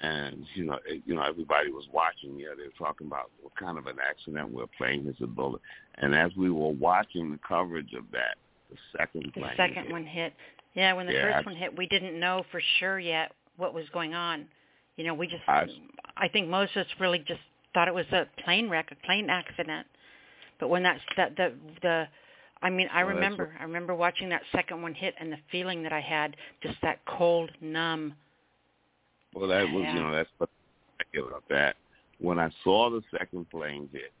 Speaker 5: and you know, it, you know, everybody was watching. Yeah, they were talking about what kind of an accident where a plane hits a building. And as we were watching the coverage of that, the second
Speaker 2: the
Speaker 5: plane,
Speaker 2: second
Speaker 5: hit.
Speaker 2: one hit. Yeah, when the
Speaker 5: Yeah,
Speaker 2: first
Speaker 5: I-
Speaker 2: one hit, we didn't know for sure yet what was going on. You know, we just
Speaker 5: I-
Speaker 2: I think most of us really just thought it was a plane wreck, a plane accident. But when that's that the the I mean, I
Speaker 5: Well,
Speaker 2: remember I remember watching that second one hit and the feeling that I had, just that cold, numb.
Speaker 5: Well, that was,
Speaker 2: Yeah.
Speaker 5: you know, that's what I get about that. When I saw the second plane hit,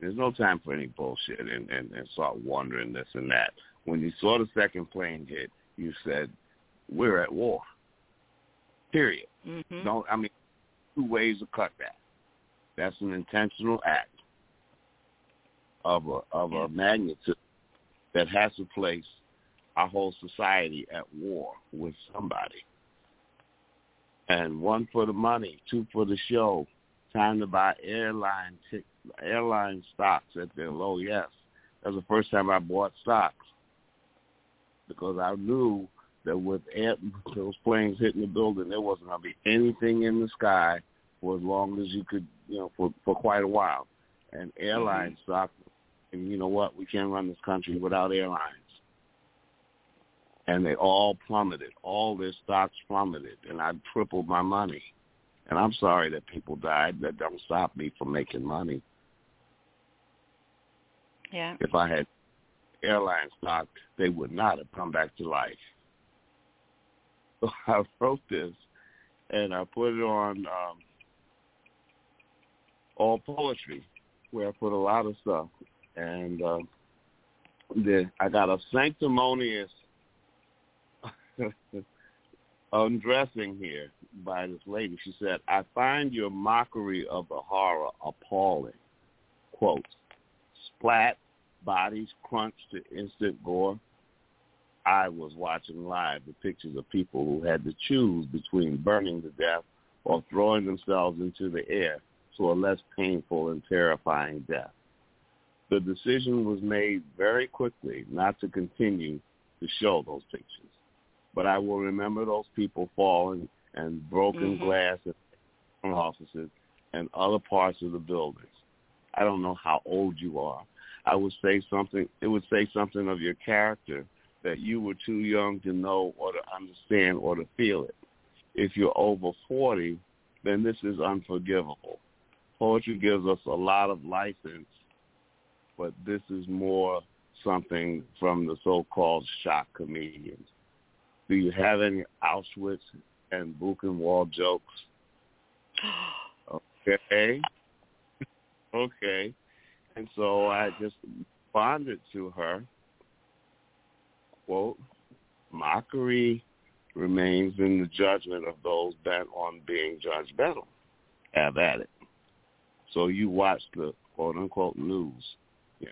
Speaker 5: there's no time for any bullshit and, and, and start wondering this and that. When you saw the second plane hit, you said, we're at war. Period.
Speaker 2: Mhm.
Speaker 5: Don't, I mean, two ways to cut that. That's an intentional act of a, of a magnitude that has to place our whole society at war with somebody and one for the money, two for the show. Time to buy airline tic- airline stocks at their low. Yes, that was the first time I bought stocks because I knew that with those planes hitting the building, there wasn't going to be anything in the sky for as long as you could, you know, for for quite a while. And mm-hmm. airline stock, and you know what? We can't run this country without airlines and they all plummeted. All their stocks plummeted, and I tripled my money. And I'm sorry that people died. That don't stop me from making money.
Speaker 2: Yeah.
Speaker 5: If I had airline stock, they would not have come back to life. I wrote this, and I put it on um, all poetry, where I put a lot of stuff. And uh, the, I got a sanctimonious undressing here by this lady. She said, I find your mockery of the horror appalling. Quote, splat, bodies crunched to instant gore. I was watching live the pictures of people who had to choose between burning to death or throwing themselves into the air to a less painful and terrifying death. The decision was made very quickly not to continue to show those pictures but I will remember those people falling and broken
Speaker 2: Mhm.
Speaker 5: glass in offices and other parts of the buildings. I don't know how old you are. I would say something. It would say something of your character that you were too young to know or to understand or to feel it. If you're over 40, then this is unforgivable. Poetry gives us a lot of license, but this is more something from the so-called shock comedians. Do you have any Auschwitz and Buchenwald jokes? Okay. okay. And so I just responded to her, quote, mockery remains in the judgment of those bent on being judgmental. Have at it. So you watch the quote unquote news. Yeah.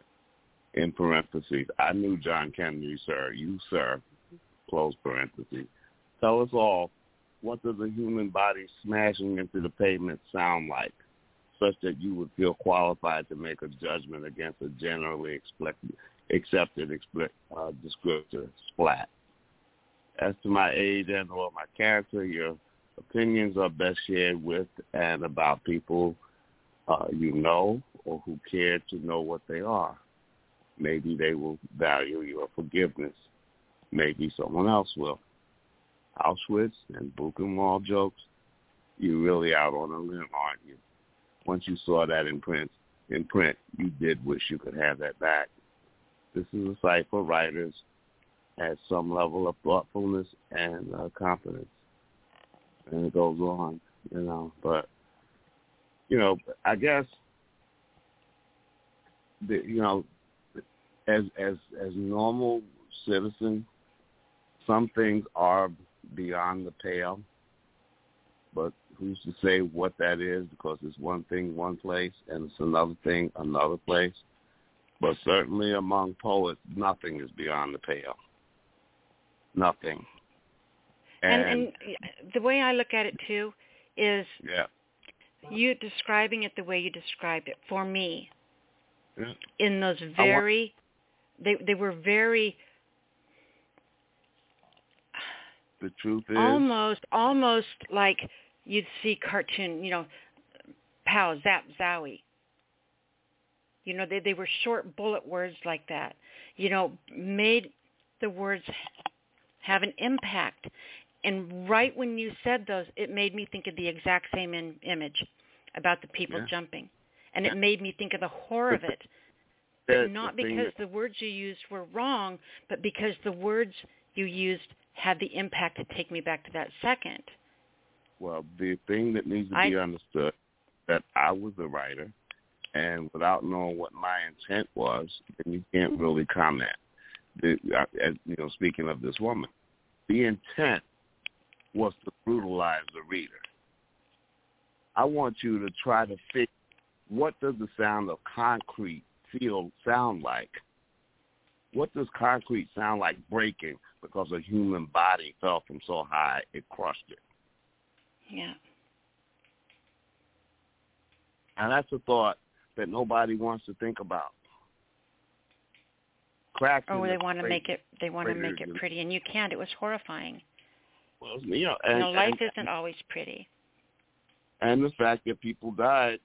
Speaker 5: In parentheses, I knew John Kennedy, sir. You, sir. Close parentheses. Tell us all what does a human body smashing into the pavement sound like, such that you would feel qualified to make a judgment against a generally accepted uh, descriptor, splat. As to my age and or my character, your opinions are best shared with and about people uh, you know or who care to know what they are. Maybe they will value your forgiveness. Maybe someone else will. Auschwitz and Buchenwald jokes, you're really out on a limb, aren't you? Once you saw that in print, in print, you did wish you could have that back. This is a site for writers at some level of thoughtfulness and uh, confidence. And it goes on, you know. But, you know, I guess, the, you know, as as as normal citizens, some things are beyond the pale. But who's to say what that is? Because it's one thing one place and it's another thing another place. But certainly among poets, nothing is beyond the pale. Nothing.
Speaker 2: And, and, and the way I look at it too is
Speaker 5: yeah.
Speaker 2: you describing it the way you described it for me.
Speaker 5: Yeah.
Speaker 2: In those very, they they were very
Speaker 5: the truth is
Speaker 2: almost almost like you'd see cartoon, you know, pow zap zowie. You know, they they were short bullet words like that. You know, made the words have an impact. And right when you said those, it made me think of the exact same in, image about the people
Speaker 5: yeah.
Speaker 2: jumping, and it made me think of the horror of it. But not because the words you used were wrong, but because the words you used had the impact to take me back to that second.
Speaker 5: Well, the thing that needs to
Speaker 2: I,
Speaker 5: be understood that I was a writer, and without knowing what my intent was, then you can't really comment. The, uh, you know, speaking of this woman, the intent was to brutalize the reader. I want you to try to figure what does the sound of concrete feel sound like what does concrete sound like breaking because a human body fell from so high it crushed it?
Speaker 2: Yeah.
Speaker 5: And that's a thought that nobody wants to think about. Cracks
Speaker 2: oh, they want
Speaker 5: to
Speaker 2: make it. They want to make it pretty, and you can't. It was horrifying.
Speaker 5: Well, you know, and,
Speaker 2: you know, life
Speaker 5: and,
Speaker 2: isn't always pretty.
Speaker 5: And the fact that people died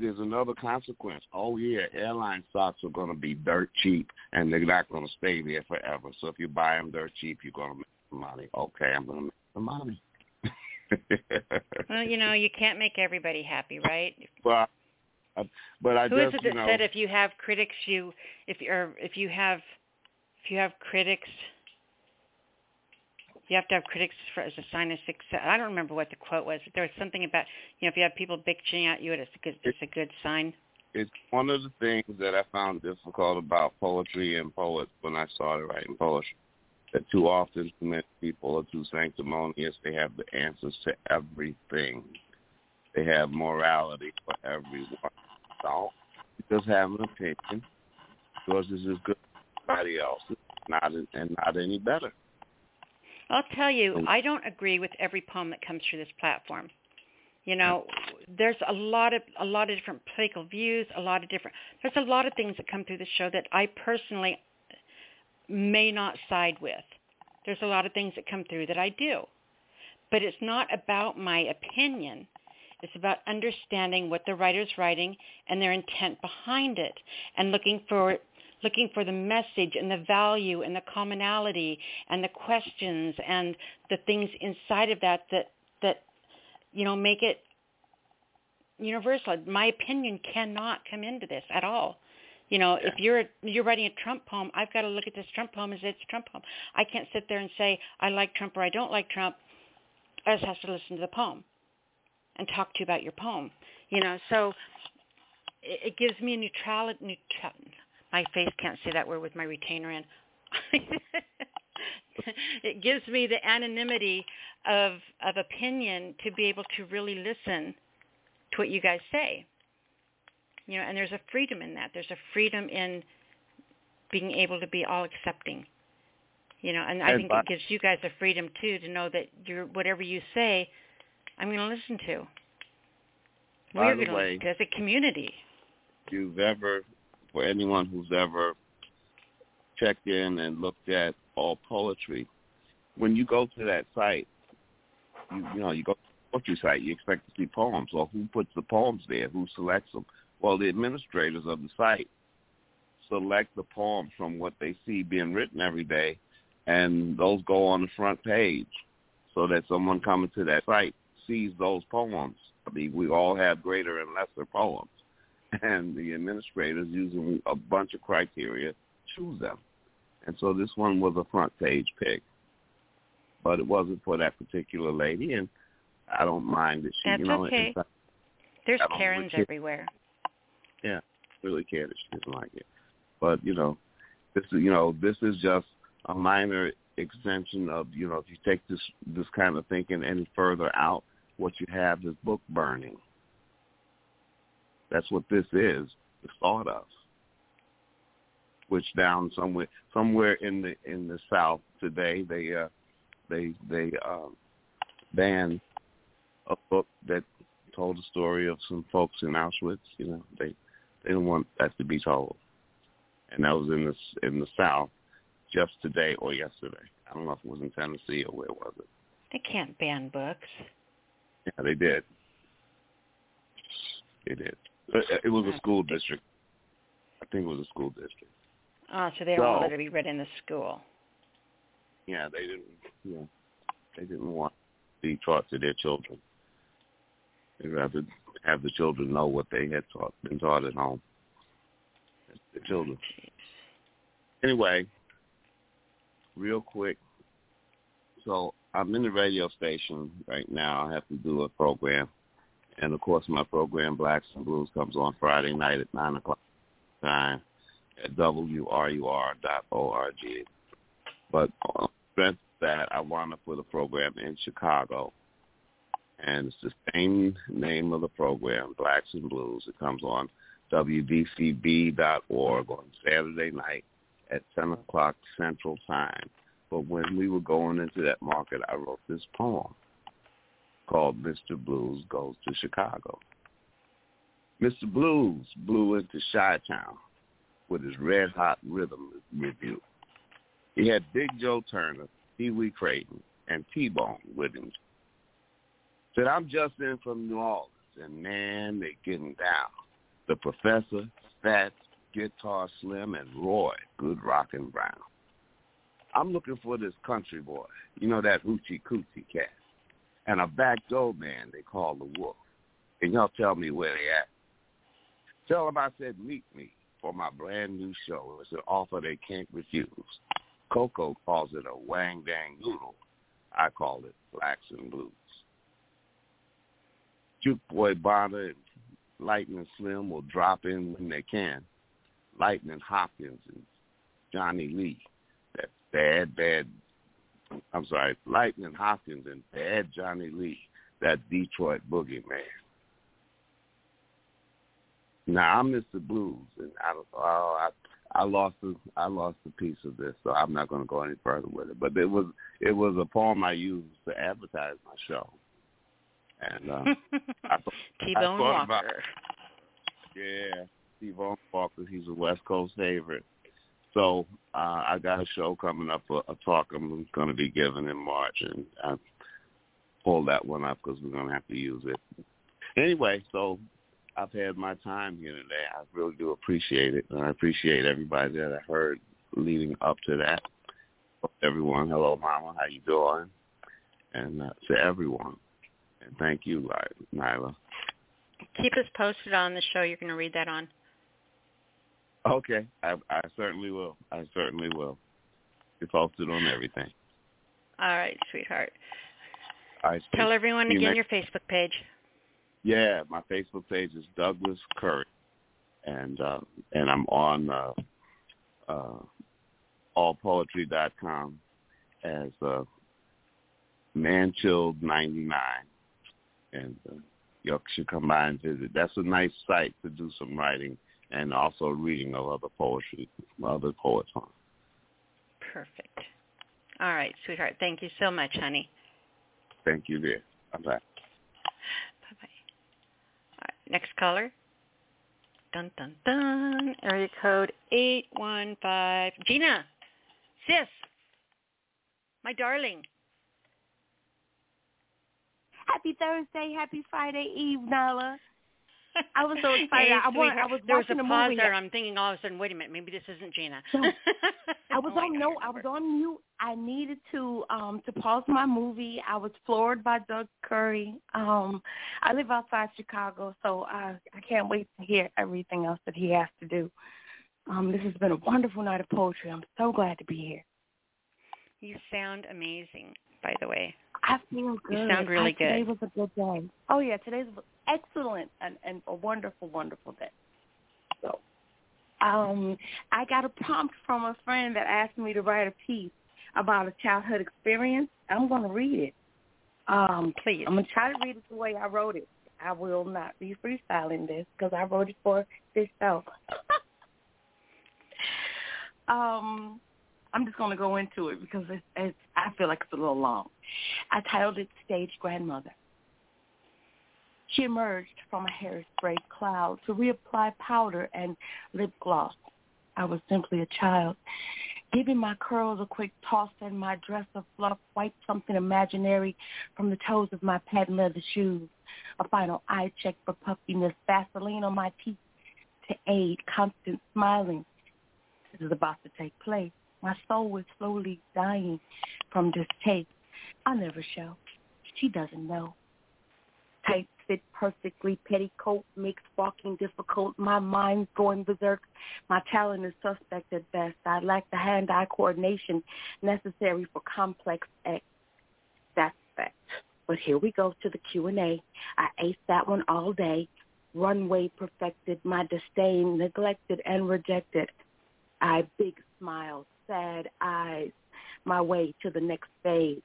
Speaker 5: there's another consequence. Oh yeah, airline stocks are going to be dirt cheap, and they're not going to stay there forever. So if you buy them dirt cheap, you're going to make some money. Okay, I'm going to make some money.
Speaker 2: well, you know, you can't make everybody happy, right?
Speaker 5: Well, Um, but I
Speaker 2: who
Speaker 5: just,
Speaker 2: is it that
Speaker 5: you know,
Speaker 2: said if you have critics, you if or if you have if you have critics you have to have critics for, as a sign of success. I don't remember what the quote was, but there was something about you know if you have people bitching at you, it's a good it's a good sign.
Speaker 5: It's one of the things that I found difficult about poetry and poets when I started writing poetry. That too often too many people are too sanctimonious. They have the answers to everything. They have morality for everyone. So just have an opinion. Yours is as good as anybody else's, not and not any better.
Speaker 2: I'll tell you, I don't agree with every poem that comes through this platform. You know, there's a lot of a lot of different political views, a lot of different. There's a lot of things that come through the show that I personally may not side with. There's a lot of things that come through that I do, but it's not about my opinion. It's about understanding what the writer's writing and their intent behind it, and looking for looking for the message and the value and the commonality and the questions and the things inside of that that that you know make it universal. My opinion cannot come into this at all. You know,
Speaker 5: yeah.
Speaker 2: if you're you're writing a Trump poem, I've got to look at this Trump poem as it's Trump poem. I can't sit there and say I like Trump or I don't like Trump. I just have to listen to the poem and talk to you about your poem. You know, so it, it gives me a neutrality, neutral, my face can't say that word with my retainer in. it gives me the anonymity of of opinion to be able to really listen to what you guys say. You know, and there's a freedom in that. There's a freedom in being able to be all accepting. You know, and I
Speaker 5: And
Speaker 2: think
Speaker 5: by-
Speaker 2: it gives you guys a freedom too to know that you're whatever you say, I'm going to listen to.
Speaker 5: By
Speaker 2: We're
Speaker 5: the way-
Speaker 2: listen to as a community.
Speaker 5: If you've ever, for anyone who's ever checked in and looked at all poetry, when you go to that site, you, you know, you go to the poetry site, you expect to see poems. Well, who puts the poems there? Who selects them? Well, the administrators of the site select the poems from what they see being written every day, and those go on the front page so that someone coming to that site sees those poems. I mean, we all have greater and lesser poems, and the administrators, using a bunch of criteria, choose them. And so this one was a front page pick, but it wasn't for that particular lady, and I don't mind that she,
Speaker 2: That's
Speaker 5: you know,
Speaker 2: okay.
Speaker 5: in
Speaker 2: There's Karens
Speaker 5: really-
Speaker 2: everywhere.
Speaker 5: yeah, really care that she doesn't like it. But you know, this is you know this is just a minor extension of you know if you take this this kind of thinking any further out, what you have is book burning. That's what this is. The thought of which down somewhere somewhere in the in the south today they uh they they um banned a book that told the story of some folks in Auschwitz. You know, they they didn't want that to be told, and that was in the in the South just today or yesterday. I don't know if it was in Tennessee or where was it.
Speaker 2: They can't ban books.
Speaker 5: Yeah, they did. They did. Uh, it was a school district. I think it was a school district.
Speaker 2: Oh, so they
Speaker 5: So-
Speaker 2: it to be read in the school.
Speaker 5: Yeah, they didn't. You know, they didn't want to be taught to their children. They'd rather have the children know what they had taught, been taught at home. The children. Anyway, real quick. So I'm in the radio station right now. I have to do a program, and of course, my program Blacks and Blues comes on Friday night at nine o'clock time at wrur.org. But uh, on strength of that, I wound up with a program in Chicago, and it's the same name of the program, Blacks and Blues. It comes on wdcb.org on Saturday night at 10 o'clock Central Time. But when we were going into that market, I wrote this poem called Mr. Blues Goes to Chicago. Mr. Blues blew into Chi-Town with his red-hot rhythm revue. He had Big Joe Turner, Pee Wee Crayton, and T-Bone with him. Said, I'm just in from New Orleans, and man, they getting down. The Professor, Fats, Guitar Slim, and Roy, good rockin' brown. I'm looking for this country boy, you know that hoochie coochie cat, and a backdoor man they call the wolf. And y'all tell me where they at. Tell them I said meet me for my brand new show. It's an offer they can't refuse. Koko calls it a wang dang doodle. I call it blacks and blues. Juke Boy Bonner and Lightning Slim will drop in when they can. Lightning Hopkins and Johnny Lee. Bad, bad, I'm sorry, Lightning Hopkins and bad Johnny Lee. That Detroit boogeyman. Now I miss the Blues, and I don't. Oh, I I lost a I lost a piece of this, so I'm not going to go any further with it. But it was it was a poem I used to advertise my show, and uh, I, th- I
Speaker 2: T-Bone
Speaker 5: thought about
Speaker 2: Walker.
Speaker 5: yeah, Steve Walker. He's a West Coast favorite. So uh, I got a show coming up, a, a talk I'm going to be giving in March, and I pulled that one up because we're going to have to use it. Anyway, so I've had my time here today. I really do appreciate it, and I appreciate everybody that I heard leading up to that. Everyone, hello, Mama, how you doing? And uh, to everyone, and thank you, Nyla.
Speaker 2: Keep us posted on the show you're going to read that on.
Speaker 5: Okay, I, I certainly will. I certainly will. Be posted on everything.
Speaker 2: All right, sweetheart.
Speaker 5: I
Speaker 2: Tell everyone
Speaker 5: you
Speaker 2: again
Speaker 5: next-
Speaker 2: your Facebook page.
Speaker 5: Yeah, my Facebook page is Douglas Curry, and uh, and I'm on uh, uh, allpoetry.com as uh, Manchilled99, and uh, you should come by and visit. That's a nice site to do some writing and also reading of other poetry, other poets. On.
Speaker 2: Perfect. All right, sweetheart. Thank you so much, honey.
Speaker 5: Thank you, dear. Bye-bye.
Speaker 2: Bye-bye. All right, next caller. Dun, dun, dun. Area code 815. Gina. Sis. My darling.
Speaker 12: Happy Thursday, happy Friday Eve, Nyla. I was so excited.
Speaker 2: Hey,
Speaker 12: I, was, I was
Speaker 2: there was
Speaker 12: watching
Speaker 2: a
Speaker 12: the
Speaker 2: pause
Speaker 12: movie.
Speaker 2: there. I'm thinking all of a sudden, wait a minute, maybe this isn't Gina.
Speaker 12: So, I was
Speaker 2: Oh,
Speaker 12: on no, I was on mute. I needed to um to pause my movie. I was floored by Doug Curry. Um I live outside Chicago, so I I can't wait to hear everything else that he has to do. Um this has been a wonderful night of poetry. I'm so glad to be here.
Speaker 2: You sound amazing, by the way.
Speaker 12: I feel good.
Speaker 2: You sound really
Speaker 12: I, Today
Speaker 2: good.
Speaker 12: was a good day. Oh yeah, today's excellent and, and a wonderful, wonderful day. So, um, I got a prompt from a friend that asked me to write a piece about a childhood experience. I'm going to read it. Um,
Speaker 2: Please.
Speaker 12: I'm going to try to read it the way I wrote it. I will not be freestyling this because I wrote it for this show. um, I'm just going to go into it because it's, it's, I feel like it's a little long. I titled it Stage Grandmother. She emerged from a hairspray cloud to reapply powder and lip gloss. I was simply a child, giving my curls a quick toss and my dress of fluff wiped something imaginary from the toes of my patent leather shoes. A final eye check for puffiness, Vaseline on my teeth to aid constant smiling. This is about to take place. My soul is slowly dying from distaste. I'll never show. She doesn't know. Tight fit perfectly, petticoat makes walking difficult. My mind's going berserk. My talent is suspect at best. I lack the hand-eye coordination necessary for complex X. That's fact. But here we go to the Q&A. I aced that one all day. Runway perfected, my disdain neglected and rejected. I big smile, sad eyes, my way to the next phase.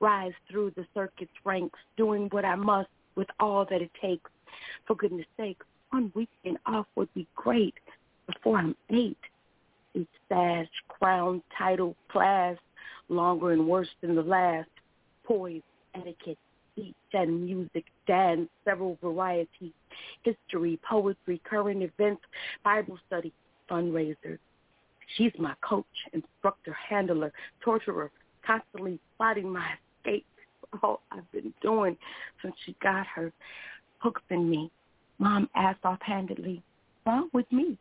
Speaker 12: Rise through the circuit's ranks, doing what I must with all that it takes. For goodness sake, one weekend off would be great before I'm eight. Each sash, crown, title, class, longer and worse than the last. Poise, etiquette, speech and music, dance, several varieties, history, poetry, current events, Bible study, fundraisers. She's my coach, instructor, handler, torturer, constantly plotting my escape. All I've been doing since she got her hooks in me. Mom asked offhandedly, wrong with me?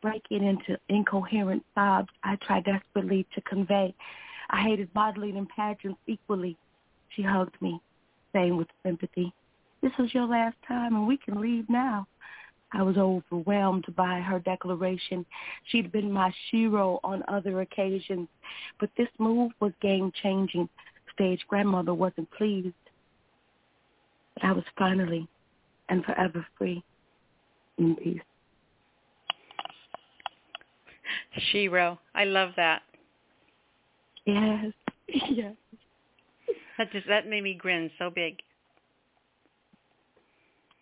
Speaker 12: Breaking into incoherent sobs I tried desperately to convey. I hated modeling and pageants equally. She hugged me, saying with sympathy, this was your last time and we can leave now. I was overwhelmed by her declaration. She'd been my shero on other occasions, but this move was game-changing. Stage grandmother wasn't pleased. But I was finally and forever free in peace.
Speaker 2: Shero. I love that.
Speaker 12: Yes, yes.
Speaker 2: That just that made me grin so big.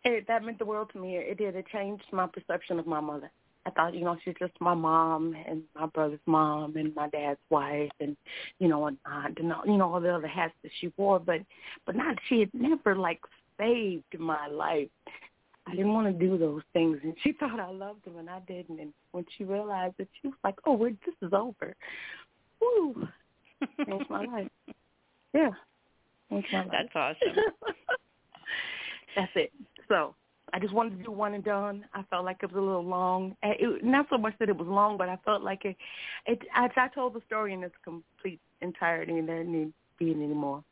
Speaker 12: It, that meant the world to me. It did. It changed my perception of my mother. I thought, you know, she's just my mom and my brother's mom and my dad's wife and, you know, and aunt and all, you know all the other hats that she wore, but but not she had never like saved my life. I didn't want to do those things, and she thought I loved him, and I didn't. And when she realized that, she was like, "Oh, we're, this is over." Woo! Changed my life. Yeah, changed my life.
Speaker 2: That's awesome.
Speaker 12: That's it. So I just wanted to do one and done. I felt like it was a little long. Uh, It, not so much that it was long, but I felt like it. It. I, I told the story in its complete entirety, and there didn't need be any more.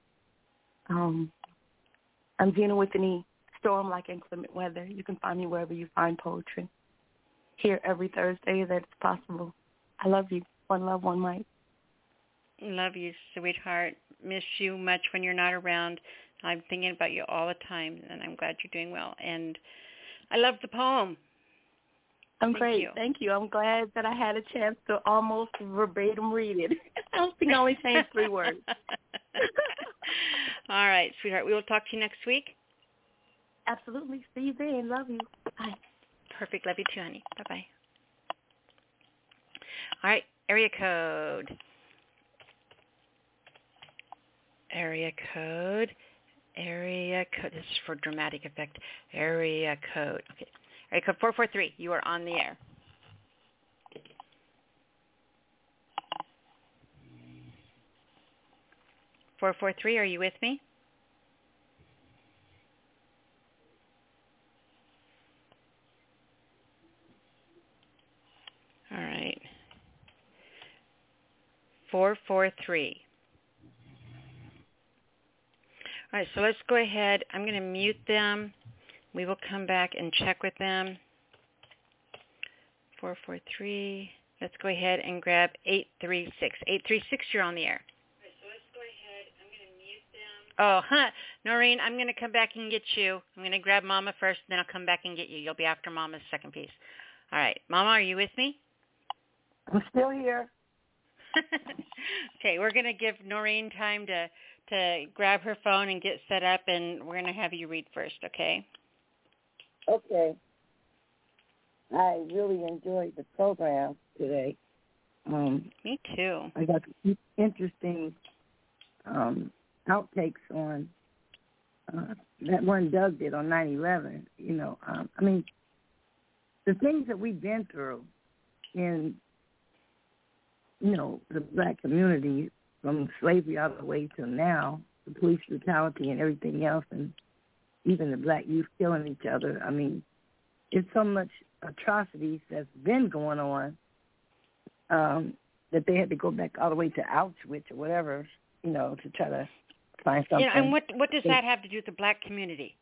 Speaker 12: Um, I'm Gina with any storm like inclement weather. You can find me wherever you find poetry. Here every Thursday that it's possible. I love you. One love, one mic.
Speaker 2: Love you, sweetheart. Miss you much when you're not around. I'm thinking about you all the time, and I'm glad you're doing well. And I love the poem.
Speaker 12: I'm
Speaker 2: Thank
Speaker 12: great.
Speaker 2: you.
Speaker 12: Thank you. I'm glad that I had a chance to almost verbatim read it. I think I only changed three words.
Speaker 2: all right, sweetheart. We will talk to you next week.
Speaker 12: Absolutely. See you then. Love you. Bye.
Speaker 2: Perfect. Love you too, honey. Bye bye. All right, area code. Area code. Area code. This is for dramatic effect. Area code. Okay. Area code 443. You are on the air. Four four three. Are you with me? All right. 443. All right, so let's go ahead. I'm going to mute them. We will come back and check with them. 443. Let's go ahead and grab 836. 836, you're on the air. All right, so let's go ahead. I'm going to mute them. Oh, huh. Noreen, I'm going to come back and get you. I'm going to grab Mama first, then I'll come back and get you. You'll be after Mama's second piece. All right. Mama, are you with me?
Speaker 8: I'm still here.
Speaker 2: okay, we're going to give Noreen time to to grab her phone and get set up, and we're going to have you read first, okay?
Speaker 8: Okay. I really enjoyed the program today. Um,
Speaker 2: Me too.
Speaker 8: I got interesting um, outtakes on uh, that one Doug did on 9/11. You know, um, I mean, the things that we've been through in you know the black community from slavery all the way to now, the police brutality and everything else, and even the black youth killing each other. I mean, it's so much atrocities that's been going on um, that they had to go back all the way to Auschwitz or whatever, you know, to try to find something.
Speaker 2: You know, and what what does that have to do with the black community?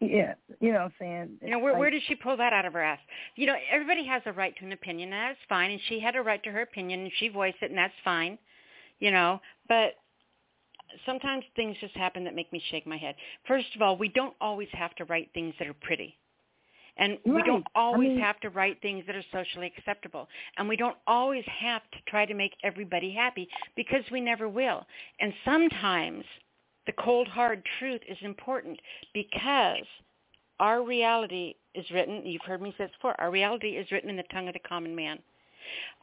Speaker 8: Yeah, you know what I'm saying?
Speaker 2: You know, where
Speaker 8: Like-
Speaker 2: where did she pull that out of her ass? You know, everybody has a right to an opinion, and that's fine. And she had a right to her opinion, and she voiced it, and that's fine. You know, but sometimes things just happen that make me shake my head. First of all, we don't always have to write things that are pretty. And we don't
Speaker 8: I
Speaker 2: always
Speaker 8: mean-
Speaker 2: have to write things that are socially acceptable. And we don't always have to try to make everybody happy because we never will. And sometimes the cold hard truth is important because our reality is written, you've heard me say this before, our reality is written in the tongue of the common man.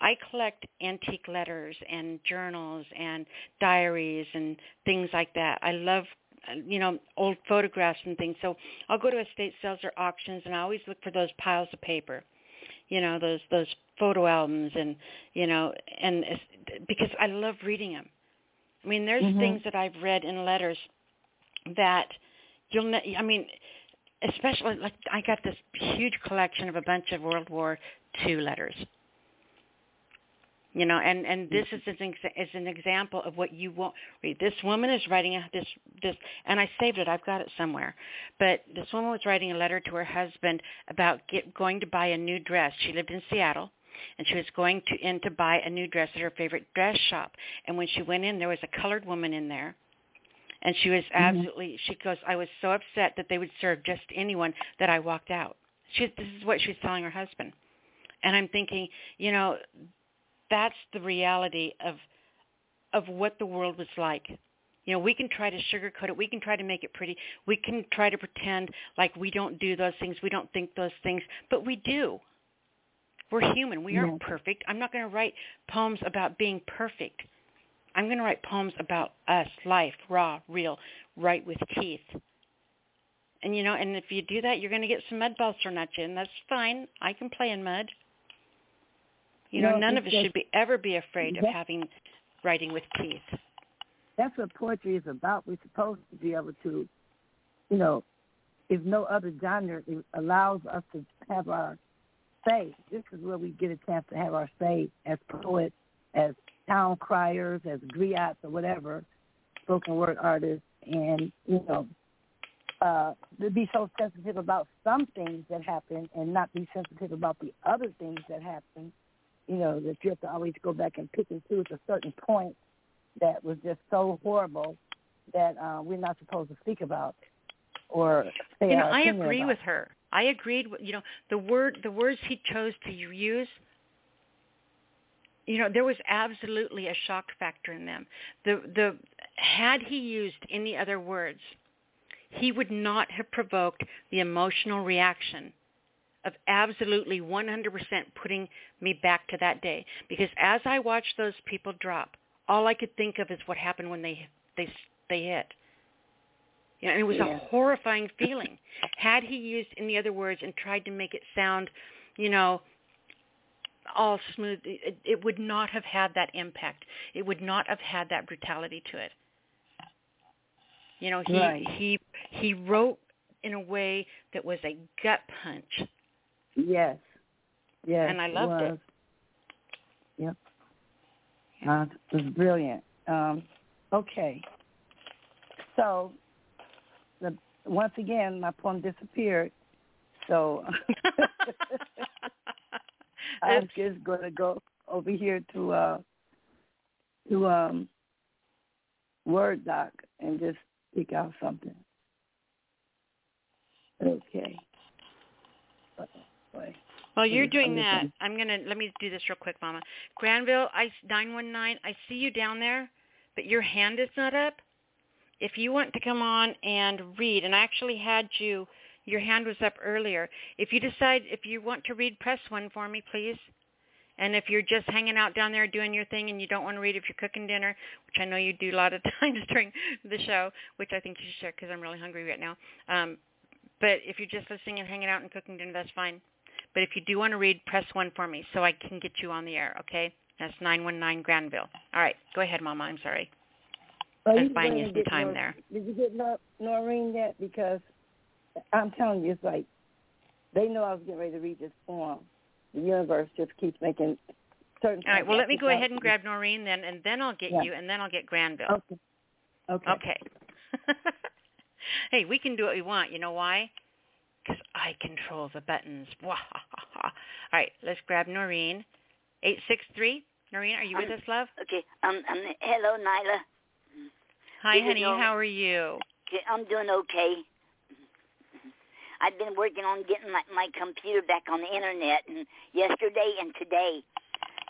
Speaker 2: I collect antique letters and journals and diaries and things like that. I love you know old photographs and things. So I'll go to estate sales or auctions and I always look for those piles of paper. You know, those those photo albums and you know and because I love reading them. I mean, there's
Speaker 8: Mhm.
Speaker 2: things that I've read in letters that you'll ne- I mean, especially like I got this huge collection of a bunch of World War II letters. You know, and and this mm-hmm. is an ex- is an example of what you won't read. This woman is writing a, this this, and I saved it. I've got it somewhere. But this woman was writing a letter to her husband about get, going to buy a new dress. She lived in Seattle, and she was going to in to buy a new dress at her favorite dress shop. And when she went in, there was a colored woman in there, and she was mm-hmm. absolutely. She goes, I was so upset that they would serve just anyone that I walked out. She this is what she's telling her husband, and I'm thinking, you know, that's the reality of of what the world was like. You know, we can try to sugarcoat it. We can try to make it pretty. We can try to pretend like we don't do those things. We don't think those things, but we do. We're human. We aren't
Speaker 8: Yeah.
Speaker 2: perfect. I'm not going to write poems about being perfect. I'm going to write poems about us, life, raw, real, right with teeth. And you know, and if you do that, you're going to get some mud balls thrown at you, and that's fine. I can play in mud. You know,
Speaker 8: No,
Speaker 2: none of us should be ever be afraid of having writing with teeth.
Speaker 8: that's what poetry is about. We're supposed to be able to, you know, if no other genre it allows us to have our say, this is where we get a chance to have our say as poets, as town criers, as griots or whatever, spoken word artists, and you know, uh, to be so sensitive about some things that happen and not be sensitive about the other things that happen. You know, that you have to always go back and pick and choose a certain point that was just so horrible that uh, we're not supposed to speak about or say
Speaker 2: you know, I agree
Speaker 8: about.
Speaker 2: with her. I agreed. with- You know, the word, the words he chose to use. You know, there was absolutely a shock factor in them. The the had he used any other words, he would not have provoked the emotional reaction of absolutely 100% putting me back to that day. Because as I watched those people drop, all I could think of is what happened when they they they hit. You know, and it was
Speaker 8: Yeah.
Speaker 2: a horrifying feeling. Had he used any other words and tried to make it sound, you know, all smooth, it, it would not have had that impact. It would not have had that brutality to it. You know, he
Speaker 8: Right.
Speaker 2: he he wrote in a way that was a gut punch,
Speaker 8: Yes. Yes.
Speaker 2: and I loved it.
Speaker 8: was. Yep. Uh, it was brilliant. Um, okay. So, the, once again, my poem disappeared. So I'm just going to go over here to uh, to um, Word Doc and just pick out something. Okay. Boy.
Speaker 2: While you're doing that, I'm gonna let me do this real quick, Mama. Granville, I nine one nine. I see you down there, but your hand is not up. If you want to come on and read, and I actually had you, your hand was up earlier. If you decide if you want to read, press one for me, please. And if you're just hanging out down there doing your thing and you don't want to read, if you're cooking dinner, which I know you do a lot of times during the show, which I think you should share because I'm really hungry right now. Um, but if you're just listening and hanging out and cooking dinner, that's fine. But if you do want to read, press one for me so I can get you on the air. Okay? That's nine one nine Granville. All right, go ahead, Mama. I'm sorry.
Speaker 8: Are
Speaker 2: I was
Speaker 8: you
Speaker 2: buying you some time
Speaker 8: Nor-
Speaker 2: there.
Speaker 8: Did you get Nor- Noreen yet? Because I'm telling you, it's like they know I was getting ready to read this poem. The universe just keeps making certain.
Speaker 2: All right. Well, let me go ahead and grab Noreen then, and then I'll get
Speaker 8: Yeah.
Speaker 2: you, and then I'll get Granville.
Speaker 8: Okay. Okay.
Speaker 2: Okay. hey, we can do what we want. You know why? Because I control the buttons. All right, let's grab Noreen. Eight six three. Noreen, are you with
Speaker 13: Um,
Speaker 2: us, love?
Speaker 13: Okay. Um. um hello, Nyla.
Speaker 2: Hi,
Speaker 13: this
Speaker 2: honey. How are you?
Speaker 13: I'm doing okay. I've been working on getting my, my computer back on the internet, and yesterday and today,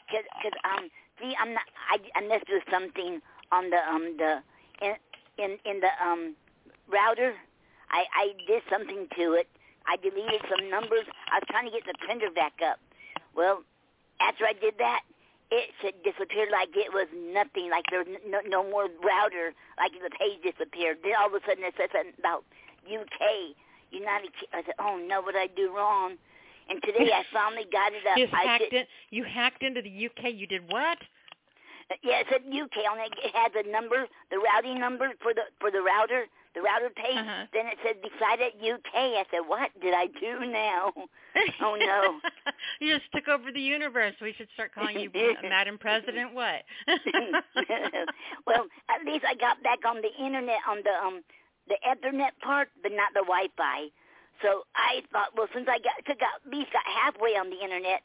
Speaker 13: cause, cause um, see, I'm not, I, I messed with something on the um the in in in the um router. I I did something to it. I deleted some numbers. I was trying to get the printer back up. Well, after I did that, it should disappeared like it was nothing, like there was no, no more router, like the page disappeared. Then all of a sudden it said something about UK, United. Ki- I said, oh no, what did I do wrong? And today I finally got it up.
Speaker 2: You
Speaker 13: I
Speaker 2: hacked
Speaker 13: did,
Speaker 2: in. You hacked into the UK. You did what?
Speaker 13: Uh, yeah, it said UK it. It had the number, the routing number for the for the router, the router page.
Speaker 2: Uh-huh.
Speaker 13: Then it said beside it UK. I said, what did I do now? oh no.
Speaker 2: you just took over the universe. We should start calling you Madam President. What?
Speaker 13: well, at least I got back on the internet on the um the Ethernet part, but not the Wi-Fi. So I thought, well, since I got took out, at least got halfway on the internet,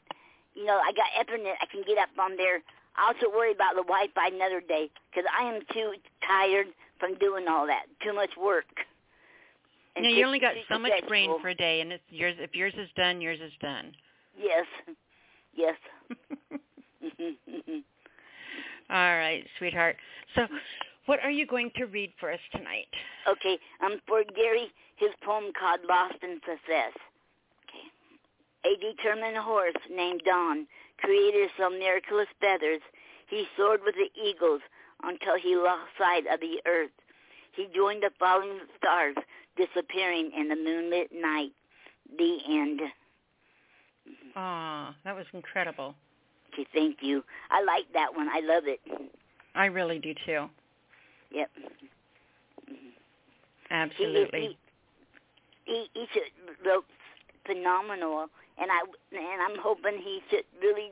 Speaker 13: you know, I got Ethernet. I can get up on there. I'll also worry about the Wi-Fi another day because I am too tired from doing all that. Too much work. And
Speaker 2: Yeah,
Speaker 13: too-
Speaker 2: you only got so much brain for a day, and it's yours. If yours is done, yours is done.
Speaker 13: Yes. Yes.
Speaker 2: All right, sweetheart. So, what are you going to read for us tonight?
Speaker 13: Okay, um, for Gary, his poem called Lost in Success. Okay. A determined horse named Don created some miraculous feathers. He soared with the eagles until he lost sight of the earth. He joined the falling stars, disappearing in the moonlit night. The end.
Speaker 2: Aw, that was incredible.
Speaker 13: Okay, thank you. I like that one. I love it.
Speaker 2: I really do too.
Speaker 13: Yep.
Speaker 2: Absolutely.
Speaker 13: He, he, he should wrote phenomenal, and I and I'm hoping he should really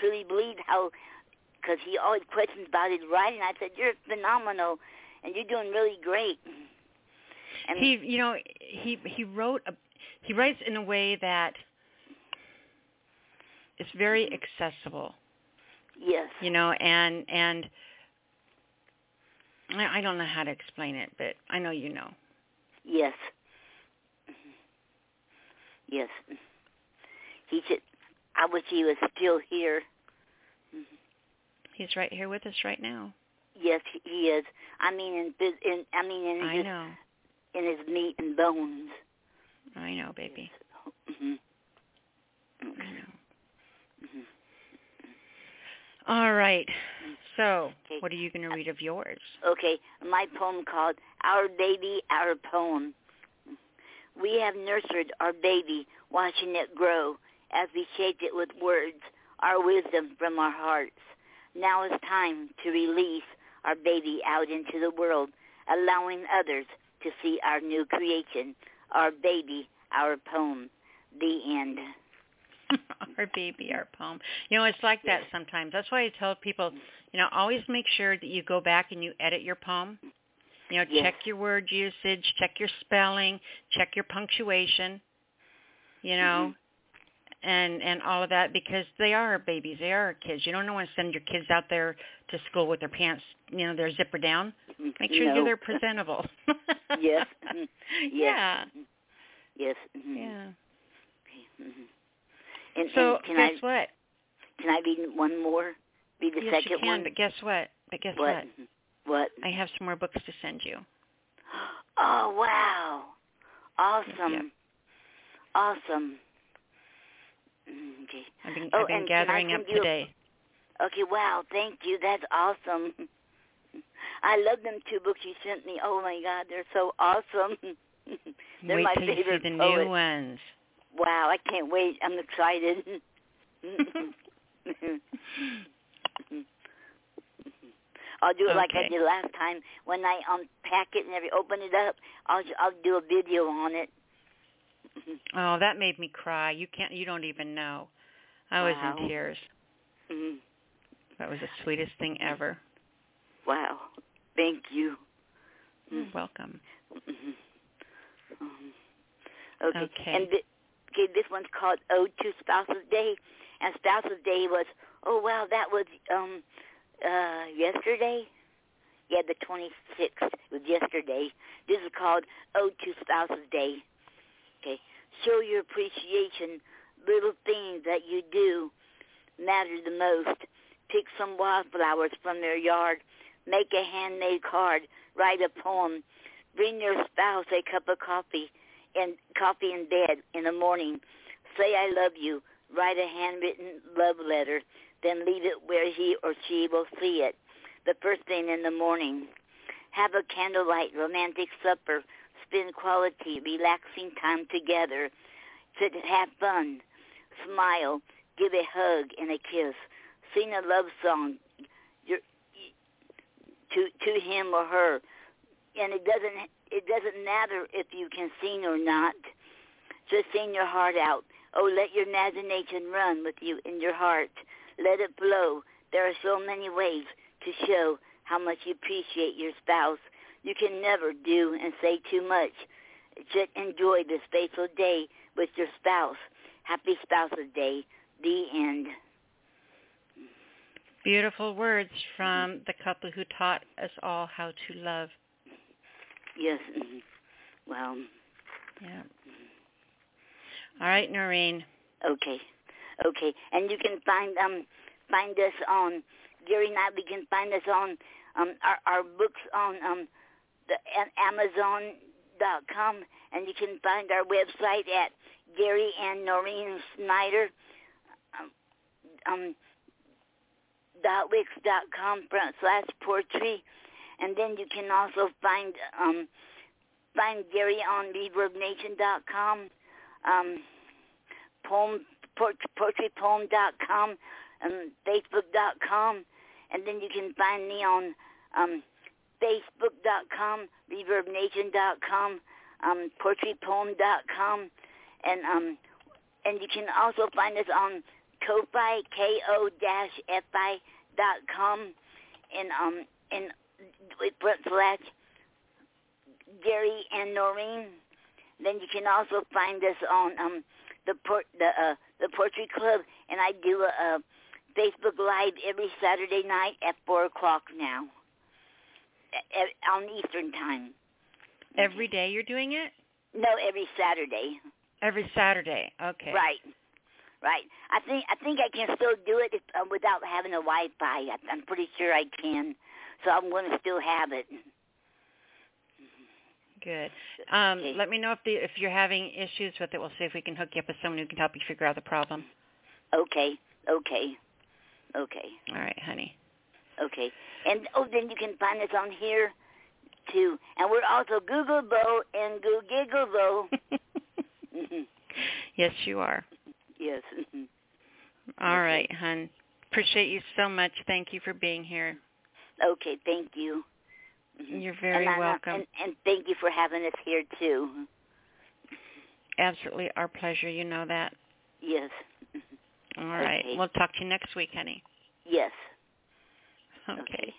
Speaker 13: truly believe how, because he always questions about his writing. I said you're phenomenal, and you're doing really great. And
Speaker 2: he, you know, he he wrote a, he writes in a way that it's very mm-hmm. accessible.
Speaker 13: yes,
Speaker 2: You know, and and I, I don't know how to explain it, but I know you know.
Speaker 13: yes, yes. He should. I wish he was still here.
Speaker 2: He's right here with us right now.
Speaker 13: Yes, he is. I mean, in, in I mean, in
Speaker 2: I
Speaker 13: his
Speaker 2: know.
Speaker 13: in his meat and bones.
Speaker 2: I know, baby.
Speaker 13: hmm
Speaker 2: I know. All right. So,
Speaker 13: Okay.
Speaker 2: what are you going to read of yours?
Speaker 13: Okay, my poem called Our Baby, Our Poem. We have nurtured our baby, watching it grow as we shaped it with words, our wisdom from our hearts. Now it's time to release our baby out into the world, allowing others to see our new creation, our baby, our poem. The end.
Speaker 2: our baby, our poem. You know, it's like that sometimes. That's why I tell people, you know, always make sure that you go back and you edit your poem. You know,
Speaker 13: Yes.
Speaker 2: check your word usage, check your spelling, check your punctuation, you know, mm-hmm. And and all of that because they are babies, they are kids. You don't want to send your kids out there to school with their pants, you know, their zipper down. Make sure
Speaker 13: No.
Speaker 2: they're presentable.
Speaker 13: Yes. Mhm.
Speaker 2: Yeah.
Speaker 13: Yes. mhm.
Speaker 2: Yeah.
Speaker 13: Mhm. And,
Speaker 2: So
Speaker 13: and can
Speaker 2: guess
Speaker 13: I
Speaker 2: what?
Speaker 13: can I read one more? Read the
Speaker 2: yes,
Speaker 13: second
Speaker 2: you can,
Speaker 13: one.
Speaker 2: but guess what? But guess
Speaker 13: what?
Speaker 2: what?
Speaker 13: What?
Speaker 2: I have some more books to send you.
Speaker 13: Oh wow! Awesome. Awesome. Mm, Okay.
Speaker 2: I've been
Speaker 13: Oh,
Speaker 2: I've been
Speaker 13: and can I
Speaker 2: gathering up
Speaker 13: you a-
Speaker 2: today.
Speaker 13: Okay. Wow. Thank you. That's awesome. I love them two books you sent me. Oh my God, they're so awesome. they're
Speaker 2: Wait
Speaker 13: my
Speaker 2: till you see
Speaker 13: favorite
Speaker 2: the
Speaker 13: poet.
Speaker 2: new ones.
Speaker 13: Wow, I can't wait. I'm excited. I'll do it like I did last time when I unpack it and every open it up. I'll I'll do a video on it.
Speaker 2: Oh, that made me cry. You can't. You don't even know. I was
Speaker 13: Wow.
Speaker 2: in tears.
Speaker 13: Mhm.
Speaker 2: That was the sweetest thing ever.
Speaker 13: Wow, thank you.
Speaker 2: You're welcome.
Speaker 13: Mhm. Um, okay.
Speaker 2: Okay.
Speaker 13: And th- okay, this one's called Ode to Spouse's Day, and Spouse's Day was oh wow, that was um uh yesterday. Yeah, the 26th was yesterday. This is called Ode to Spouse's Day. Okay. Show your appreciation. Little things that you do matter the most. Pick some wildflowers from their yard. Make a handmade card. Write a poem. Bring your spouse a cup of coffee and coffee in bed in the morning. Say I love you. Write a handwritten love letter. Then leave it where he or she will see it. The first thing in the morning. Have a candlelight romantic supper. Spend quality, relaxing time together. Sit, have fun. Smile. Give a hug and a kiss. Sing a love song to to him or her. And it doesn't it doesn't matter if you can sing or not. Just sing your heart out. Oh, let your imagination run with you in your heart. Let it flow. There are so many ways to show how much you appreciate your spouse. You can never do and say too much. Just enjoy this faithful day with your spouse. Happy Spouse's Day. The end.
Speaker 2: Beautiful words from the couple who taught us all how to love.
Speaker 13: Yes. mhm. Well,
Speaker 2: Yeah. All right, Noreen.
Speaker 13: okay. Okay. And you can find um find us on Gary and I we can find us on um our our books on um the a- Amazon dot com and you can find our website at Gary and Noreen Snyder um, um dot wix dot com front slash poetry. And then you can also find um find Gary on reverbnation dot com um poem poetrypoem dot com and facebook dot com. And then you can find me on um facebook dot com reverbnation dot com um poetrypoem dot com and um and you can also find us on Ko-Fi, F-I dot com and um and with front slash Gary and Noreen. Then you can also find us on um the port the uh the Poetry Club and I do a, a Facebook Live every Saturday night at four o'clock now. On Eastern time.
Speaker 2: Every day you're doing it?
Speaker 13: No, every Saturday.
Speaker 2: Every Saturday. Okay.
Speaker 13: Right. Right. I think I think I can still do it if, uh, without having a Wi-Fi. I, I'm pretty sure I can. So I'm going to still have it.
Speaker 2: Good. Um, okay. Let me know if the if you're having issues with it. We'll see if we can hook you up with someone who can help you figure out the problem.
Speaker 13: Okay. Okay. Okay.
Speaker 2: All right, honey.
Speaker 13: Okay. And oh, then you can find us on here too. And we're also Google Bo and Goo Giggle Bo.
Speaker 2: yes, you are.
Speaker 13: Yes.
Speaker 2: All right, hon. Appreciate you so much. Thank you for being here.
Speaker 13: Okay, thank you. Mm-hmm.
Speaker 2: You're very
Speaker 13: and
Speaker 2: welcome.
Speaker 13: And, and thank you for having us here too.
Speaker 2: Absolutely our pleasure. You know that.
Speaker 13: Yes.
Speaker 2: All right.
Speaker 13: Okay.
Speaker 2: We'll talk to you next week, honey.
Speaker 13: Yes.
Speaker 2: Okay.
Speaker 13: okay.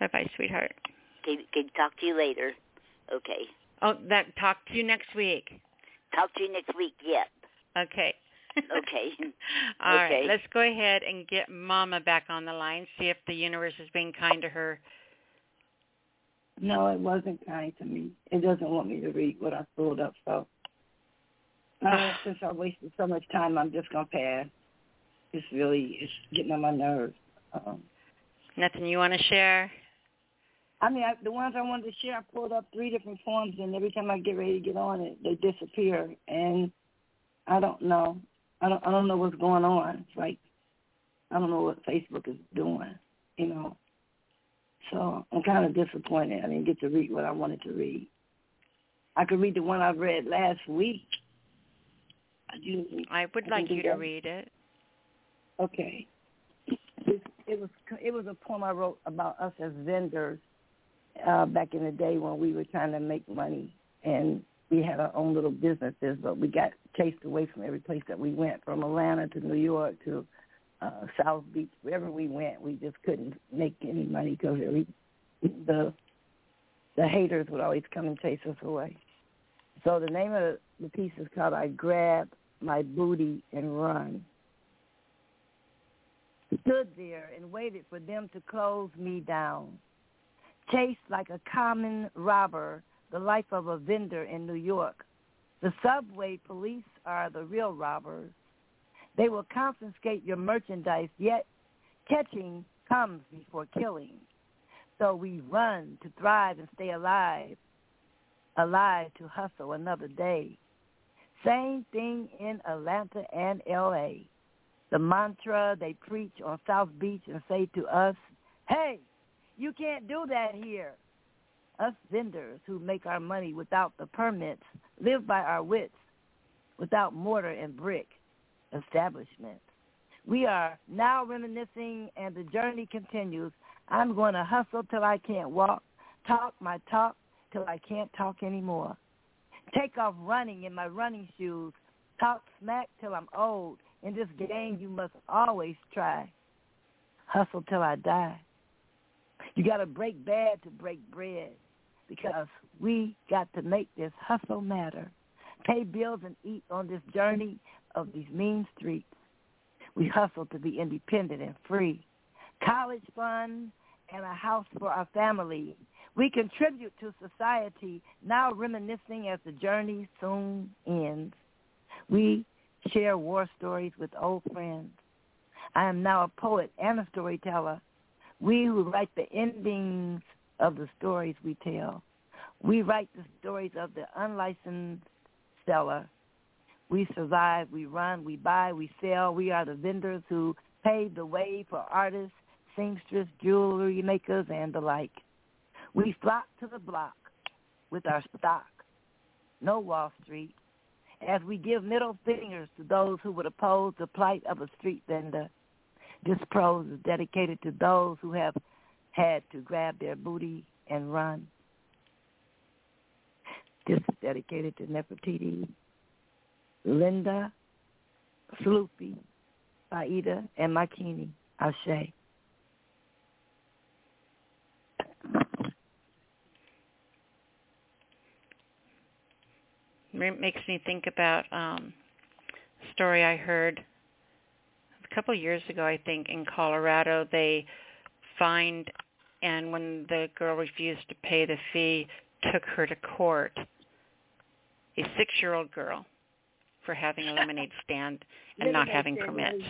Speaker 2: Bye-bye, sweetheart.
Speaker 13: Okay, okay, talk to you later. Okay.
Speaker 2: Oh, that talk to you next week.
Speaker 13: Talk to you next week, yep.
Speaker 2: Okay.
Speaker 13: okay.
Speaker 2: All
Speaker 13: okay.
Speaker 2: right. Let's go ahead and get Mama back on the line, see if the universe is being kind to her.
Speaker 8: No, it wasn't kind to me. It doesn't want me to read what I pulled up, so uh, since I wasted so much time, I'm just gonna pass. It's really it's getting on my nerves. Um,
Speaker 2: Nothing you want to share?
Speaker 8: I mean, I, the ones I wanted to share, I pulled up three different forms, and every time I get ready to get on it, they disappear, and I don't know. I don't. I don't know what's going on. It's like I don't know what Facebook is doing. You know. So I'm kind of disappointed. I didn't get to read what I wanted to read. I could read the one I read last week. I, usually,
Speaker 2: I would
Speaker 8: I
Speaker 2: like you to read it.
Speaker 8: Okay. It, was it was a poem I wrote about us as vendors uh, back in the day when we were trying to make money and we had our own little businesses, but we got chased away from every place that we went, from Atlanta to New York to uh, South Beach. Wherever we went, we just couldn't make any money because the the haters would always come and chase us away. So the name of the piece is called "I Grab My Booty and Run." Stood there and waited for them to close me down chased like a common robber, the life of a vendor in New York. The subway police are the real robbers. They will confiscate your merchandise, yet catching comes before killing. So we run to thrive and stay alive, alive to hustle another day. Same thing in Atlanta and L.A. The mantra they preach on South Beach and say to us, hey, you can't do that here. Us vendors who make our money without the permits live by our wits without mortar and brick establishments. We are now reminiscing and the journey continues. I'm going to hustle till I can't walk, talk my talk till I can't talk anymore. Take off running in my running shoes, talk smack till I'm old. In this game you must always try. Hustle till I die. You got to break bad to break bread because we got to make this hustle matter. Pay bills and eat on this journey of these mean streets. We hustle to be independent and free. College fund and a house for our family. We contribute to society, now reminiscing as the journey soon ends. We share war stories with old friends. I am now a poet and a storyteller we who write the endings of the stories we tell. We write the stories of the unlicensed seller. We survive, we run, we buy, we sell. We are the vendors who pave the way for artists, seamstress, jewelry makers, and the like. We flock to the block with our stock. No Wall Street. As we give middle fingers to those who would oppose the plight of a street vendor this prose is dedicated to those who have had to grab their booty and run. This is dedicated to Nefertiti, Linda, Sloopy, Aida, and Makini. Ashe.
Speaker 2: It makes me think about um, a story I heard a couple of years ago, I think, in Colorado, they fined, and when the girl refused to pay the fee, took her to court. A six-year-old girl for having a lemonade stand and not having permits.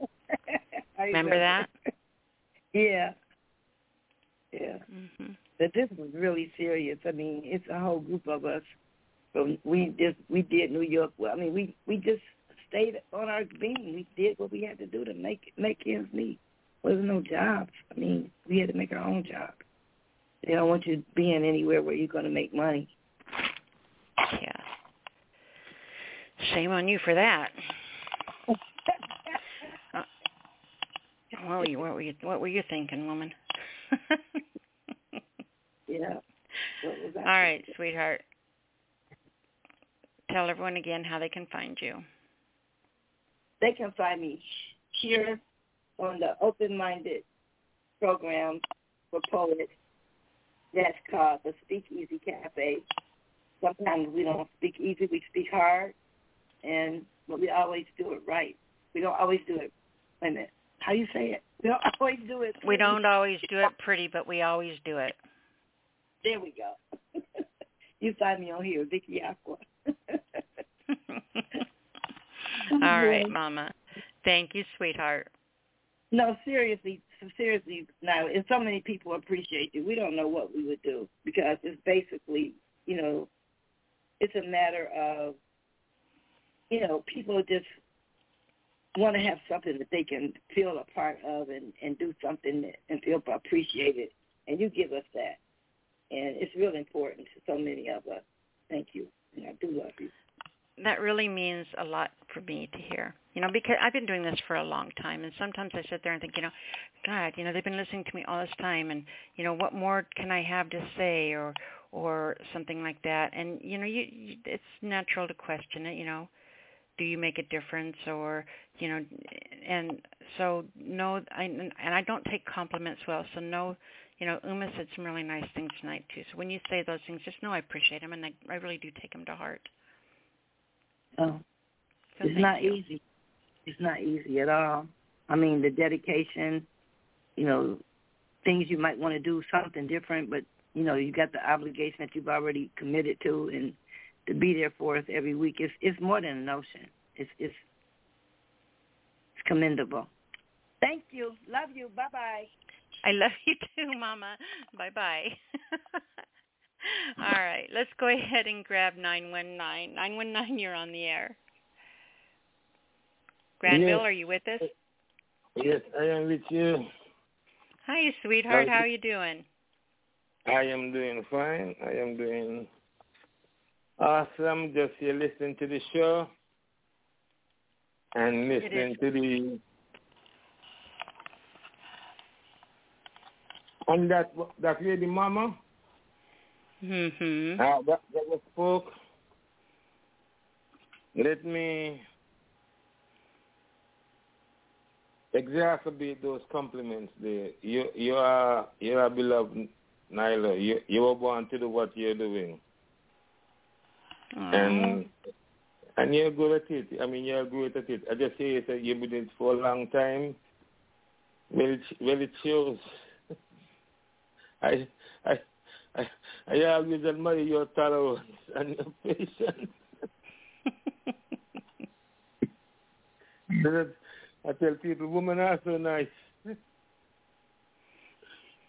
Speaker 2: Remember that?
Speaker 8: Yeah. Yeah.
Speaker 2: Mm-hmm.
Speaker 8: But this was really serious. I mean, it's a whole group of us. From we just we did New York. Well, I mean, we we just stayed on our beam. We did what we had to do to make make ends meet. There was no jobs. I mean, we had to make our own job. They don't want you being anywhere where you're going to make money.
Speaker 2: Yeah. Shame on you for that. uh, well, you, what were you what were you thinking, woman?
Speaker 8: yeah.
Speaker 2: All right, sweetheart. Tell everyone again how they can find you.
Speaker 8: They can find me here on the Open Minded program for poets. That's called the Speak Easy Cafe. Sometimes we don't speak easy, we speak hard, and but we always do it right. We don't always do it. Wait a minute. How you say it? We don't always do it.
Speaker 2: Pretty. We don't always do it pretty, but we always do it.
Speaker 8: There we go. you find me on here, Vicky Aqua.
Speaker 2: All right, Mama. Thank you, sweetheart.
Speaker 8: No, seriously, seriously. Now, if so many people appreciate you, we don't know what we would do because it's basically, you know, it's a matter of, you know, people just want to have something that they can feel a part of and and do something that, and feel appreciated, and you give us that, and it's really important to so many of us. Thank you, and I do love you
Speaker 2: that really means a lot for me to hear. You know, because I've been doing this for a long time, and sometimes I sit there and think, you know, God, you know, they've been listening to me all this time, and you know, what more can I have to say, or or something like that. And you know, you, you it's natural to question it. You know, do you make a difference, or you know, and so no, I and I don't take compliments well, so no. You know, Uma said some really nice things tonight too. So when you say those things, just know I appreciate them, and I, I really do take them to heart.
Speaker 8: Oh, it's not
Speaker 2: you.
Speaker 8: easy. It's not easy at all. I mean, the dedication, you know, things you might want to do something different, but you know, you got the obligation that you've already committed to, and to be there for us every week. It's it's more than a notion. It's it's it's commendable. Thank you. Love you. Bye bye.
Speaker 2: I love you too, Mama. Bye bye. All right, let's go ahead and grab 919. 919, you're on the air. Granville,
Speaker 14: yes.
Speaker 2: are you with us?
Speaker 14: Yes, I am with you.
Speaker 2: Hi, sweetheart. How are you doing?
Speaker 14: I am doing fine. I am doing awesome. Just here listening to the show and listening to the and that that lady mama
Speaker 2: Mm-hmm.
Speaker 14: Uh, that, that was spoke. Let me exacerbate those compliments there. You you are you are beloved Nyla. You you were born to do what you're doing. And and you're good at it. I mean you're good at it. I just say that you've been doing it for a long time. Well it well it shows. I I I, I always admire your tolerance and your patience. I tell people, women are so nice. you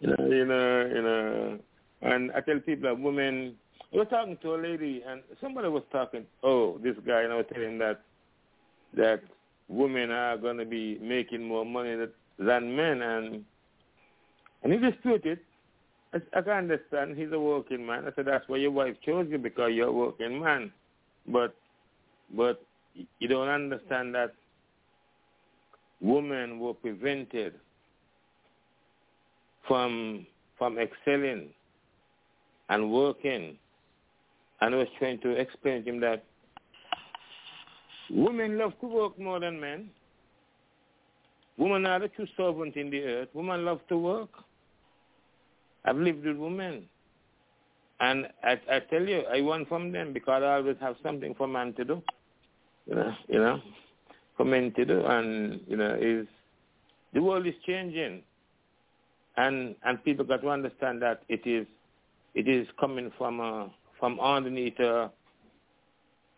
Speaker 14: know, you know, you know. And I tell people that women. I was talking to a lady, and somebody was talking. Oh, this guy, and I was telling him that that women are going to be making more money than men, and and he disputed. I, I can understand he's a working man. I said that's why your wife chose you because you're a working man, but but you don't understand that women were prevented from from excelling and working. And I was trying to explain to him that women love to work more than men. Women are the true servants in the earth. Women love to work. I've lived with women. And I, I tell you, I want from them because I always have something for man to do. You know, you know, for men to do. And, you know, is the world is changing. And and people got to understand that it is it is coming from a from underneath a,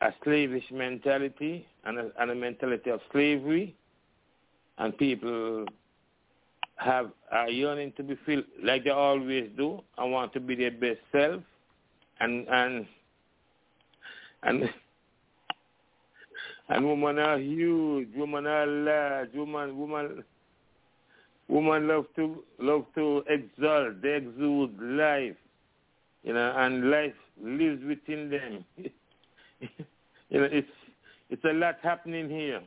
Speaker 14: a slavish mentality and a, and a mentality of slavery, and people have a yearning to be feel like they always do and want to be their best self and and and and women are huge, women are large, woman woman woman love to love to exalt, they exude life. You know, and life lives within them. you know, it's it's a lot happening here.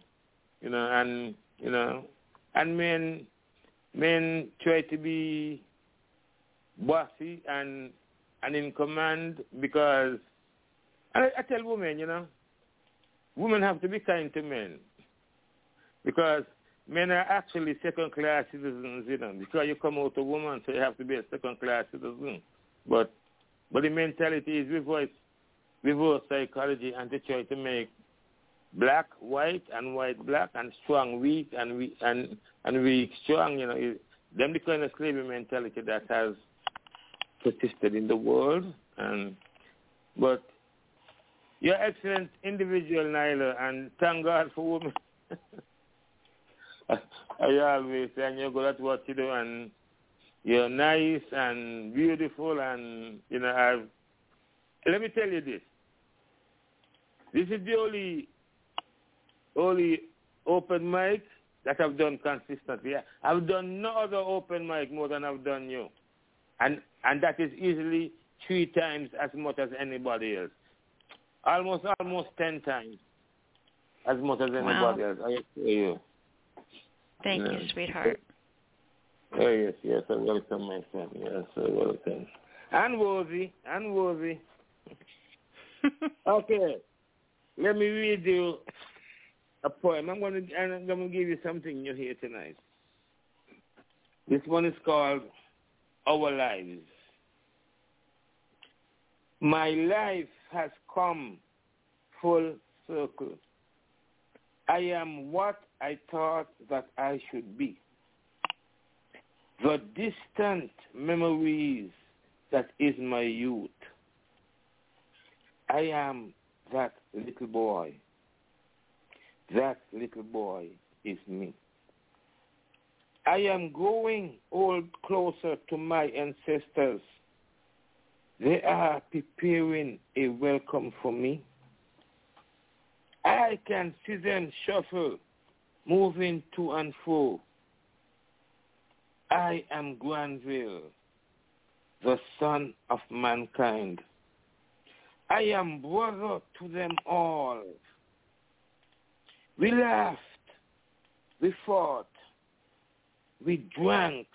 Speaker 14: You know, and you know and men men try to be bossy and and in command because I, I tell women, you know, women have to be kind to men because men are actually second class citizens, you know, because you come out a woman, so you have to be a second class citizen. But but the mentality is reverse reverse psychology and to try to make black white and white black and strong weak and weak and and weak strong, you know, it, them the kind of slavery mentality that has persisted in the world and but you're excellent individual, Nyla, and thank God for women. I always say, and you're good at what you do, and you're nice and beautiful, and, you know, I've, let me tell you this. This is the only, only open mic that I've done consistently. I've done no other open mic more than I've done you. And, and that is easily three times as much as anybody else. Almost, almost ten times as much as anybody
Speaker 2: Wow.
Speaker 14: else. I assure you.
Speaker 2: Thank
Speaker 14: Yeah.
Speaker 2: you, sweetheart.
Speaker 14: Oh, yes, yes, I welcome my friend. Yes, I welcome. And worthy, and worthy. okay, let me read you a poem. I'm going to, I'm going to give you something new here tonight. This one is called Our Lives. My life has come full circle. I am what I thought that I should be. The distant memories that is my youth. I am that little boy. That little boy is me. I am growing old closer to my ancestors. They are preparing a welcome for me. I can see them shuffle, moving to and fro. I am Granville, the son of mankind. I am brother to them all. We laughed, we fought, we drank,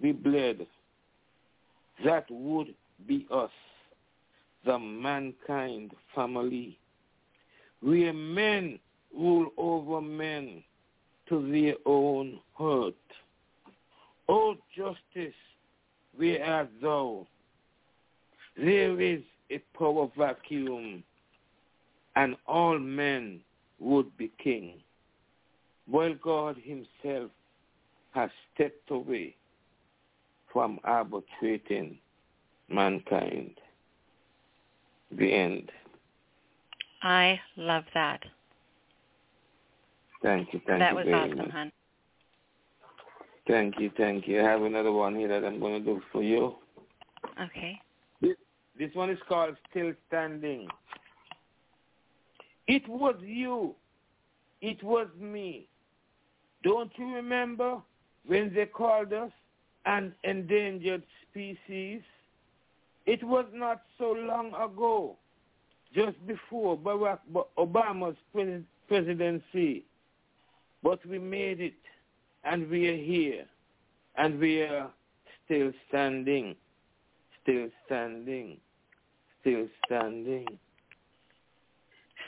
Speaker 14: we bled. That would be us, the mankind family, where men rule over men to their own hurt. O justice, where art thou? There is a power vacuum, and all men would be king, while God himself has stepped away from arbitrating mankind. The end.
Speaker 2: I love that.
Speaker 14: Thank you, thank
Speaker 2: that
Speaker 14: you
Speaker 2: was
Speaker 14: very
Speaker 2: awesome,
Speaker 14: much.
Speaker 2: hon.
Speaker 14: Thank you, thank you. I have another one here that I'm going to do for you.
Speaker 2: Okay.
Speaker 14: This, this one is called Still Standing. It was you. It was me. Don't you remember when they called us an endangered species? It was not so long ago, just before Barack Obama's pres- presidency. But we made it, and we are here, and we are still standing, still standing, still standing,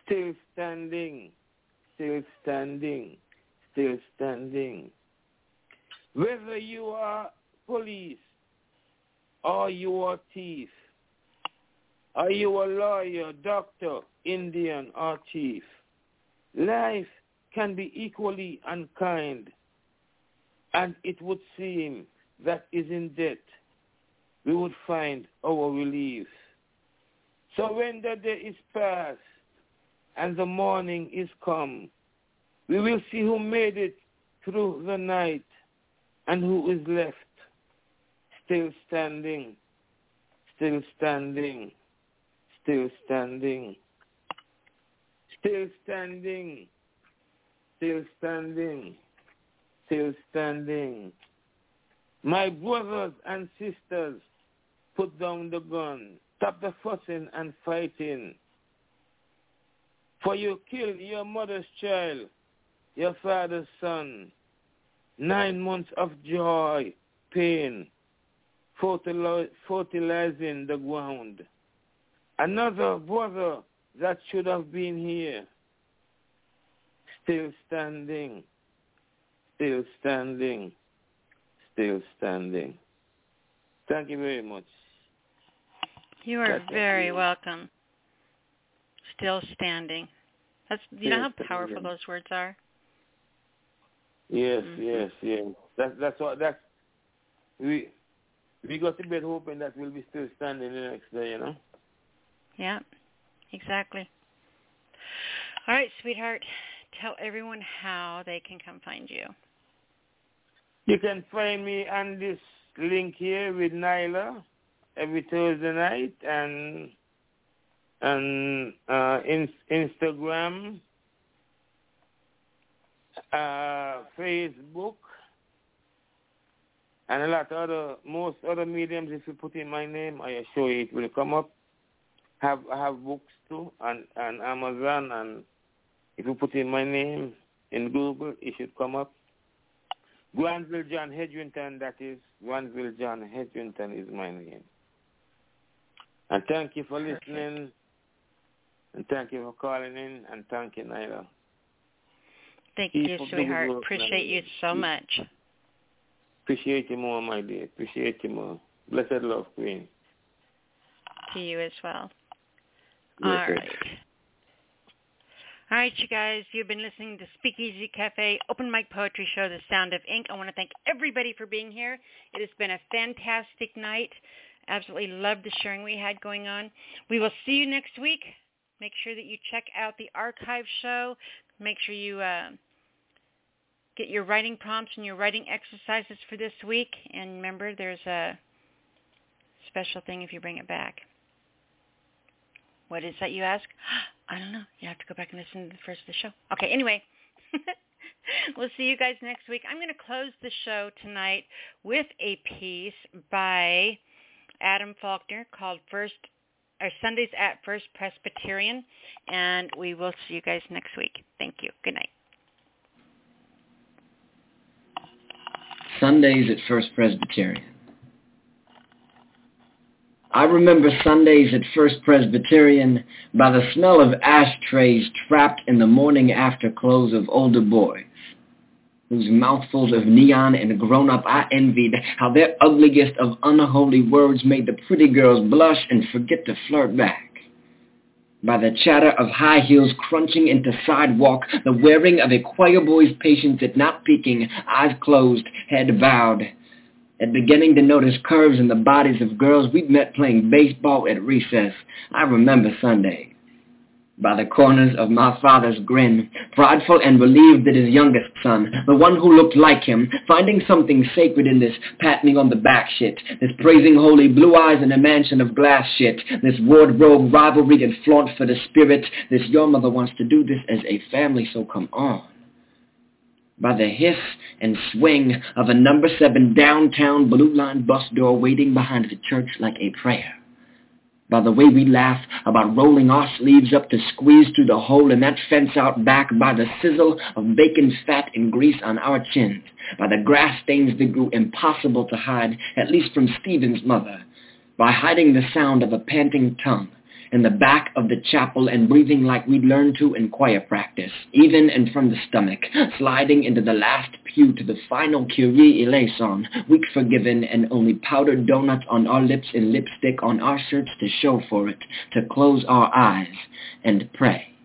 Speaker 14: still standing, still standing, still standing. Whether you are police, or you are thief, are you a lawyer, doctor, Indian, or chief? Life can be equally unkind, and it would seem that is in debt we would find our relief. So when the day is past and the morning is come, we will see who made it through the night And who is left? Still standing, still standing, still standing, still standing, still standing, still standing. My brothers and sisters, put down the gun. Stop the fussing and fighting. For you killed your mother's child, your father's son. Nine months of joy, pain, fertilizing the ground. Another brother that should have been here, still standing, still standing, still standing. Thank you very much.
Speaker 2: You are very welcome. Still standing. That's you know how powerful those words are.
Speaker 14: Yes, mm-hmm. yes, yes. That's that's what that's we we got to be hoping that we'll be still standing the next day, you know.
Speaker 2: Yeah, exactly. All right, sweetheart. Tell everyone how they can come find you.
Speaker 14: You can find me on this link here with Nyla every Thursday night and and uh, in, Instagram, uh, Facebook, and a lot of other most other mediums. If you put in my name, I assure you it will come up. Have I have books too and on Amazon, and if you put in my name in Google, it should come up. Granville John Hedrington, that is Granville John Hedrington is my name. And thank you for listening. And thank you for calling in. And thank you, Nyla.
Speaker 2: Thank Keep you, sweetheart. Appreciate you so much.
Speaker 14: Appreciate you more, my dear. Appreciate you more. Blessed love, Queen.
Speaker 2: To you as well. All right. All right, you guys, you've been listening to Speakeasy Cafe Open Mic Poetry Show, The Sound of Ink. I want to thank everybody for being here. It has been a fantastic night. Absolutely loved the sharing we had going on. We will see you next week. Make sure that you check out the archive show. Make sure you uh, get your writing prompts and your writing exercises for this week. And remember, there's a special thing if you bring it back. What is that, you ask? I don't know. You have to go back and listen to the first of the show. Okay, anyway. we'll see you guys next week. I'm going to close the show tonight with a piece by Adam Falkner called First or Sundays at First Presbyterian, and we will see you guys next week. Thank you. Good night.
Speaker 15: Sundays at First Presbyterian. I remember Sundays at First Presbyterian by the smell of ashtrays trapped in the morning after clothes of older boys whose mouthfuls of neon and grown-up I envied, how their ugliest of unholy words made the pretty girls blush and forget to flirt back. By the chatter of high heels crunching into sidewalk, the wearing of a choir boy's patience at not peeking, eyes closed, head bowed, at beginning to notice curves in the bodies of girls we'd met playing baseball at recess. I remember Sunday by the corners of my father's grin, prideful and relieved that his youngest son, the one who looked like him, finding something sacred in this pat me on the back shit, this praising holy blue eyes in a mansion of glass shit, this wardrobe rivalry and flaunt for the spirit, this your mother wants to do this as a family, so come on. By the hiss and swing of a number seven downtown blue line bus door waiting behind the church like a prayer by the way we laugh about rolling our sleeves up to squeeze through the hole in that fence out back, by the sizzle of bacon fat and grease on our chins, by the grass stains that grew impossible to hide, at least from Stephen's mother, by hiding the sound of a panting tongue, in the back of the chapel and breathing like we'd learned to in choir practice, even and from the stomach, sliding into the last pew to the final Kyrie eleison, weak forgiven and only powdered donuts on our lips and lipstick on our shirts to show for it, to close our eyes and pray.